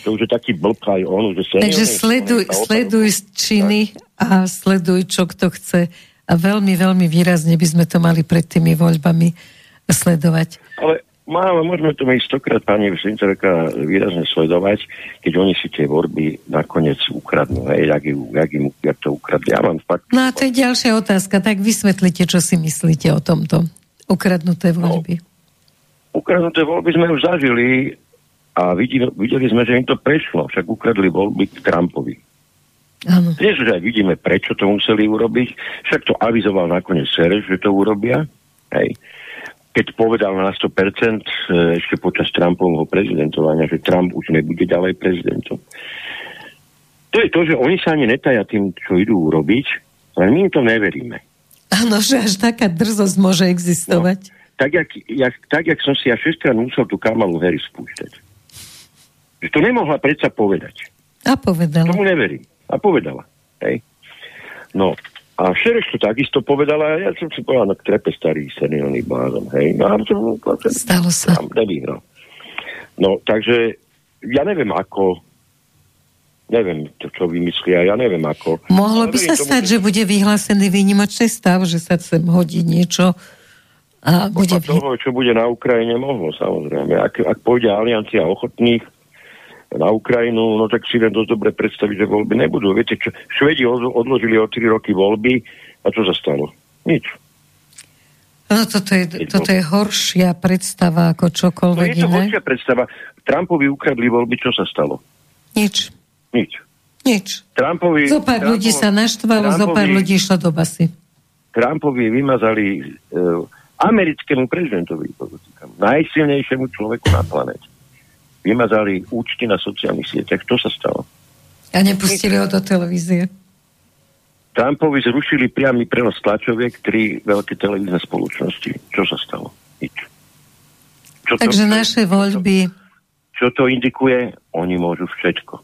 To už je taký blb aj on, že Takže sleduj, sleduj činy a sleduj, čo kto chce. A veľmi, veľmi výrazne by sme to mali pred tými voľbami sledovať. Ale máme, môžeme to my stokrát, pani Slincerka, výrazne sledovať, keď oni si tie vorby nakoniec ukradnú. Hej, jak, ju, jak, im, jak to ukradli. Ja mám fakt... No a to je ďalšia otázka. Tak vysvetlite, čo si myslíte o tomto. Ukradnuté no, voľby. No, ukradnuté voľby sme už zažili a videli, videli sme, že im to prešlo. Však ukradli voľby k Trumpovi. Áno. Dnes už aj vidíme, prečo to museli urobiť. Však to avizoval nakoniec Sereš, že to urobia. Hej keď povedal na 100% e, ešte počas Trumpovho prezidentovania, že Trump už nebude ďalej prezidentom. To je to, že oni sa ani netaja tým, čo idú urobiť, ale my im to neveríme. Áno, že až taká drzosť môže existovať. No, tak, jak, jak, tak, jak som si ja šestkrát musel tú Kamalu Harris spúšťať. Že to nemohla predsa povedať. A povedala. Tomu neverím. A povedala. Hej. No, a Šereš to takisto povedala, ja som si povedal, no trepe starý senilný blázon, hej. No a to, Stalo sa. Nevyhral. No, takže ja neviem ako, neviem, to, čo vymyslia, ja neviem ako. Mohlo by sa stať, že... že bude vyhlásený výnimočný stav, že sa sem hodí niečo a bude... Podľa toho, čo bude na Ukrajine, mohlo samozrejme. Ak, ak pôjde aliancia ochotných, na Ukrajinu, no tak si viem dosť dobre predstaviť, že voľby nebudú. Viete čo, Švedi odložili o 3 roky voľby a čo sa stalo? Nič. No toto je, toto je horšia predstava ako čokoľvek no, je to iné. horšia predstava. Trumpovi ukradli voľby, čo sa stalo? Nič. Nič. Nič. Trumpovi, zo pár Trumpovi, ľudí sa naštvalo, Trumpovi, zo pár ľudí išlo do basy. Trumpovi vymazali uh, americkému prezidentovi, najsilnejšiemu človeku na planete vymazali účty na sociálnych sieťach. To sa stalo. A nepustili ho do televízie. Trumpovi zrušili priamy prenos tlačoviek tri veľké televízne spoločnosti. Čo sa stalo? Nič. Čo Takže to, naše voľby... Čo, čo to indikuje? Oni môžu všetko.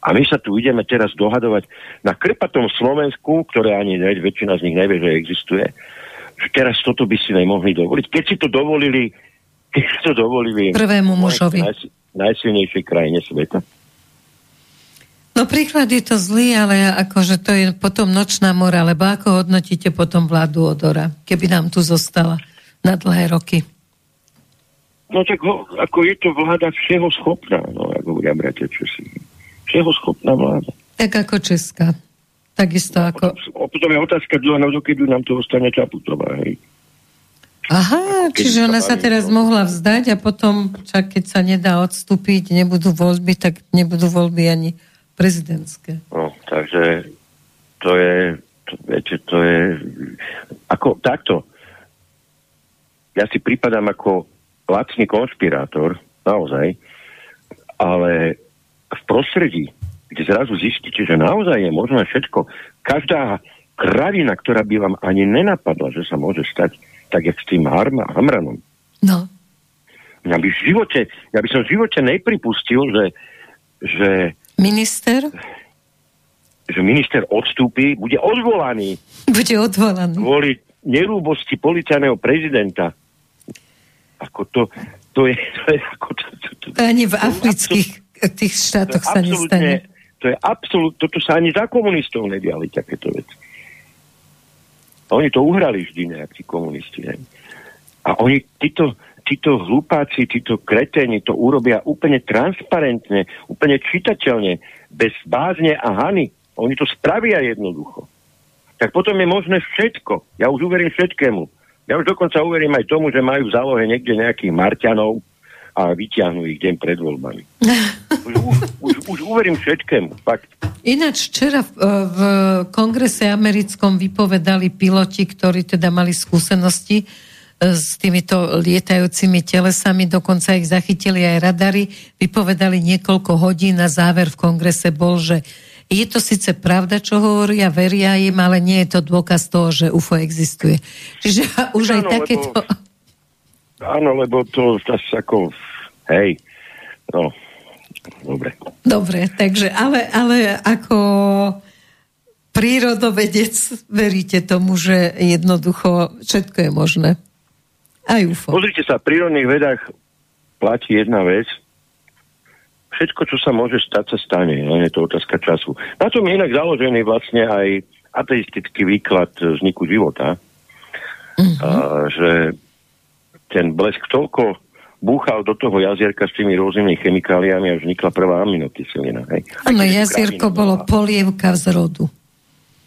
A my sa tu ideme teraz dohadovať na krpatom Slovensku, ktoré ani ne, väčšina z nich nevie, že existuje, že teraz toto by si nemohli dovoliť. Keď si to dovolili, keď si to dovolili... Prvému mužovi najsilnejšej krajine sveta? No príklad je to zlý, ale akože to je potom nočná mora, lebo ako hodnotíte potom vládu Odora, keby nám tu zostala na dlhé roky? No tak ho, ako je to vláda všeho schopná, no ako hovoria bratia Česi. Všeho schopná vláda. Tak ako Česká. Takisto ako... Potom, potom je otázka, dokedy nám to ostane Čaputová, hej. Aha, čiže ona sa teraz mohla vzdať a potom, čak keď sa nedá odstúpiť, nebudú voľby, tak nebudú voľby ani prezidentské. No, takže to je, to, viete, to je, ako takto. Ja si pripadám ako lacný konšpirátor, naozaj, ale v prostredí, kde zrazu zistíte, že naozaj je možné všetko, každá kravina, ktorá by vám ani nenapadla, že sa môže stať, tak jak s tým Hamranom. No. Mňa by v živote, ja by som v živote nepripustil, že, že Minister? že minister odstúpi, bude odvolaný Bude odvolaný. kvôli nerúbosti policajného prezidenta. Ako to, to je, to je ako to, to, to, To ani v afrických tých to štátoch sa nestane. to je absolút, toto sa ani za komunistov nediali takéto veci. A oni to uhrali vždy nejakí komunisti. Ne? A oni, títo, títo hlupáci, títo kreténi to urobia úplne transparentne, úplne čitateľne, bez bázne a hany. Oni to spravia jednoducho. Tak potom je možné všetko. Ja už uverím všetkému. Ja už dokonca uverím aj tomu, že majú v zálohe niekde nejakých Marťanov a vyťahnú ich deň pred voľbami. Už, už, už, uverím všetkému, fakt. Ináč včera v, v kongrese americkom vypovedali piloti, ktorí teda mali skúsenosti e, s týmito lietajúcimi telesami, dokonca ich zachytili aj radary, vypovedali niekoľko hodín a záver v kongrese bol, že je to síce pravda, čo hovoria, veria im, ale nie je to dôkaz toho, že UFO existuje. Čiže už aj takéto... lebo- Áno, lebo to zase ako, hej, no, dobre. Dobre, takže ale, ale ako prírodovedec veríte tomu, že jednoducho všetko je možné. Aj UFO. Pozrite sa, v prírodných vedách platí jedna vec. Všetko, čo sa môže stať, sa stane. Len je to otázka času. Na tom je inak založený vlastne aj ateistický výklad vzniku života. Mhm. A, že ten blesk toľko búchal do toho jazierka s tými rôznymi chemikáliami a vznikla prvá aminokyselina. Hej. Áno, jazierko bolo no polievka z rodu.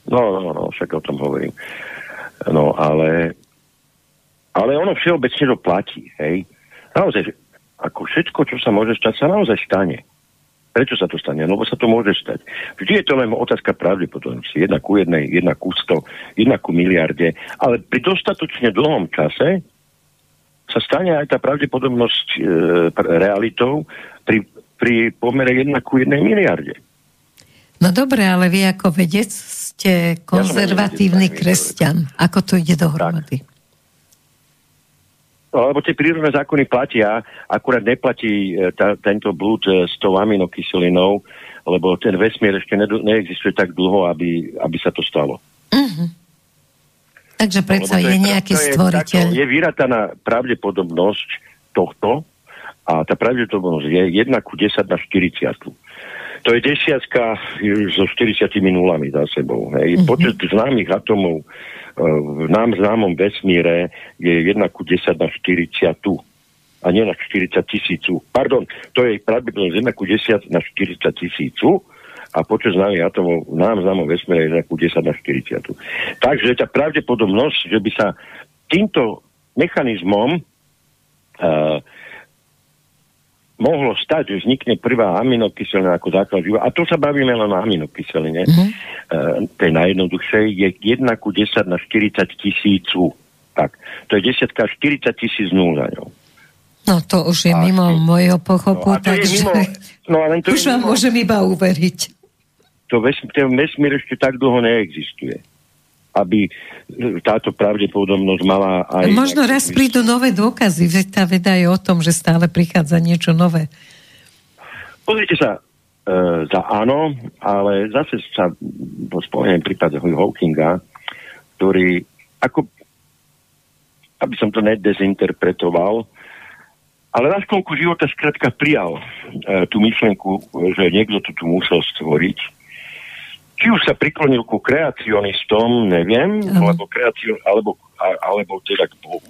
No, no, no, však o tom hovorím. No, ale, ale ono všeobecne to platí, hej. Naozaj, ako všetko, čo sa môže stať, sa naozaj stane. Prečo sa to stane? Lebo sa to môže stať. Vždy je to len otázka pravdepodobnosti. Jedna ku jednej, jedna ku sto, jedna ku miliarde. Ale pri dostatočne dlhom čase sa stane aj tá pravdepodobnosť e, realitou pri, pri pomere jedna ku jednej miliarde. No dobre, ale vy ako vedec ste konzervatívny tak, kresťan. Ako to ide dohromady? No, lebo tie prírodné zákony platia, akurát neplatí e, tá, tento blúd e, s tou aminokyselinou, lebo ten vesmír ešte ne, neexistuje tak dlho, aby, aby sa to stalo. Mhm. Takže predsa to je nejaký je, stvoriteľ. Takto, je vyrataná pravdepodobnosť tohto a tá pravdepodobnosť je 1 ku 10 na 40. To je desiatka so 40 nulami za sebou. Hej. Mhm. Počet známych atomov e, v nám známom vesmíre je 1 ku 10 na 40 a nie na 40 tisícu. Pardon, to je pravdepodobnosť 1 ku 10 na 40 tisícu a počet známych atomov nám známom vesmíre je 1 ku 10 na 40. Takže tá pravdepodobnosť, že by sa týmto mechanizmom uh, mohlo stať, že vznikne prvá aminokyselina ako základ života. A to sa bavíme len o aminokyseline. Mhm. Uh, tej najjednoduchšej je 1 ku 10 na 40 tisícu. Tak, to je desiatka 40 tisíc nul za ňou. No to už je A- mimo môjho pochopu, No, to je takže mimo, no, ale to už vám môžem iba uveriť. To ves, ten vesmír ešte tak dlho neexistuje aby e, táto pravdepodobnosť mala aj... Možno raz zmysel. prídu nové dôkazy, veď tá veda je o tom, že stále prichádza niečo nové. Pozrite sa, e, za áno, ale zase sa spomeniem prípad Hawkinga, ktorý ako aby som to nedezinterpretoval, ale na sklonku života skrátka prijal e, tú myšlenku, že niekto to tu musel stvoriť. Či už sa priklonil ku kreacionistom, neviem, Áno. alebo, kreacion, alebo, a, alebo teda k Bohu.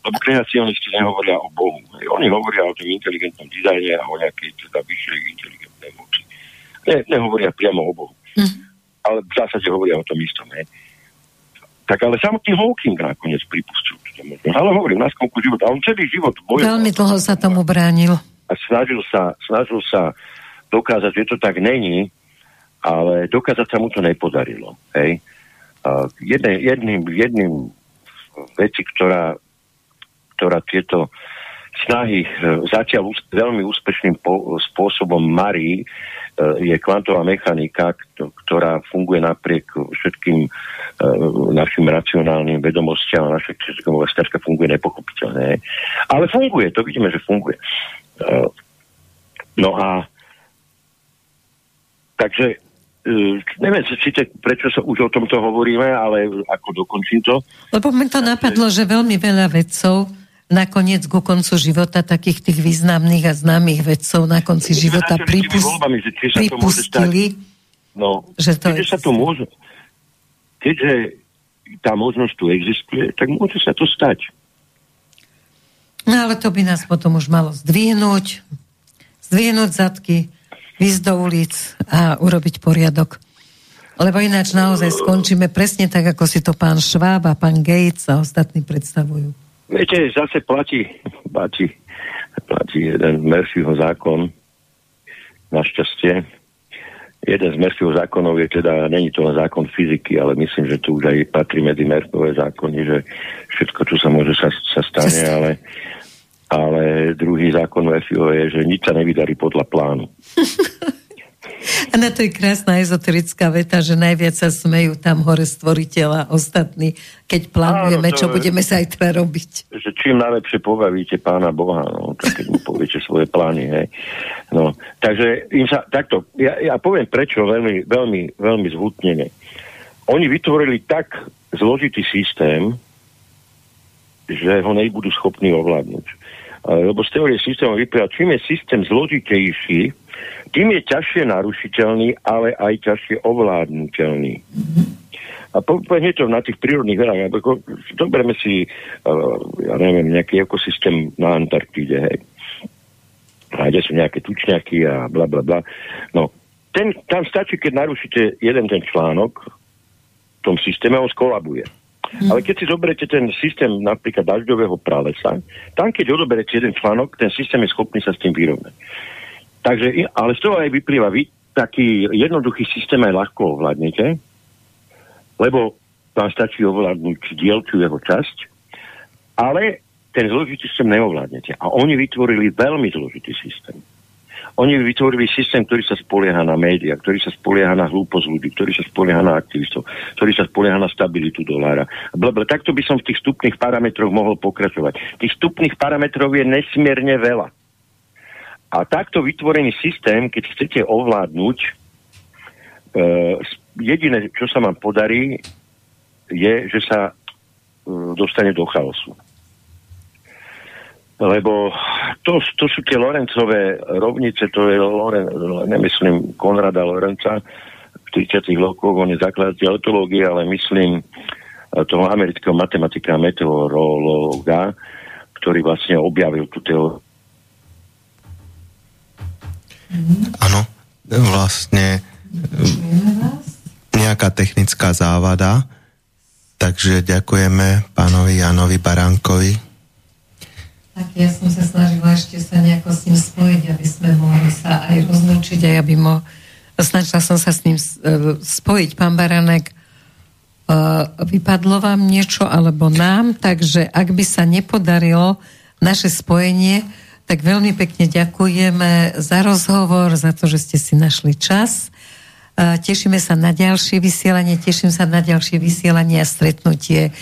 Lebo kreacionisti nehovoria o Bohu. Oni hovoria o tom inteligentnom dizajne a o nejakej teda vyššej inteligentnej moci. Ne, nehovoria priamo o Bohu. Mhm. Ale v zásade hovoria o tom istom. Ne? Tak ale samotný Hawking nakoniec pripustil túto možnosť. Ale hovorím, na skonku života. On celý život bojoval Veľmi dlho sa tomu bránil. a snažil sa, snažil sa dokázať, že to tak není, ale dokázať sa mu to nepodarilo. Hej. Jedne, jedným, jedným veci, ktorá, ktorá tieto, snahy e, zatiaľ veľmi úspešným spôsobom marí, e, je kvantová mechanika, ktorá funguje napriek všetkým našim racionálnym vedomostiam a naša všetko funguje nepochopiteľné. Ale funguje, to vidíme, že funguje. No a takže neviem, či te, prečo sa už o tomto hovoríme, ale ako dokončím to. Lebo mi to napadlo, že veľmi veľa vedcov nakoniec ku koncu života takých tých významných a známych vedcov na konci života pripust, pripustili, no, že to keďže sa to môže, keďže tá možnosť tu existuje, tak môže sa to stať. No ale to by nás potom už malo zdvihnúť, zdvihnúť zadky, výsť do ulic a urobiť poriadok. Lebo ináč naozaj skončíme presne tak, ako si to pán Šváb a pán Gates a ostatní predstavujú. Viete, zase platí, platí, platí jeden Murphyho zákon, našťastie. Jeden z Murphyho zákonov je teda, není to len zákon fyziky, ale myslím, že tu už aj patrí medzi Murphyové zákony, že všetko, čo sa môže, sa, sa stane, ale, ale druhý zákon Murphyho je, že nič sa nevydarí podľa plánu. A na to je krásna ezoterická veta, že najviac sa smejú tam hore stvoriteľa ostatní, keď plánujeme, Áno, čo je, budeme sa aj teda robiť. Že čím najlepšie pobavíte pána Boha, no, tak keď mu poviete svoje plány, hej. No, takže im sa, takto, ja, ja poviem prečo veľmi, veľmi, veľmi zvutnene. Oni vytvorili tak zložitý systém, že ho nebudú schopní ovládnuť. Lebo z teórie systému vyplýva, čím je systém zložitejší, tým je ťažšie narušiteľný, ale aj ťažšie ovládnutelný. A povedzme to na tých prírodných vedách. Zoberieme si, uh, ja neviem, nejaký ekosystém na Antarktíde, hej. A kde sú nejaké tučňaky a bla bla bla. No, ten, tam stačí, keď narušíte jeden ten článok, v tom systéme on skolabuje. Ale keď si zoberete ten systém napríklad dažďového pralesa, tam keď odoberete jeden článok, ten systém je schopný sa s tým vyrovnať. Takže, ale z toho aj vyplýva, vy taký jednoduchý systém aj ľahko ovládnete, lebo vám stačí ovládnuť dielčú jeho časť, ale ten zložitý systém neovládnete. A oni vytvorili veľmi zložitý systém. Oni vytvorili systém, ktorý sa spolieha na médiá, ktorý sa spolieha na hlúposť ľudí, ktorý sa spolieha na aktivistov, ktorý sa spolieha na stabilitu dolára. Blablabla. Takto by som v tých stupných parametroch mohol pokračovať. Tých stupných parametrov je nesmierne veľa. A takto vytvorený systém, keď chcete ovládnuť, e, jediné, čo sa vám podarí, je, že sa e, dostane do chaosu. Lebo to, to sú tie Lorencové rovnice, to je Loren, nemyslím Konrada Lorenca v 30. rokoch, on je zakladateľ etológie, ale myslím e, toho amerického matematika a meteorológa, ktorý vlastne objavil tú teóriu Áno, vlastne nejaká technická závada, takže ďakujeme pánovi Janovi Baránkovi. Tak ja som sa snažila ešte sa nejako s ním spojiť, aby sme mohli sa aj rozlúčiť aj aby mo... Snažila som sa s ním e, spojiť, pán Baranek. E, vypadlo vám niečo alebo nám, takže ak by sa nepodarilo naše spojenie, tak veľmi pekne ďakujeme za rozhovor, za to, že ste si našli čas. Tešíme sa na ďalšie vysielanie, teším sa na ďalšie vysielanie a stretnutie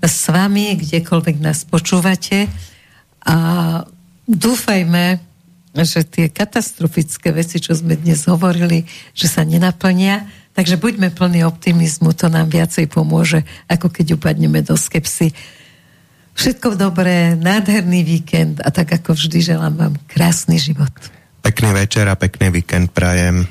s vami, kdekoľvek nás počúvate. A dúfajme, že tie katastrofické veci, čo sme dnes hovorili, že sa nenaplnia. Takže buďme plní optimizmu, to nám viacej pomôže, ako keď upadneme do skepsy. Všetko dobré, nádherný víkend a tak ako vždy želám vám krásny život. Pekný večer a pekný víkend prajem.